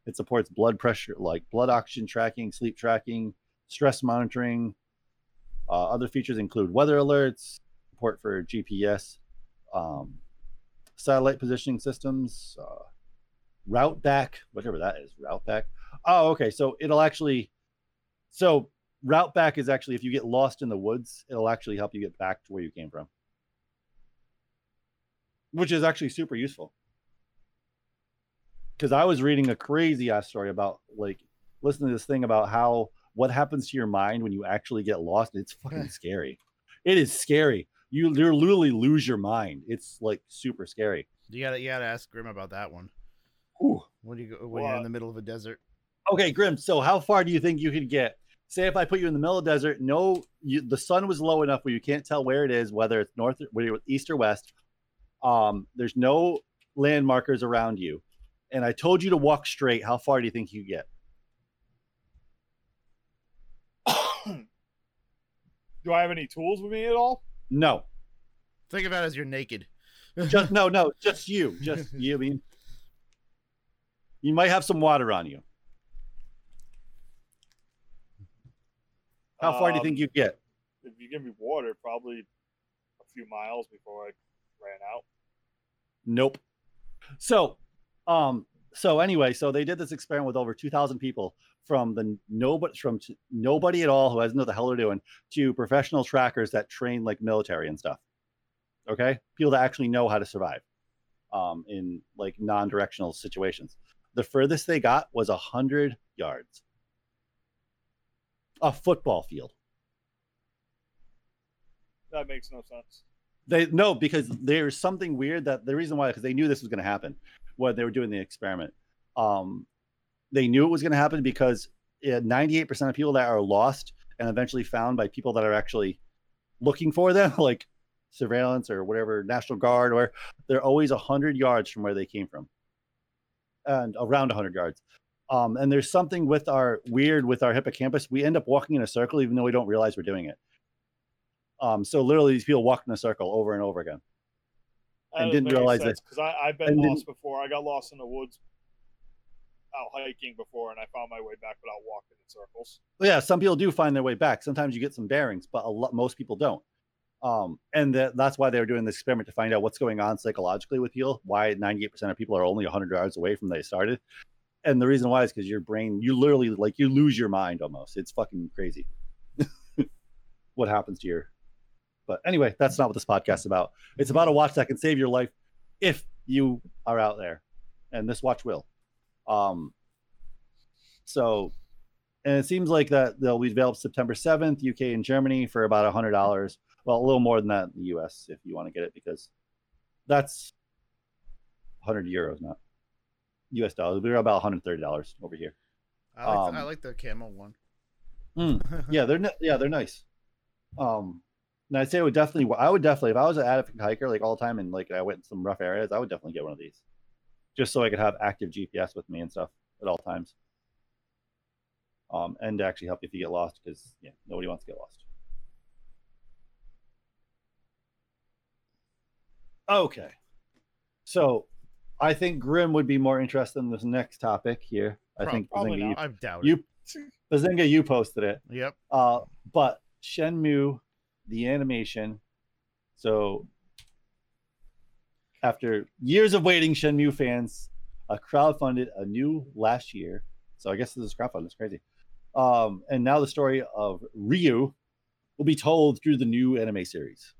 Speaker 2: It supports blood pressure, like blood oxygen tracking, sleep tracking, stress monitoring. Uh, other features include weather alerts, support for GPS, um, satellite positioning systems, uh, route back, whatever that is, route back. Oh, okay. So it'll actually, so route back is actually if you get lost in the woods, it'll actually help you get back to where you came from which is actually super useful. Because I was reading a crazy ass story about like listening to this thing about how what happens to your mind when you actually get lost. It's fucking scary. It is scary. You you literally lose your mind. It's like super scary.
Speaker 4: You gotta you gotta ask Grim about that one.
Speaker 2: Ooh.
Speaker 4: When you go when you're in the middle of a desert.
Speaker 2: Okay, Grim. So how far do you think you could get? Say if I put you in the middle of the desert, no, you, the sun was low enough where you can't tell where it is, whether it's north, whether you're east or west. Um, there's no land markers around you, and I told you to walk straight. How far do you think you get?
Speaker 3: Do I have any tools with me at all?
Speaker 2: No,
Speaker 4: Think of it as you're naked.
Speaker 2: just no, no, just you, just you. I mean, you might have some water on you. How far do you
Speaker 3: Um,
Speaker 2: think you get?
Speaker 3: If you give me water, probably a few miles before I ran out.
Speaker 2: Nope. So, um, so anyway, so they did this experiment with over 2,000 people from the nobody from t- nobody at all who know what the hell they're doing to professional trackers that train like military and stuff. Okay, people that actually know how to survive um, in like non-directional situations. The furthest they got was a hundred yards. A football field.
Speaker 3: That makes no sense.
Speaker 2: They no, because there's something weird that the reason why because they knew this was going to happen when they were doing the experiment. Um, they knew it was going to happen because ninety eight percent of people that are lost and eventually found by people that are actually looking for them, like surveillance or whatever, National Guard, or they're always hundred yards from where they came from, and around hundred yards. Um, and there's something with our weird with our hippocampus. We end up walking in a circle even though we don't realize we're doing it. Um, so literally, these people walked in a circle over and over again. And didn't realize it.
Speaker 3: because I've been
Speaker 2: And
Speaker 3: lost before. I got lost in the woods out hiking before, and I found my way back without walking in circles.
Speaker 2: Yeah, some people do find their way back. Sometimes you get some bearings, but a lot, most people don't. Um, and that, that's why they were doing this experiment to find out what's going on psychologically with people. Why 98% of people are only 100 yards away from they started. And the reason why is because your brain, you literally like you lose your mind almost. It's fucking crazy what happens to your. But anyway, that's not what this podcast is about. It's about a watch that can save your life if you are out there, and this watch will. Um, so and it seems like that they'll be developed September 7th, UK and Germany for about a hundred dollars. Well, a little more than that in the US if you want to get it because that's 100 euros, not US dollars. We're about 130 dollars over here.
Speaker 4: I like,
Speaker 2: Um,
Speaker 4: the, I like the camo one.
Speaker 2: Mm, yeah, they're yeah they're nice. Um, and I'd say it would definitely. I would definitely if I was an avid hiker like all the time and like I went in some rough areas, I would definitely get one of these, just so I could have active GPS with me and stuff at all times. Um, and to actually help you if you get lost because yeah, nobody wants to get lost. Okay, so I think Grim would be more interested in this next topic here. I think
Speaker 3: probably
Speaker 2: Bazinga,
Speaker 3: not.
Speaker 4: I doubt
Speaker 2: you,
Speaker 4: it.
Speaker 2: you Bazinga, you posted it.
Speaker 4: Yep.
Speaker 2: Uh, but Shenmue, the animation. So after years of waiting, Shenmue fans uh, crowdfunded a new last year. So I guess this is crowdfunding. It's crazy. Um, and now the story of Ryu will be told through the new anime series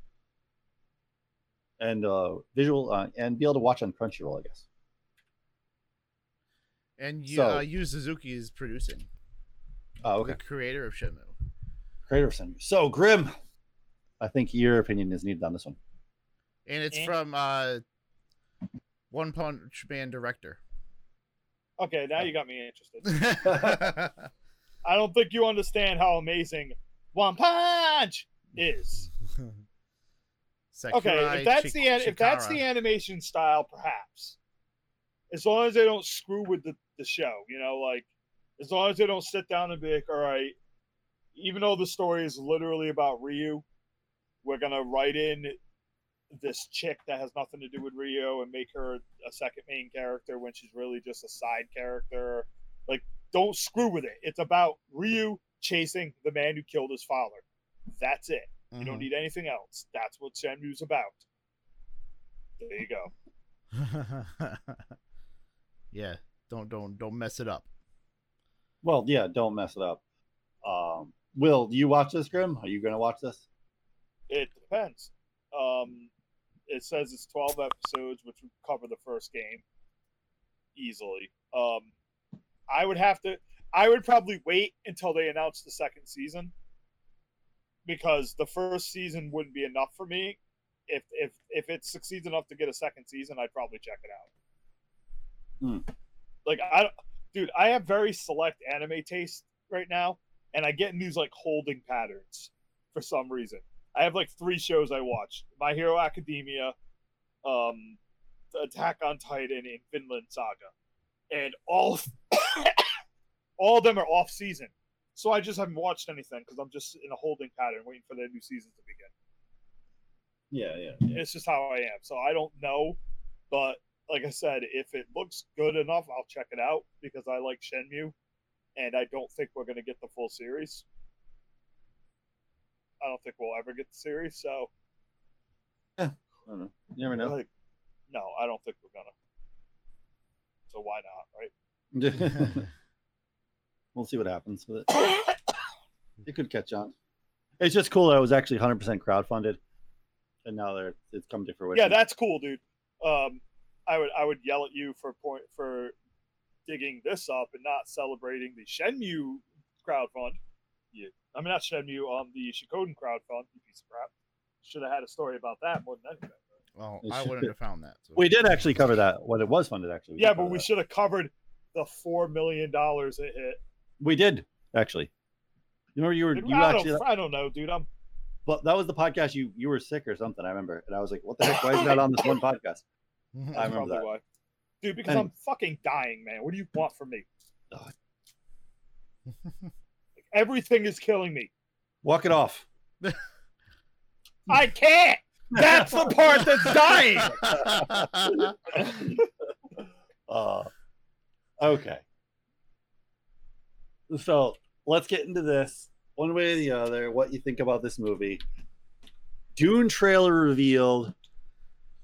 Speaker 2: and uh, visual uh, and be able to watch on Crunchyroll, I guess.
Speaker 4: And you,
Speaker 2: So-
Speaker 4: uh, Yu Suzuki is producing.
Speaker 2: Oh, okay.
Speaker 4: The creator of Shenmue.
Speaker 2: Creator of Shenmue. So Grim, I think your opinion is needed on this one.
Speaker 4: And it's
Speaker 3: Eh.
Speaker 4: from uh, One Punch Man director.
Speaker 3: Okay, now you got me interested. I don't think you understand how amazing One Punch is. Okay, if that's
Speaker 4: Chik-
Speaker 3: the an- if that's the animation style, perhaps. As long as they don't screw with the, the show, you know, like as long as they don't sit down and be like, all right, even though the story is literally about Ryu, we're gonna write in this chick that has nothing to do with Ryu and make her a second main character when she's really just a side character. Like, don't screw with it. It's about Ryu chasing the man who killed his father. That's it. You don't
Speaker 4: Mhm.
Speaker 3: need anything else. That's what Shenmue's about. There you go.
Speaker 4: yeah, don't don't don't mess it up.
Speaker 2: Well, yeah, don't mess it up. Um, Will, do you watch this, Grim? Are you going to watch this?
Speaker 3: It depends. Um, it says it's 12 episodes, which would cover the first game easily. Um, I would have to. I would probably wait until they announce the second season because the first season wouldn't be enough for me. If if if it succeeds enough to get a second season, I'd probably check it out.
Speaker 2: Hmm.
Speaker 3: Like I, dude, I have very select anime taste right now, and I get in these like holding patterns for some reason. I have like three shows I watch: My Hero Academia, um, Attack on Titan, and Vinland Saga, and all of, all of them are off season. So I just haven't watched anything because I'm just in a holding pattern, waiting for the new season to begin.
Speaker 2: Yeah, yeah, yeah.
Speaker 3: It's just how I am. So I don't know, but like I said, if it looks good enough, I'll check it out because I like Shenmue, and I don't think we're gonna get the full series. I don't think we'll ever get the series. So yeah,
Speaker 2: I don't know. You never know.
Speaker 3: like, no, I don't think we're gonna. So why not, right?
Speaker 2: we'll see what happens with it. It could catch on. It's just cool that it was actually 100% crowdfunded, and now they're it's come to fruition.
Speaker 3: Yeah, that's cool, dude. Um, I would I would yell at you for point for digging this up and not celebrating the Shenmue crowdfund. You, I mean not Shenmue, um, the Suikoden crowdfund. You piece of crap. Should have had a story about that more than anything.
Speaker 4: Well, I wouldn't have found that. So.
Speaker 2: we did actually cover that when it was funded. Actually, we
Speaker 3: yeah, but we should have covered the four million dollars it hit.
Speaker 2: We did actually. You remember you were you
Speaker 3: I
Speaker 2: actually
Speaker 3: don't, I don't know, dude. I'm
Speaker 2: but that was the podcast you you were sick or something. I remember, and I was like, "What the heck? Why is that on this one podcast?" I remember that.
Speaker 3: why. Dude, because
Speaker 2: And-
Speaker 3: I'm fucking dying, man. What do you want from me? Like, everything is killing me.
Speaker 2: Walk it off.
Speaker 3: I can't. That's the part that's dying.
Speaker 2: Uh, okay. So let's get into this one way or the other. What you think about this movie? Dune trailer revealed.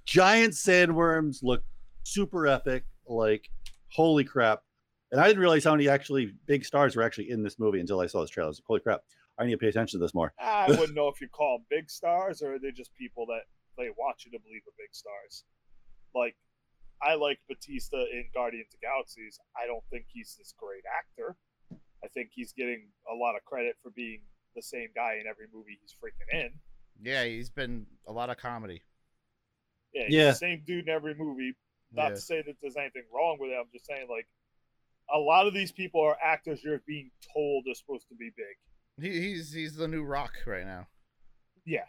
Speaker 2: Giant sandworms look super epic. Like, holy crap! And I didn't realize how many actually big stars were actually in this movie until I saw this trailer. I was like, holy crap! I need to pay attention to this more.
Speaker 3: Ah, I wouldn't know if you call them big stars or are they just people that they want you to believe are big stars. Like, I like Batista in Guardians of Galaxies. I don't think he's this great actor. I think he's getting a lot of credit for being the same guy in every movie he's freaking in.
Speaker 4: yeah, he's been a lot of comedy.
Speaker 3: Yeah, he's
Speaker 2: Yeah.
Speaker 3: the same dude in every movie. Not
Speaker 4: Yeah.
Speaker 3: to say that there's anything wrong with it. I'm just saying, like, a lot of these people are actors you're being told are supposed to be big.
Speaker 4: He, he's he's the new Rock right now.
Speaker 3: Yeah.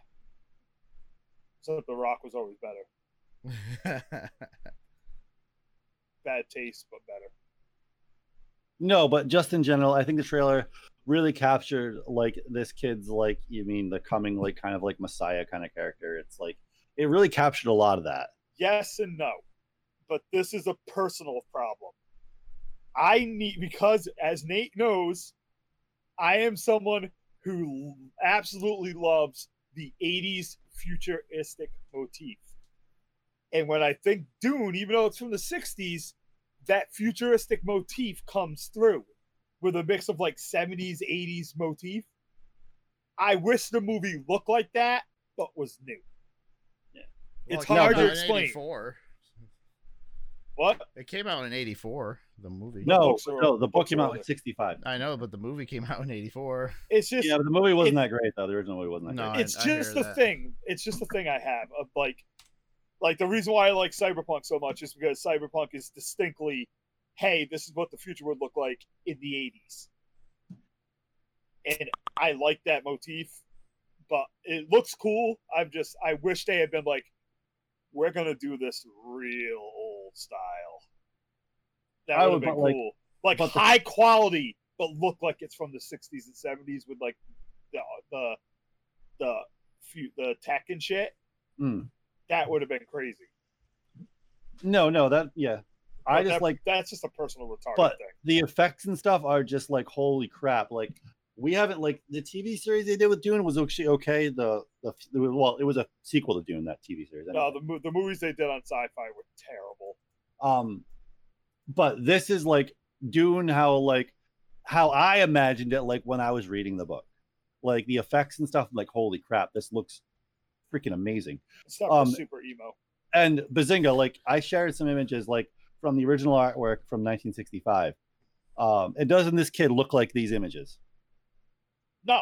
Speaker 3: So The Rock was always better. Bad taste, but better.
Speaker 2: No, but just in general, I think the trailer really captured like this kid's like you mean the coming like kind of like messiah kind of character. It's like it really captured a lot of that.
Speaker 3: Yes and no. But this is a personal problem. I need because as Nate knows, I am someone who absolutely loves the 80s futuristic motif. And when I think Dune, even though it's from the 60s, that futuristic motif comes through with a mix of like 70s, 80s motif. I wish the movie looked like that, but was new.
Speaker 4: Well,
Speaker 3: It's
Speaker 4: it
Speaker 3: hard
Speaker 4: out
Speaker 3: to explain.
Speaker 4: 84.
Speaker 3: What?
Speaker 4: It came out in 84, the movie.
Speaker 2: No, oh,
Speaker 3: books are-
Speaker 2: no, the
Speaker 3: the
Speaker 2: book came out in '65.
Speaker 4: I know, but the movie came out in 84.
Speaker 3: It's just
Speaker 2: Yeah, but the movie wasn't that great though. The original movie wasn't that
Speaker 4: No,
Speaker 2: great.
Speaker 4: I-
Speaker 3: it's
Speaker 4: I hear
Speaker 3: just the
Speaker 4: that.
Speaker 3: thing. It's just the thing I have of like, like the reason why I like Cyberpunk so much is because Cyberpunk is distinctly, hey, this is what the future would look like in the '80s, and I like that motif. But it looks cool. I'm just, I wish they had been like, we're gonna do this real old style. That would have been
Speaker 2: but, like-
Speaker 3: cool, like,
Speaker 2: but the-
Speaker 3: high quality, but look like it's from the '60s and '70s with like the the the few, the tech and shit.
Speaker 2: Mm.
Speaker 3: That would have been crazy.
Speaker 2: No, no, that yeah. I just
Speaker 3: that-
Speaker 2: like
Speaker 3: that's just a personal retarded
Speaker 2: But-
Speaker 3: thing.
Speaker 2: the effects and stuff are just like holy crap. Like we haven't like the TV series they did with Dune was actually okay. The the well, it was a sequel to Dune that TV series.
Speaker 3: No, the the movies they did on sci-fi were terrible.
Speaker 2: Um, but this is like Dune, how like how I imagined it, like when I was reading the book, like the effects and stuff. I'm like, holy crap, this looks freaking amazing.
Speaker 3: Stuff
Speaker 2: Um,
Speaker 3: super emo.
Speaker 2: And Bazinga, like I shared some images like from the original artwork from 1965. Um, and doesn't this kid look like these images?
Speaker 3: No,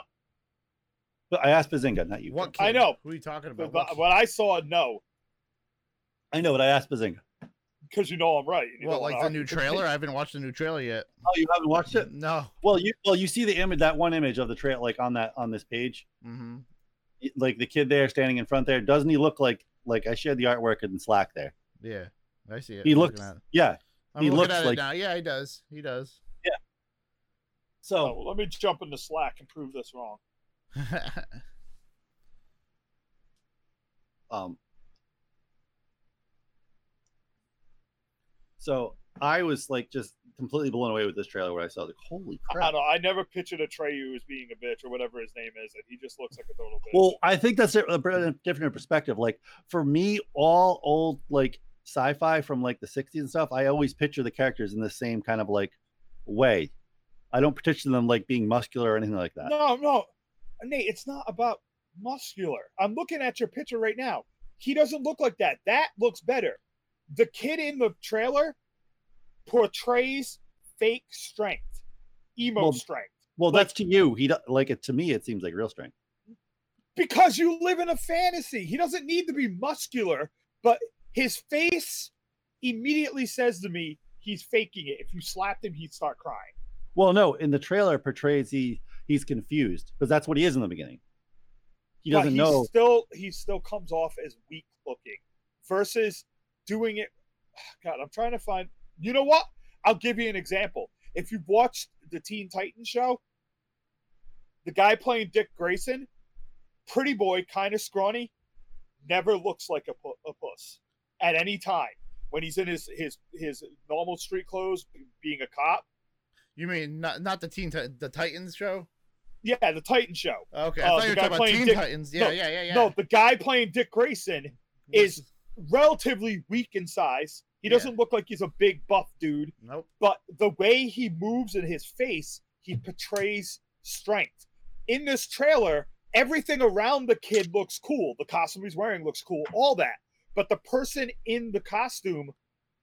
Speaker 2: But I asked Bazinga, not you.
Speaker 4: What?
Speaker 2: Kim.
Speaker 3: I
Speaker 4: kid?
Speaker 3: know.
Speaker 4: Who are you talking about?
Speaker 3: But
Speaker 4: What
Speaker 3: but
Speaker 4: kid?
Speaker 3: what I saw, no,
Speaker 2: I know, but I asked Bazinga.
Speaker 3: because you know I'm right. You
Speaker 4: What,
Speaker 3: don't
Speaker 4: like the new
Speaker 3: argue with me.
Speaker 4: trailer? I haven't watched the new trailer yet.
Speaker 2: Oh, you haven't watched it?
Speaker 4: No.
Speaker 2: Well, you well you see the image, that one image of the trail, like on that on this page,
Speaker 4: Mm-hmm.
Speaker 2: Like the kid there standing in front there. Doesn't he look like like I shared the artwork in Slack there?
Speaker 4: Yeah, I see it.
Speaker 2: He
Speaker 4: I'm
Speaker 2: looks,
Speaker 4: at it.
Speaker 2: yeah.
Speaker 4: I'm
Speaker 2: he looks
Speaker 4: at
Speaker 2: like-
Speaker 4: now. Yeah, he does. He does. Yeah.
Speaker 2: So
Speaker 3: Oh, well, let me jump into Slack and prove this wrong.
Speaker 2: um so i was like just completely blown away with this trailer where i saw like holy
Speaker 3: I
Speaker 2: crap
Speaker 3: don't know. I never pictured Atreyu as being a bitch or whatever his name is, and he just looks like a total bitch.
Speaker 2: well i think that's a, a different perspective like for me all old like sci-fi from like the 60s and stuff i always picture the characters in the same kind of like way i don't picture them like being muscular or anything like that
Speaker 3: no, no, Nate, it's not about muscular. I'm looking at your picture right now. He doesn't look like that. That looks better. The kid in the trailer portrays fake strength, emo
Speaker 2: Well,
Speaker 3: strength.
Speaker 2: well
Speaker 3: like-
Speaker 2: that's to you he like it to me it seems like real strength
Speaker 3: because you live in a fantasy. He doesn't need to be muscular, but his face immediately says to me he's faking it. If you slapped him, he'd start crying.
Speaker 2: Well, no, in the trailer portrays he he's confused because that's what he is in the beginning. He doesn't know.
Speaker 3: Still, he still comes off as weak looking versus doing it. God, I'm trying to find. You know what? I'll give you an example. If you've watched the Teen Titans show, the guy playing Dick Grayson, pretty boy, kind of scrawny, never looks like a, pu- a puss at any time when he's in his his his normal street clothes, being a cop.
Speaker 4: you mean not not the Teen Ti- the Titans show?
Speaker 3: Yeah, the Titan show.
Speaker 4: Okay, I
Speaker 3: Uh,
Speaker 4: thought
Speaker 3: the
Speaker 4: you were talking about Teen
Speaker 3: Dick-
Speaker 4: Titans. Yeah,
Speaker 3: no,
Speaker 4: yeah, yeah, yeah.
Speaker 3: No, the guy playing Dick Grayson is relatively weak in size. He doesn't look like he's a big buff dude,
Speaker 4: Nope.
Speaker 3: but the way he moves in his face, he portrays strength. In this trailer, everything around the kid looks cool. The costume he's wearing looks cool, all that. But the person in the costume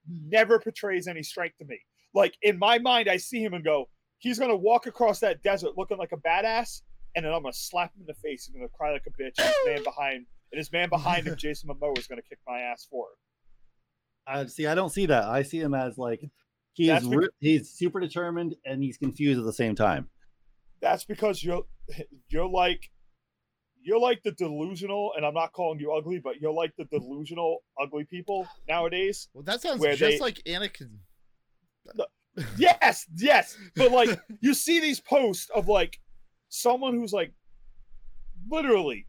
Speaker 3: never portrays any strength to me. Like in my mind, I see him and go, he's gonna walk across that desert looking like a badass, and then I'm gonna slap him in the face. He's gonna cry like a bitch. And man behind and his man behind him, Jason Momoa, is gonna kick my ass for it.
Speaker 2: I see. I don't see that. I see him as like he
Speaker 3: That's
Speaker 2: is.
Speaker 3: bec-
Speaker 2: Re- he's super determined and he's confused at the same time.
Speaker 3: That's because you're you're like you're like the delusional, and I'm not calling you ugly, but you're like the delusional ugly people nowadays.
Speaker 4: Well, that sounds
Speaker 3: where
Speaker 4: just
Speaker 3: they-
Speaker 4: like Anakin.
Speaker 3: Yes, yes. But like you see these posts of like someone who's like literally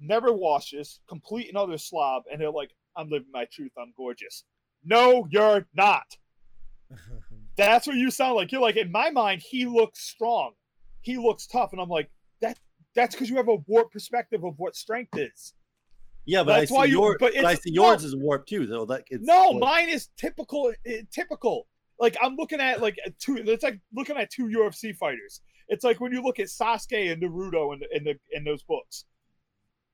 Speaker 3: never washes, complete and utter slob, and they're like, I'm living my truth, I'm gorgeous. No, you're not. That's what you sound like. You're like, in my mind, he looks strong. He looks tough. And I'm like, that that's because you have a warped perspective of what strength is.
Speaker 2: Yeah, but
Speaker 3: That's
Speaker 2: I
Speaker 3: why
Speaker 2: see
Speaker 3: you-
Speaker 2: yours.
Speaker 3: but
Speaker 2: But, I see
Speaker 3: no.
Speaker 2: is warped too. Though that it's
Speaker 3: No, mine is typical. eh, Typical. Like I'm looking at like two. It's like looking at two UFC fighters. It's like when you look at Sasuke and Naruto in the, in the in those books.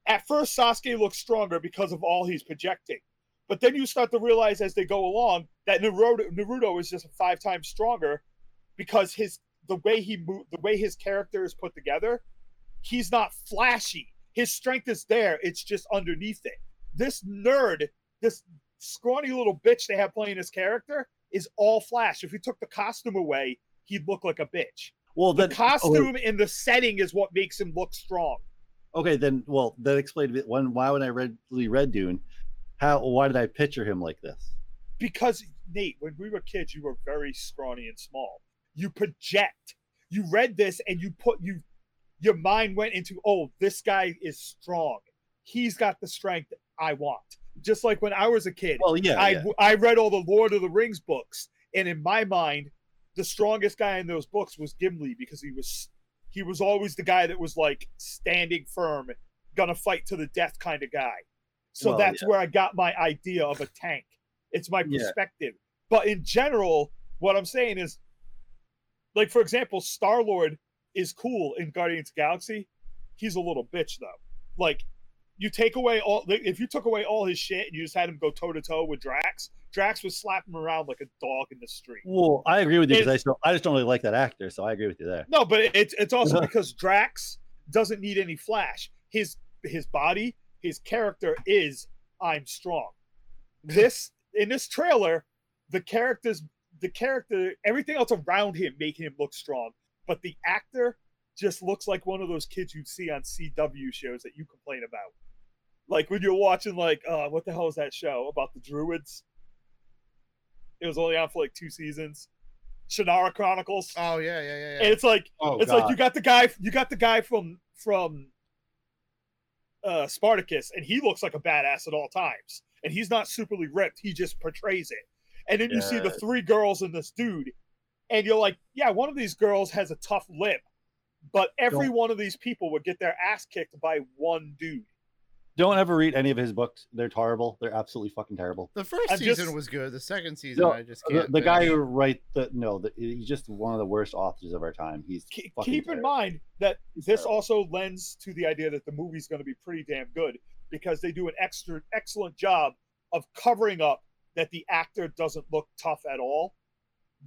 Speaker 3: At first, Sasuke looks stronger because of all he's projecting, but then you start to realize as they go along that Naruto Naruto is just five times stronger because his the way he move, the way his character is put together, he's not flashy. His strength is there. It's just underneath it. This nerd, this scrawny little bitch they have playing his character is all flash. If you took the costume away, he'd look like a bitch.
Speaker 2: Well,
Speaker 3: The
Speaker 2: then oh,
Speaker 3: costume and the setting is what makes him look strong.
Speaker 2: Okay, then well, that explained it. When why when I read read Dune, how why did I picture him like this?
Speaker 3: Because Nate, when we were kids, you were very scrawny and small. You project. You read this and you put you your mind went into, oh, this guy is strong. He's got the strength I want. Just like when I was a kid.
Speaker 2: Well, yeah,
Speaker 3: I
Speaker 2: yeah.
Speaker 3: I read all the Lord of the Rings books, and in my mind, the strongest guy in those books was Gimli because he was he was always the guy that was like standing firm, gonna fight to the death kind of guy. So
Speaker 2: Well,
Speaker 3: that's where I got my idea of a tank. It's my
Speaker 2: Yeah.
Speaker 3: perspective. But in general, what I'm saying is, like for example, Star Lord is cool in Guardians of the Galaxy. He's a little bitch though. Like you take away all if you took away all his shit and you just had him go toe to toe with Drax, Drax would slap him around like a dog in the street.
Speaker 2: Well, I agree with you because I, still, I just don't really like that actor, so I agree with you there.
Speaker 3: No, but it's it's also because Drax doesn't need any flash. His his body, his character is I'm strong. This in this trailer, the characters, the character, everything else around him making him look strong, but the actor just looks like one of those kids you'd see on CW shows that you complain about. Like when you're watching, like, uh, what the hell is that show about the druids? It was only on for like two seasons. Shannara Chronicles.
Speaker 4: Oh yeah, yeah, yeah, yeah.
Speaker 3: And it's like
Speaker 2: Oh,
Speaker 3: it's like you got the guy you got the guy from from uh Spartacus and he looks like a badass at all times. And he's not superly ripped, he just portrays it. And then you see the three girls and this dude and you're like, yeah, one of these girls has a tough lip, but every one of these people would get their ass kicked by one dude.
Speaker 2: Don't ever read any of his books. They're horrible. They're absolutely fucking terrible.
Speaker 4: the first
Speaker 3: I'm
Speaker 4: season
Speaker 3: just-
Speaker 4: was good. The second season,
Speaker 2: No,
Speaker 4: I just
Speaker 2: The,
Speaker 4: can't.
Speaker 2: the guy who write the no, the, he's just one of the worst authors of our time. He's
Speaker 3: Ke-
Speaker 2: fucking
Speaker 3: keep in mind that this also lends to the idea that the movie's going to be pretty damn good because they do an extra excellent job of covering up that the actor doesn't look tough at all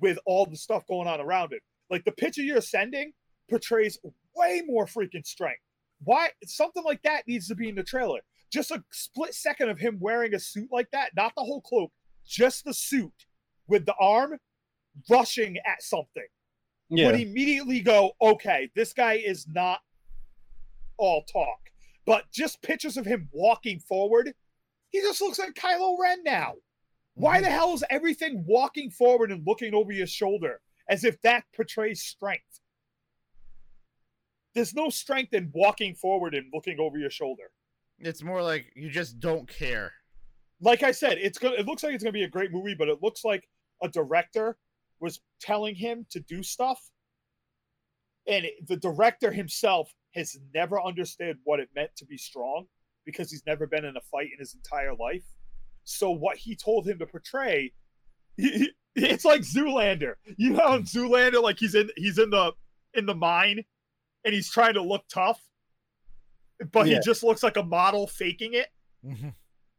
Speaker 3: with all the stuff going on around it. Like the picture you're sending portrays way more freaking strength. Why something like that needs to be in the trailer? Just a split second of him wearing a suit like that, not the whole cloak, just the suit with the arm rushing at something
Speaker 2: Yeah,
Speaker 3: would immediately go, okay, this guy is not all talk. But just pictures of him walking forward, he just looks like Kylo Ren now. Why the mhm. hell is everything walking forward and looking over your shoulder as if that portrays strength? There's no strength in walking forward and looking over your shoulder.
Speaker 4: It's more like you just don't care.
Speaker 3: Like I said, it's gonna it looks like it's gonna be a great movie, but it looks like a director was telling him to do stuff. And it- the director himself has never understood what it meant to be strong because he's never been in a fight in his entire life. So what he told him to portray, it's like Zoolander. You know, in Zoolander, like he's in he's in the in the mine, and he's trying to look tough, but
Speaker 2: Yeah.
Speaker 3: he just looks like a model faking it mm-hmm.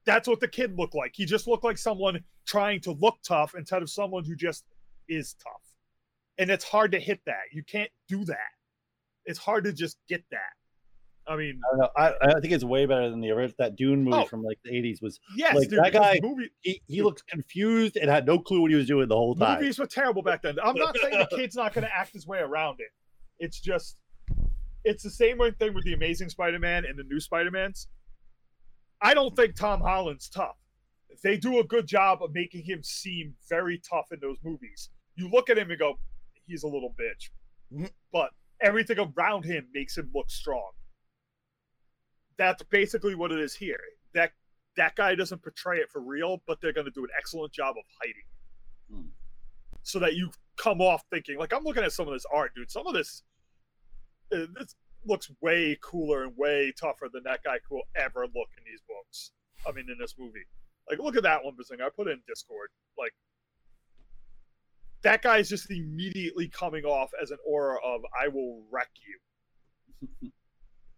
Speaker 3: that's what the kid looked like. He just looked like someone trying to look tough instead of someone who just is tough. And it's hard to hit that. You can't do that. It's hard to just get that. I mean,
Speaker 2: I don't know. I, I think it's way better than the original. That Dune movie
Speaker 3: Oh.
Speaker 2: from like the '80s was.
Speaker 3: yes,
Speaker 2: Like,
Speaker 3: dude,
Speaker 2: that guy-
Speaker 3: movie,
Speaker 2: He he looked confused and had no clue what he was doing the whole time.
Speaker 3: movies were terrible back then. I'm not saying the kid's not going to act his way around it. It's just, it's the same thing with the Amazing Spider-Man and the new Spider-Mans. I don't think Tom Holland's tough. They do a good job of making him seem very tough in those movies. You look at him and go, he's a little bitch,
Speaker 4: Mhm.
Speaker 3: but everything around him makes him look strong. That's basically what it is here. That that guy doesn't portray it for real, but they're going to do an excellent job of hiding
Speaker 2: Hmm.
Speaker 3: so that you come off thinking like I'm looking at some of this art, dude. Some of this, this looks way cooler and way tougher than that guy will ever look in these books. I mean, in this movie, like look at that one thing I put it in Discord. Like that guy is just immediately coming off as an aura of "I will wreck you,"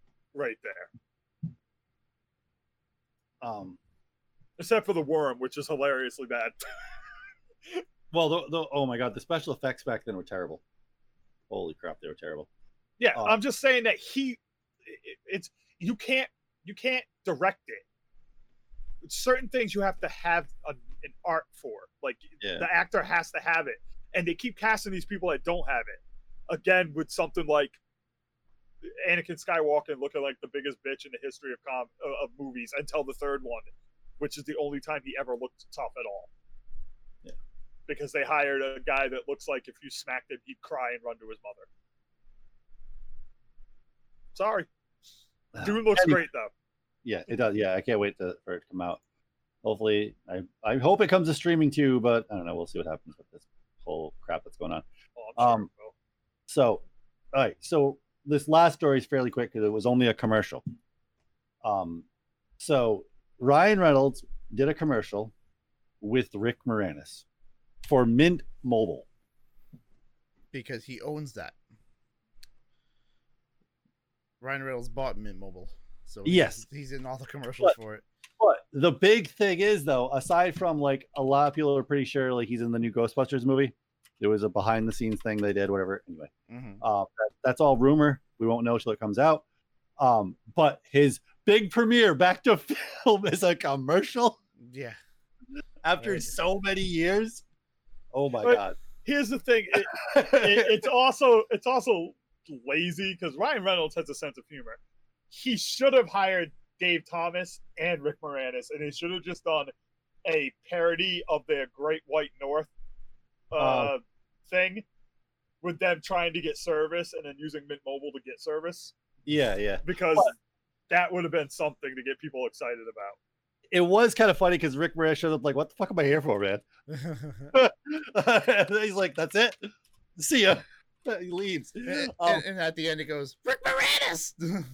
Speaker 3: right there.
Speaker 2: Um,
Speaker 3: Except for the worm, which is hilariously bad.
Speaker 2: well, the, the, oh my god, the special effects back then were terrible. Holy crap, they were terrible.
Speaker 3: Yeah,
Speaker 2: Oh.
Speaker 3: I'm just saying that he, it- it's you can't you can't direct it. Certain things you have to have a, an art for. Like
Speaker 2: Yeah.
Speaker 3: the actor has to have it, and they keep casting these people that don't have it. Again, with something like Anakin Skywalker looking like the biggest bitch in the history of com uh, of movies until the third one, which is the only time he ever looked tough at all.
Speaker 2: Yeah.
Speaker 3: Because they hired a guy that looks like if you smacked him, he'd cry and run to his mother. Sorry. Dune looks
Speaker 2: Any-
Speaker 3: great though.
Speaker 2: Yeah, it does. Yeah, I can't wait to, for it to come out. Hopefully, I I hope it comes to streaming too, but I don't know. We'll see what happens with this whole crap that's going on.
Speaker 3: Oh, I'm sure
Speaker 2: Um,
Speaker 3: it.
Speaker 2: So, all right. So this last story is fairly quick because it was only a commercial. Um, so Ryan Reynolds did a commercial with Rick Moranis for Mint Mobile.
Speaker 4: because he owns that. Ryan Reynolds bought Mint Mobile, so he's-
Speaker 2: Yes.
Speaker 4: he's in all the commercials
Speaker 2: But-
Speaker 4: for it.
Speaker 2: But the big thing is, though, aside from like a lot of people are pretty sure like he's in the new Ghostbusters movie. There was a behind the scenes thing they did, whatever. Anyway,
Speaker 4: hmm
Speaker 2: uh, that, that's all rumor. We won't know till it comes out. Um, but his big premiere back to film is a commercial
Speaker 4: Yeah.
Speaker 2: after
Speaker 3: Right.
Speaker 2: so many years. Oh my
Speaker 3: But-
Speaker 2: god.
Speaker 3: Here's the thing. It, it, it's also it's also lazy because Ryan Reynolds has a sense of humor. He should have hired Dave Thomas and Rick Moranis, and he should have just done a parody of their Great White North uh,
Speaker 2: Oh.
Speaker 3: thing with them trying to get service and then using Mint Mobile to get service
Speaker 2: yeah, yeah.
Speaker 3: because
Speaker 2: What?
Speaker 3: that would have been something to get people excited about.
Speaker 2: It was kind of funny because Rick Moranis showed up like, "What the fuck am I here for, man?" He's like, "That's it. See ya." He leaves.
Speaker 4: and,
Speaker 2: Um,
Speaker 4: and- and at the end it goes Rick Moranis.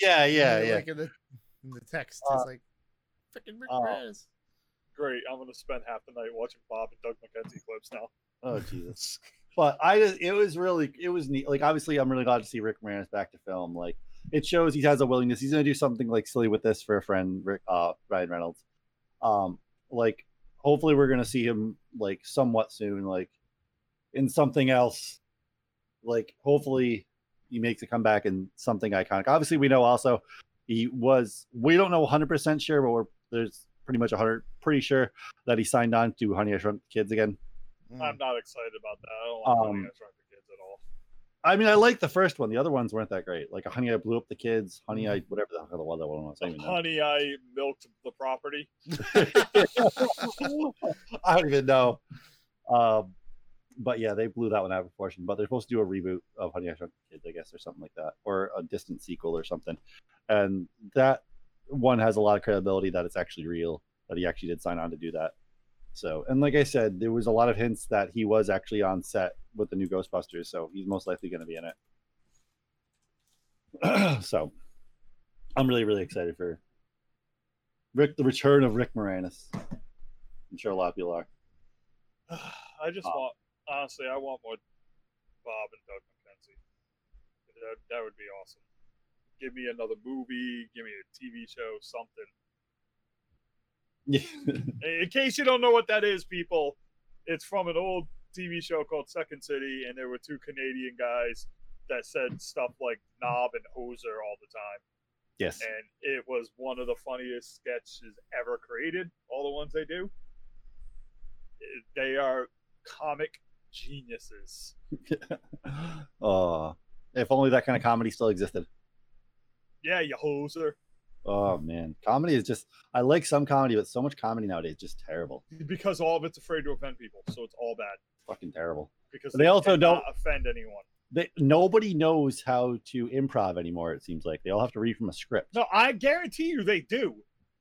Speaker 2: yeah, yeah, yeah.
Speaker 4: Like in the in the text,
Speaker 2: Uh,
Speaker 4: it's like freaking Rick
Speaker 2: uh,
Speaker 4: Moranis.
Speaker 3: Great, I'm gonna spend half the night watching Bob and Doug McKenzie clips now.
Speaker 2: Oh Jesus! But I just it was really it was neat. Like obviously, I'm really glad to see Rick Moranis back to film. Like it shows he has a willingness. He's gonna do something like silly with this for a friend, Rick, uh, Ryan Reynolds. Um, like hopefully we're gonna see him like somewhat soon, like in something else. Like hopefully he makes a comeback and something iconic. Obviously, we know also he was. We don't know 100 percent sure, but we're there's pretty much 100 pretty sure that he signed on to Honey I Shrunk the Kids again.
Speaker 4: Mm.
Speaker 3: I'm not excited about that. I don't like
Speaker 2: Um,
Speaker 3: Honey, I Shrunk the Kids at all.
Speaker 2: I mean, I like the first one. The other ones weren't that great. Like Honey, I blew up the kids. Honey, I whatever the hell the other one was. I don't know.
Speaker 3: Honey, I milked the property.
Speaker 2: I don't even know. Um, but yeah, they blew that one out of proportion. But they're supposed to do a reboot of Honey, I Shrunk the Kids, I guess, or something like that, or a distant sequel or something. And that one has a lot of credibility that it's actually real. That he actually did sign on to do that. So, and like I said, there was a lot of hints that he was actually on set with the new Ghostbusters, so he's most likely going to be in it. so, I'm really, really excited for Rick, the return of Rick Moranis. I'm sure a lot of people are.
Speaker 3: I just
Speaker 2: Uh,
Speaker 3: want, honestly, I want more Bob and Doug McKenzie. That, that would be awesome. Give me another movie. Give me a TV show. Something. In case you don't know what that is, people, it's from an old TV show called Second City, and there were two Canadian guys that said stuff like knob and hoser all the time.
Speaker 2: yes.
Speaker 3: And it was one of the funniest sketches ever created, all the ones they do. They are comic geniuses.
Speaker 2: oh, if only that kind of comedy still existed.
Speaker 3: Yeah, you hoser.
Speaker 2: Oh man, comedy is just. I like some comedy, but so much comedy nowadays is just terrible.
Speaker 3: Because all of it's afraid to offend people, so it's all bad.
Speaker 2: Fucking terrible.
Speaker 3: Because
Speaker 2: They also
Speaker 3: cannot
Speaker 2: don't-
Speaker 3: offend anyone.
Speaker 2: They, nobody knows how to improv anymore. It seems like they all have to read from a script.
Speaker 3: No, I guarantee you they do.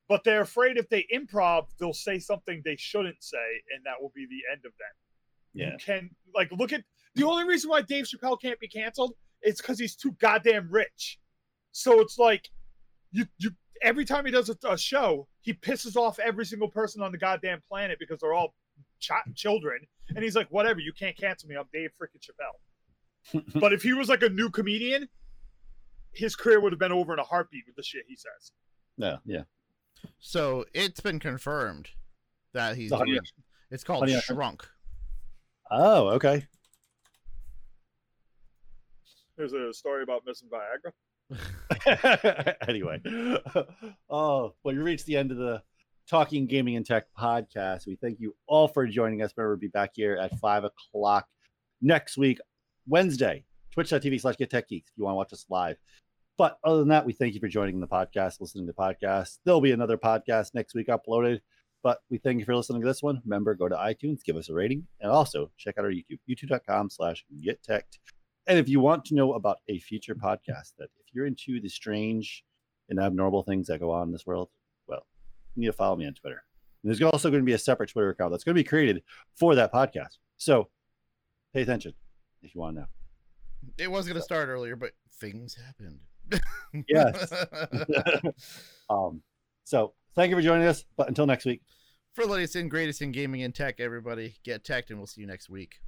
Speaker 3: But they're afraid if they improv, they'll say something they shouldn't say, and that will be the end of them.
Speaker 2: Yeah.
Speaker 3: You can like look at the only reason why Dave Chappelle can't be canceled is because he's too goddamn rich. So it's like you you every time he does a, a show, he pisses off every single person on the goddamn planet because they're all ch- children, and he's like, whatever, you can't cancel me. I'm Dave freaking Chappelle. but if he was like a new comedian, his career would have been over in a heartbeat with the shit he says.
Speaker 2: Yeah, yeah.
Speaker 4: So it's been confirmed that he's
Speaker 2: The Honey-
Speaker 4: It's called
Speaker 2: Honey, Shrunk-
Speaker 4: Shrunk.
Speaker 2: Oh, okay.
Speaker 3: There's a story about missing Viagra.
Speaker 2: anyway, oh, well, you reached the end of the Talking Gaming and Tech podcast. We thank you all for joining us. Remember, we'll be back here at five o'clock next week, Wednesday, twitch.tv slash get tech geeks if you want to watch us live. But other than that, we thank you for joining the podcast, listening to the podcast. There'll be another podcast next week uploaded. But we thank you for listening to this one. Remember, go to iTunes, give us a rating, and also check out our YouTube, youtube.com slash get tech. And if you want to know about a future podcast, that if you're into the strange and abnormal things that go on in this world, well, you need to follow me on Twitter. And there's also going to be a separate Twitter account that's going to be created for that podcast. So pay attention if you want to know.
Speaker 4: It was going to start earlier, but things happened.
Speaker 2: Yes. um, so thank you for joining us. But until next week.
Speaker 4: For the latest and greatest in gaming and tech, everybody, get tech, and we'll see you next week.